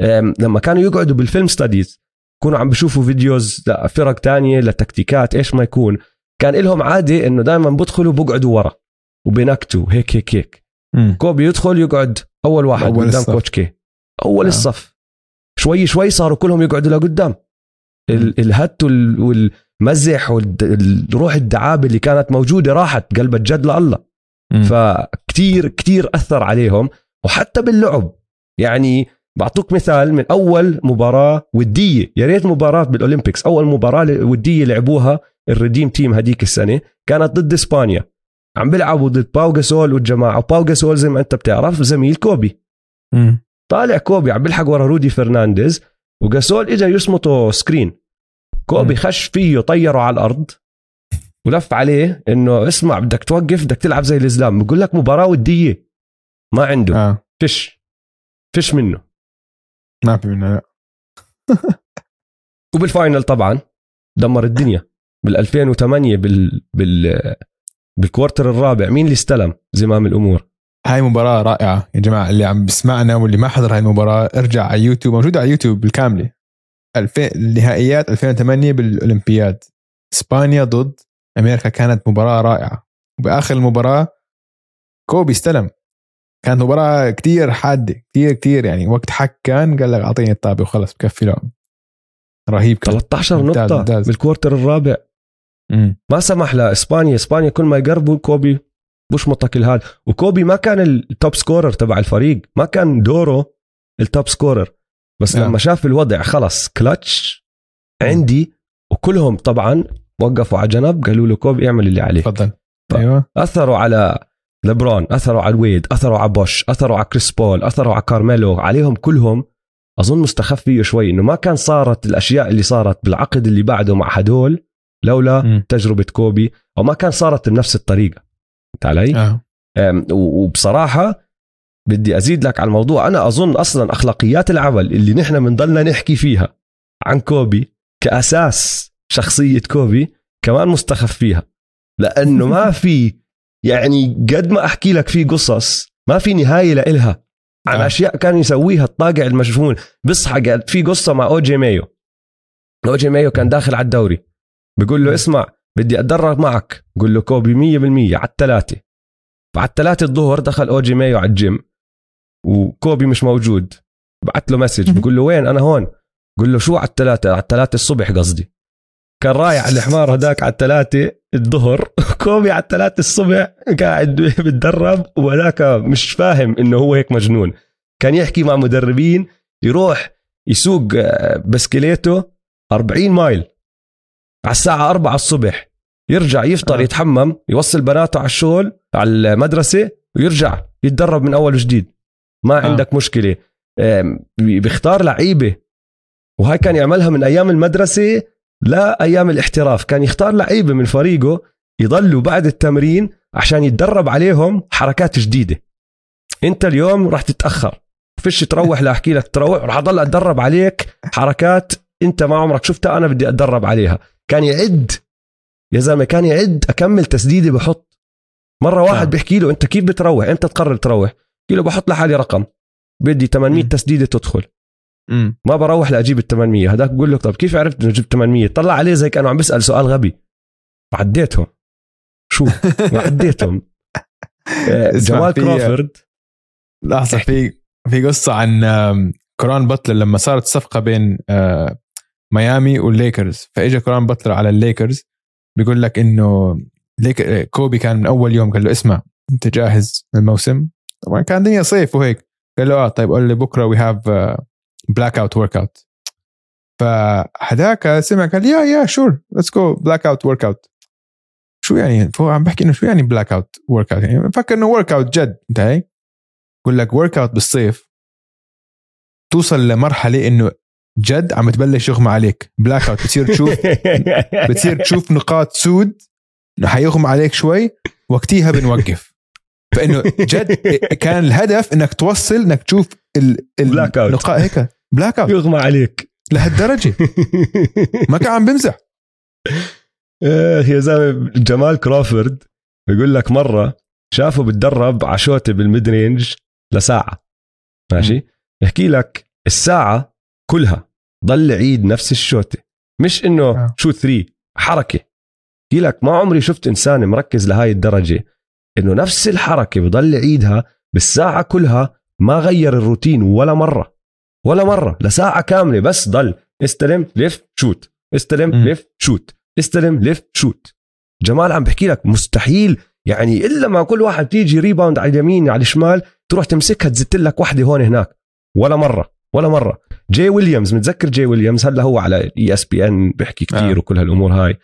أم، لما كانوا يقعدوا بال film studies يكونوا عم بيشوفوا videos فرق تانية لتكتيكات إيش ما يكون. كان لهم عادة إنه دائما بدخلوا بقعدوا ورا وبينكتوا. هيك هيك هيك. مم. كوبي يدخل يقعد أول واحد قدام. Coach K أول آه. الصف. شوي شوي صاروا كلهم يقعدوا لقدام. ال- الهت وال- والمزح والروح الدعابة اللي كانت موجودة راحت قلبت جد لله. فكتير كتير أثر عليهم. وحتى باللعب. يعني بعطوك مثال من أول مباراة ودية. يا ريت مباراة بال Olympics. أول مباراة ودية لعبوها ال Redeem Team هديك السنة. كانت ضد إسبانيا. عم بيلعبوا ضد باو جاسول والجماعة. وباو جاسول زي ما أنت بتعرف زميل كوبي. مم. طالع كوبي عم بيلحق ورا رودي فرنانديز وجاسول اجى يصمته screen. كوبي. خش فيه طيره على الأرض ولف عليه إنه اسمع بدك توقف بدك تلعب زي الإسلام. بقول لك مباراة ودية. ما عنده. آه. فش فش منه. ما في منه لا. وبال final طبعا دمر الدنيا. بال 2008 بال بال بال quarter الرابع. مين اللي استلم زمام الأمور؟ هاي مباراة رائعة يا جماعة. اللي عم بسمعنا واللي ما حضر هاي المباراة ارجع على يوتيوب موجودة على يوتيوب بالكاملة. الفين النهائيات 2008 بالأولمبياد. إسبانيا ضد أمريكا. كانت مباراة رائعة. وبآخر المباراة كوبي استلم. كانت مباراة كتير حادة كتير كتير. يعني وقت حك كان قال لك أعطيني الطابة وخلص بكفي لعب رهيب كان. 13 ممتاز- نقطة ممتاز. بال quarter الرابع. مم. ما سمح لإسبانيا. إسبانيا كل ما يقربوا كوبي بشمطك الهاد وكوبي ما كان ال top scorer تبع الفريق. ما كان دوره ال top scorer بس نعم. لما شاف الوضع خلص كلتش عندي. وكلهم طبعا وقفوا على جنب. قالوا له كوبي اعمل اللي عليك. تفضل. أيوه. أثروا على لبرون أثروا على الويد أثروا على بوش أثروا على كريس بول أثروا على كارميلو. عليهم كلهم. أظن مستخف فيه شوي إنه ما كان صارت الأشياء اللي صارت بالعقد اللي بعده مع هدول لولا. تجربة كوبي أو ما كان صارت بنفس الطريقة. فهمت علي؟ و- وبصراحة بدي أزيد لك على الموضوع. أنا أظن أصلا أخلاقيات العمل اللي نحن بنضلنا نحكي فيها عن كوبي كأساس شخصية كوبي كمان مستخف فيها. لأنه ما في يعني قد ما أحكي لك في قصص ما في نهاية لإلها. عن آه. أشياء كان يسويها الطاقع المجفون بصحى في قصة مع أوجي مايو. أوجي مايو كان داخل على الدوري. بيقول له اسمع بدي أتدرب معك. قول له كوبي 100% على الثلاثه فعلى الثلاثة الظهر دخل أوجي مايو على الجيم. وكوبي مش موجود. بعت له message. بقول له وين؟ أنا هون. قول له شو على الثلاثة على الثلاثة الصبح قصدي. كان رايح الحمار هداك على الثلاثة الظهر. كوبي على الثلاثة الصبح قاعد بتدرب. وهذاك مش فاهم إنه هو هيك مجنون. كان يحكي مع مدربين. يروح يسوق بسكليته 40 مايل. على الساعة 4 الصبح. يرجع يفطر آه. يتحمم يوصل بناته على الشغل على المدرسة ويرجع يتدرب من أول وجديد. ما آه. عندك مشكلة. بيختار لعيبة. وهاي كان يعملها من أيام المدرسة لا أيام الاحتراف. كان يختار لعيبة من فريقه يضلوا بعد التمرين عشان يتدرب عليهم حركات جديدة. أنت اليوم راح تتأخر. فيش تروح لأحكي لك تروح راح أضل أتدرب عليك حركات أنت ما عمرك شفتها أنا بدي أتدرب عليها. كان يعد يا زلمة كان يعد أكمل تسديدة بحط. مرة واحد نعم. بيحكي له أنت كيف بتروح؟ إمتى تقرر تروح؟ بحكي له بحط لحالي رقم. بدي 800 مم. تسديدة تدخل. امم ما بروح لأجيب ال 800 هذاك بقول له طب كيف عرفت إنه جبت 800 طلع عليه زي كأنه عم بيسأل سؤال غبي. عديتهم. شو؟ عديتهم. آه، جمال كروفورد لحظة في في قصة عن كارون باتلر لما صارت صفقة بين آه، ميامي والليكرز. فاجى كارون باتلر على الليكرز بيقول لك إنه ليك كوبي كان من أول يوم قال له اسمع أنت جاهز للموسم؟ طبعا كان دنيا صيف وهيك. قال له آه طيب قول لي بكرة we have blackout workout فهداك سمع قال yeah yeah sure let's go blackout workout شو يعني؟ فهو عم بحكي إنه شو يعني blackout workout يعني فكر إنه workout جد انت هي بقول لك workout بالصيف توصل لمرحلة إنه جد عم تبلش يغمى عليك. blackout بتصير تشوف بتصير تشوف نقاط سود. حيغمى عليك شوي. وقتيها بنوقف. فإنه جد كان الهدف إنك توصل إنك تشوف ال blackout. النقاط هيك. blackout يغمى عليك. لهالدرجة. ما كان عم بمزح. آه، يا زلمة جمال كروفورد بيقول لك مرة شافه بتدرب على شوطه بال mid range لساعة. ماشي؟ يحكي لك الساعة كلها. ضل عيد نفس الشوطه مش إنه آه. شو three حركة. بحكي لك ما عمري شفت إنسان مركز لهاي الدرجة إنه نفس الحركة بضل يعيدها بالساعة كلها ما غير الروتين ولا مرة. ولا مرة لساعة كاملة بس ضل استلم لف shoot استلم. لف shoot استلم لف shoot جمال عم بحكي لك مستحيل. يعني إلا ما كل واحد تيجي rebound على اليمين على الشمال تروح تمسكها تزت لك وحدة هون هناك. ولا مرة ولا مرة. جاي ويليامز متذكر جاي ويليامز؟ هلا هو على ESPN بيحكي كثير آه. وكل هالأمور هاي.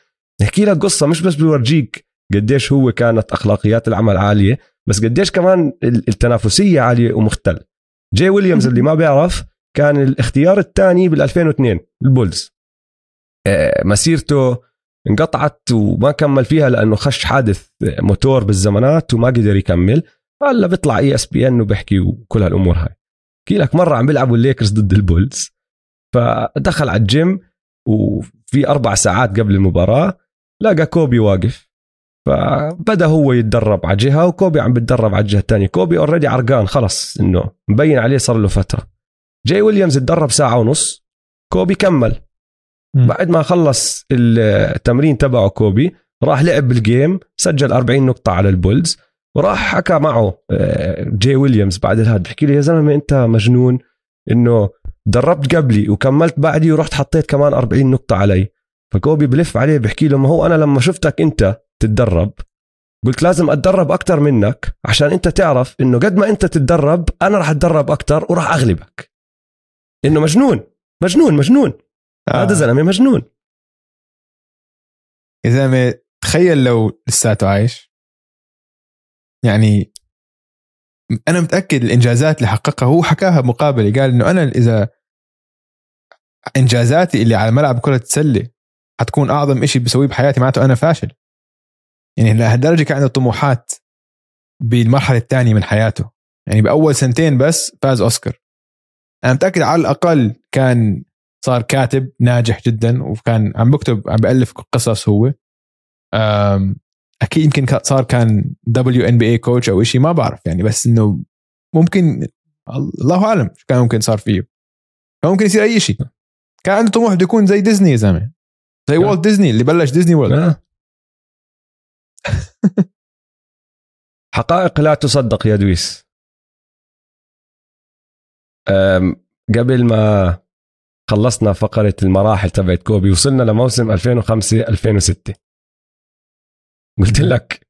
نحكي لك قصة مش بس بيورجيك قديش هو كانت أخلاقيات العمل عالية بس قديش كمان ال- التنافسية عالية ومختل. جاي ويليامز اللي ما بيعرف كان الاختيار الثاني بال 2002 البولز. آه، مسيرته انقطعت وما كمل فيها لأنه خش حادث موتور بالزمانات وما قدر يكمل. هلا بيطلع ESPN وبيحكي وكل هالأمور هاي. احكي لك مرة عم بيلعبوا الليكرز ضد البولز. فدخل على الجيم وفي أربع ساعات قبل المباراة لقى كوبي واقف. فبدأ هو يتدرب على جهة وكوبي عم بيتدرب على الجهة الثانية كوبي already عرقان خلص إنه مبين عليه صار له فترة. جاي ويليامز تدرب ساعة ونص كوبي كمل. مم. بعد ما خلص التمرين تبعه كوبي راح لعب بال game سجل 40 نقطة على البولز. وراح حكى معه آه، جاي ويليامز بعد الهاد. بحكي له يا زلمة أنت مجنون إنه دربت قبلي وكملت بعدي ورحت حطيت كمان 40 نقطة علي. فكوبي بلف عليه بحكي له ما هو أنا لما شفتك أنت تتدرب قلت لازم أتدرب أكتر منك عشان أنت تعرف إنه قد ما أنت تتدرب أنا راح أتدرب أكتر وراح أغلبك. إنه مجنون مجنون مجنون. هذا زلمة مجنون. يا زلمة تخيل لو لساته عايش. يعني أنا متأكد الإنجازات اللي حققها هو حكاها بمقابله قال إنه أنا إذا إنجازاتي اللي على ملعب كره السله حتكون أعظم شيء بسويه بحياتي معناته أنا فاشل. يعني لهالدرجة كان عنده طموحات بالمرحلة الثانية من حياته. يعني بأول سنتين بس فاز أوسكار. أنا متأكد على الأقل كان صار كاتب ناجح جدا وكان عم بكتب عم بألف قصص هو. أكيد يمكن صار كان WNBA coach أو شيء ما بعرف يعني بس إنه ممكن الله أعلم شو كان ممكن صار فيه. كان ممكن يصير أي شيء كان عنده طموح بده يكون زي ديزني يا زلمة. زي. والت ديزني اللي بلش ديزني وورلد. حقائق لا تصدق يا دويس. قبل ما خلصنا فقرة المراحل تبعت كوبي وصلنا لموسم 2005 2006 قلت لك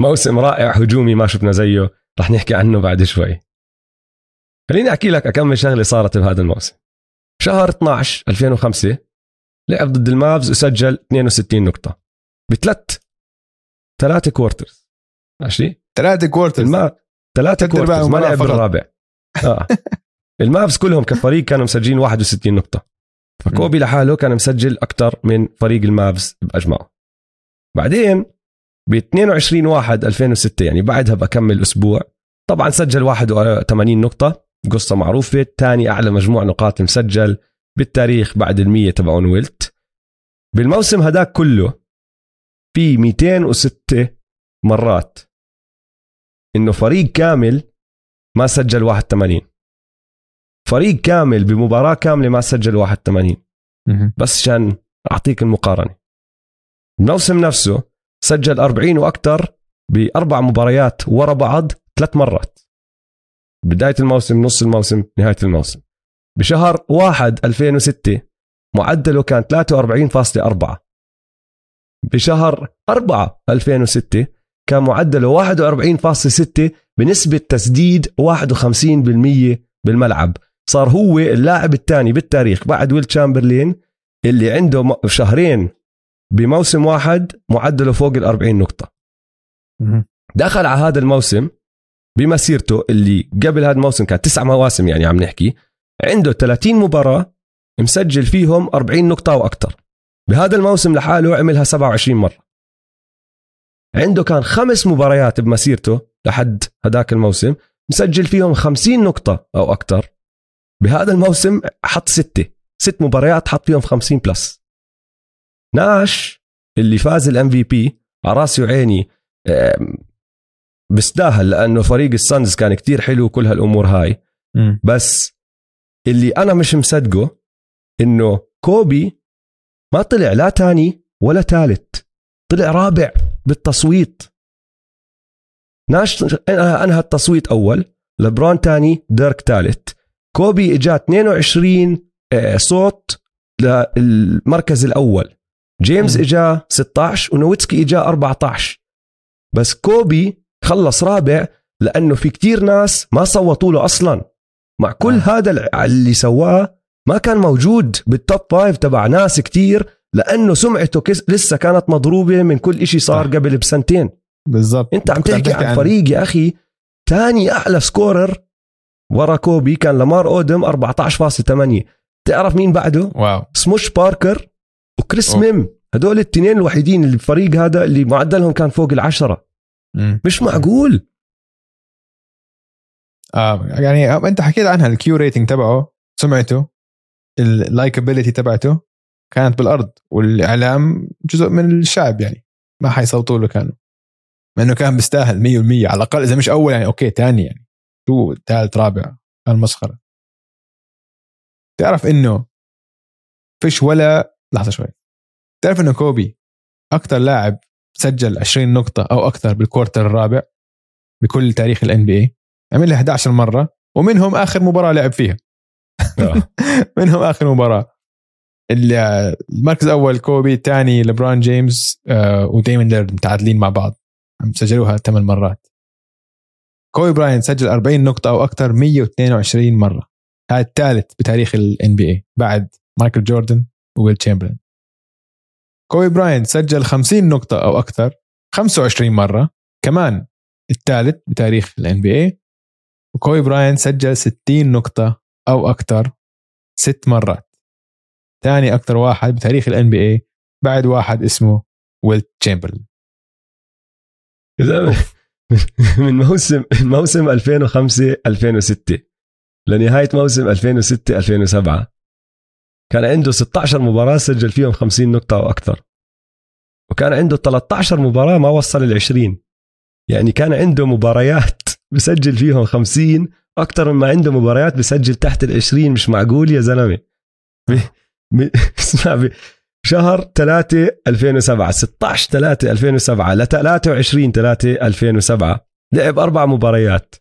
موسم رائع هجومي ما شفنا زيه رح نحكي عنه بعد شوي. خليني أحكي لك اكمل شغلة صارت بهذا الموسم. شهر 12 2005 لعب ضد المافز وسجل 62 نقطة. بثلاث ثلاثة quarters ماشي؟ ثلاثة quarters الما ثلاثة quarters ما لعب. بالرابع. آه. المافز كلهم كفريق كانوا مسجلين 61 نقطة. فكوبي لحاله كان مسجل أكثر من فريق المافز بأجمعه. بعدين ب 22 1 2006 يعني بعدها بكمل أسبوع. طبعا سجل 81 نقطة قصة معروفة. ثاني أعلى مجموع نقاط مسجل بالتاريخ بعد المية تبعون ويلت. بالموسم هداك كله في 206 مرات إنه فريق كامل ما سجل 81 فريق كامل بمباراة كاملة ما سجل 81 مهم. بس عشان أعطيك المقارنة. الموسم نفسه سجل 40 وأكثر بأربع مباريات ورا بعض ثلاث مرات. بداية الموسم نص الموسم نهاية الموسم. بشهر 1 2006 معدله كان 43.4 بشهر 4 2006 كان معدله 41.6 بنسبة تسديد 51% بالملعب. صار هو اللاعب الثاني بالتاريخ بعد ويل تشامبرلين اللي عنده شهرين بموسم واحد معدله فوق ال 40 نقطة. مهم. دخل على هذا الموسم بمسيرته اللي قبل هذا الموسم كانت تسع مواسم يعني عم نحكي عنده 30 مباراة مسجل فيهم 40 نقطة وأكثر بهذا الموسم لحاله عملها 27 مرة. عنده كان خمس مباريات بمسيرته لحد هداك الموسم مسجل فيهم 50 نقطة أو أكثر. بهذا الموسم حط ستة ست مباريات حط فيهم 50 بلس. ناش اللي فاز ال MVP على راسي وعيني آم، بيستاهل لأنه فريق السانز كان كتير حلو وكل هالأمور هاي. بس اللي أنا مش مصدقه إنه كوبي ما طلع لا تاني ولا ثالث طلع رابع بالتصويت. ناش انهى التصويت أول لبرون تاني ديرك ثالث كوبي إجا 22 آه، صوت للمركز الأول. جيمس. إجا 16 ونويتسكي إجا 14 بس كوبي خلص رابع لأنه في كتير ناس ما صوتوا له أصلا مع كل آه. هذا اللي سواه ما كان موجود بال top five تبع ناس كتير لأنه سمعته كس لسه كانت مضروبة من كل إشي صار آه. قبل بسنتين بالضبط أنت عم تحكي عن فريق يا أخي ثاني أعلى scorer ورا كوبي كان لامار أودم 14.8 تعرف مين بعده؟ واو سموش باركر وكريس أوه. ميم هدول الاثنين الوحيدين اللي الفريق هذا اللي معدلهم كان فوق العشرة. م. مش معقول. آه يعني أنت حكيت عنها ال Q rating تبعه سمعته؟ ال likability تبعته كانت بالأرض والإعلام جزء من الشعب يعني ما حيصوتوا له كانوا. مع انه كان بيستاهل 100% على الأقل إذا مش أول يعني okay ثاني يعني. شو ثالث رابع المسخرة. تعرف إنه فيش ولا لحظة شوي. تعرف إنه كوبي أكثر لاعب سجل 20 نقطة أو أكثر بال quarter الرابع بكل تاريخ ال NBA عملها 11 مرة ومنهم آخر مباراة لعب فيها. آه. منهم آخر مباراة. المركز الأول كوبي الثاني لبرون جيمس آه، وديمن ليرد متعادلين مع بعض. عم سجلوها ثمان مرات. كوبي براين سجل 40 نقطة أو أكثر 122 مرة. هذا الثالث بتاريخ NBA بعد مايكل جوردن. وويل تشامبرلين كوبي براين سجل 50 نقطة أو أكثر 25 مرة كمان الثالث بتاريخ NBA وكوبي براين سجل 60 نقطة أو أكثر ست مرات. ثاني أكثر واحد بتاريخ NBA بعد واحد اسمه ويل تشامبرلين من موسم موسم 2005 2006 لنهاية موسم 2006 2007 كان عنده 16 مباراة سجل فيهم 50 نقطة أو أكثر. وكان عنده 13 مباراة ما وصل ال 20 يعني كان عنده مباريات بسجل فيهم 50 أكثر مما عنده مباريات بسجل تحت ال 20 مش معقول يا زلمة؟ اسمع شهر 3 2007 16 3 2007 ل 23 3 2007 لعب أربع مباريات.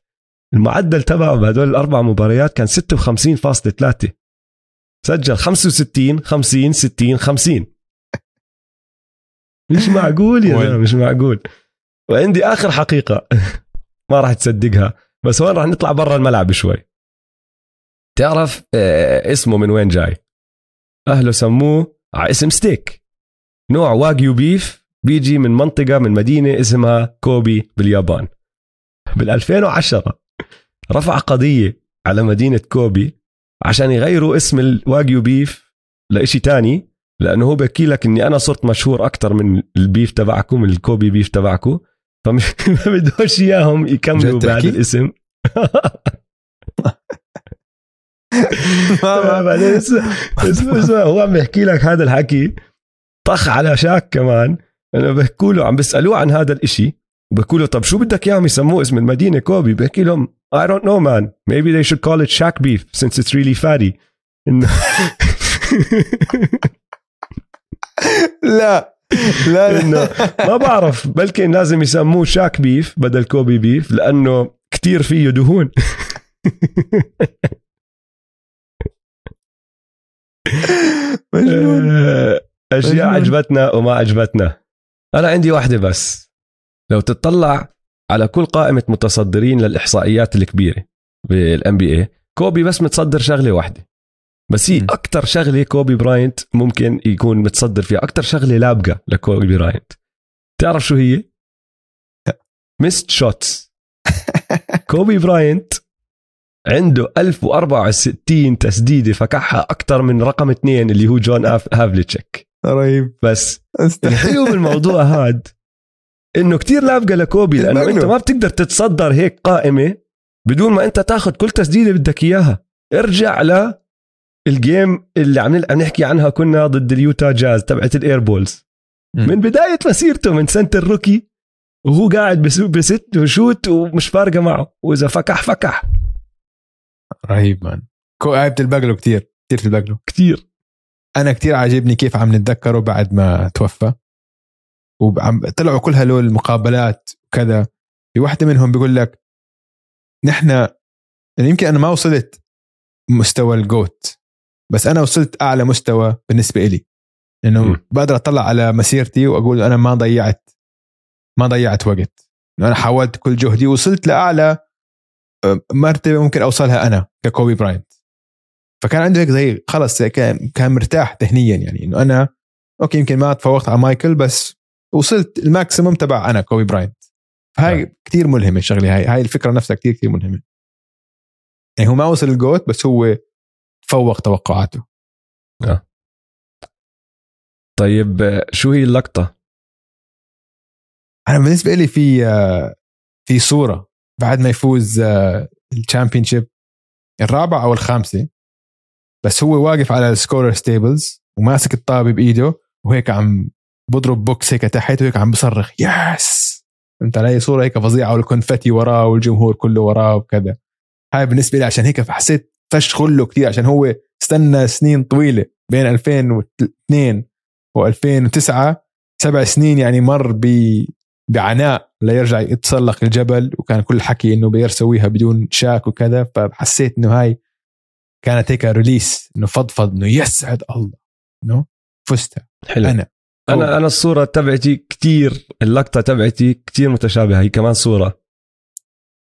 المعدل تبعه بهدول الأربع مباريات كان 56.3 سجل 65 50 60 50 مش معقول يا زلمة مش معقول. وعندي آخر حقيقة. ما راح تصدقها. بس هون راح نطلع برا الملعب شوي؟ تعرف آه، اسمه من وين جاي؟ أهله سموه على اسم ستيك. نوع واجيو beef بيجي من منطقة من مدينة اسمها كوبي باليابان. بال 2010 رفع قضية على مدينة كوبي عشان يغيروا اسم الواجيو beef لإشي تاني لأنه هو بحكي لك إني أنا صرت مشهور أكثر من ال beef تبعكم من الكوبي beef تبعكم. فما بدوش إياهم يكملوا بهذا الاسم. بعدين اسمع اسمع هو عم يحكي لك هذا الحكي. طخ على شاك كمان. انه بحكوا له عم بيسألوه عن هذا الإشي وبحكوا له طب شو بدك إياهم يسموه اسم المدينة كوبي بحكي لهم I don't know man. Maybe they should call it Shaq beef since it's really fatty. لا. لا إنه ما بعرف بلكن لازم يسموه شاك beef بدل كوبي beef لأنه كتير فيه دهون. أشياء عجبتنا وما عجبتنا. أنا عندي واحدة بس. لو تطلع على كل قائمة متصدرين للإحصائيات الكبيرة بال NBA كوبي بس متصدر شغلة واحدة. بس هي أكثر شغلة كوبي براينت ممكن يكون متصدر فيها. أكثر شغلة لابقة لكوبي براينت. تعرف شو هي؟ missed shots كوبي براينت عنده 1064 تسديدة فكحها أكثر من رقم اثنين اللي هو جون هافليتشيك. رهيب. بس الحلو بالموضوع هاد إنه كتير لابقه لكوبي لأنه أنت ما بتقدر تتصدر هيك قائمة بدون ما أنت تاخذ كل تسديدة بدك إياها. ارجع ل ال game اللي عم نحكي عنها كنا ضد اليوتا جاز تبعت ال air balls. من بداية مسيرته من سنة ال rookie وهو قاعد بست و shoot ومش فارقة معه وإذا فكح فكح. رهيب man كو قاعد تلبق له كثير كثير تلبق له كثير أنا كتير عاجبني كيف عم نتذكره بعد ما توفى. وعم طلعوا كل هلول المقابلات وكذا. في واحدة منهم بيقول لك نحن يعني يمكن أنا ما وصلت مستوى ال GOAT بس أنا وصلت أعلى مستوى بالنسبة إلي. لأنه مم. بقدر أطلع على مسيرتي وأقول أنا ما ضيعت ما ضيعت وقت. أنا حاولت كل جهدي وصلت لأعلى آه، مرتبة ممكن أوصلها أنا ككوبي براينت. فكان عنده هيك زي خلص كان مرتاح ذهنيا يعني. إنه أنا okay يمكن ما تفوقت على مايكل بس وصلت ال maximum تبع أنا كوبي براينت. فهاي آه. كثير ملهمة الشغلة هاي هاي الفكرة نفسها كثير كثير ملهمة. يعني هو ما وصل ال GOAT بس هو فوق توقعاته. طيب آه، شو هي اللقطة؟ أنا بالنسبة لي في آه، في صورة بعد ما يفوز ال championship الرابعة أو الخامسة بس هو واقف على ال scorer's tables وماسك الطابة بإيده وهيك عم بضرب بوكس هيك تحت وهيك عم بصرخ yes فهمت علي؟ صورة هيك فظيعة وال confetti وراه والجمهور كله وراه وكذا. هاي بالنسبة لي عشان هيك فحسيت فشخ له كثير عشان هو استنى سنين طويلة بين 2002 و2009 سبع سنين يعني مر ب بعناء ليرجع يتسلق الجبل وكان كل حكي إنه بيقدر يسويها بدون شاك وكذا فحسيت إنه هاي كانت هيك release إنه فضفض إنه يسعد الله! إنه فزتها. حلو. أنا. أنا أنا الصورة تبعتي كتير اللقطة تبعتي كتير متشابهة هي كمان صورة.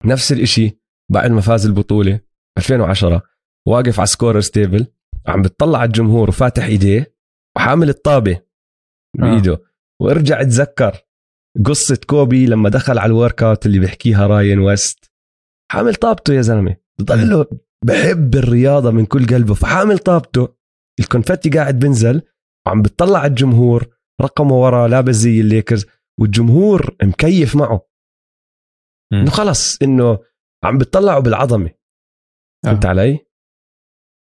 نفس الإشي بعد ما فاز البطوله 2010 واقف على scorer's table عم بتطلع على الجمهور وفاتح إيديه وحامل الطابة بإيده. وارجع اتذكر قصة كوبي لما دخل على ال workout اللي بيحكيها راين ويست. حامل طابته يا زلمة. بضله بحب الرياضة من كل قلبه فحامل طابته. ال confetti قاعد بنزل وعم بتطلع على الجمهور رقمه ورا لابس زي الليكرز والجمهور مكيف معه. إنه خلص إنه عم بتطلعوا بالعظمة. فهمت علي؟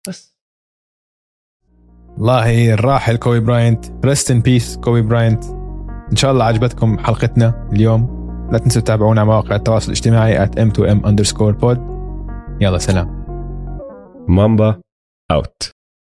بس. والله الراحل كوبي براينت. rest in peace كوبي براينت. إن شاء الله عجبتكم حلقتنا اليوم. لا تنسوا تتابعونا على مواقع التواصل الاجتماعي at m2m underscore pod. يلا سلام. Mamba out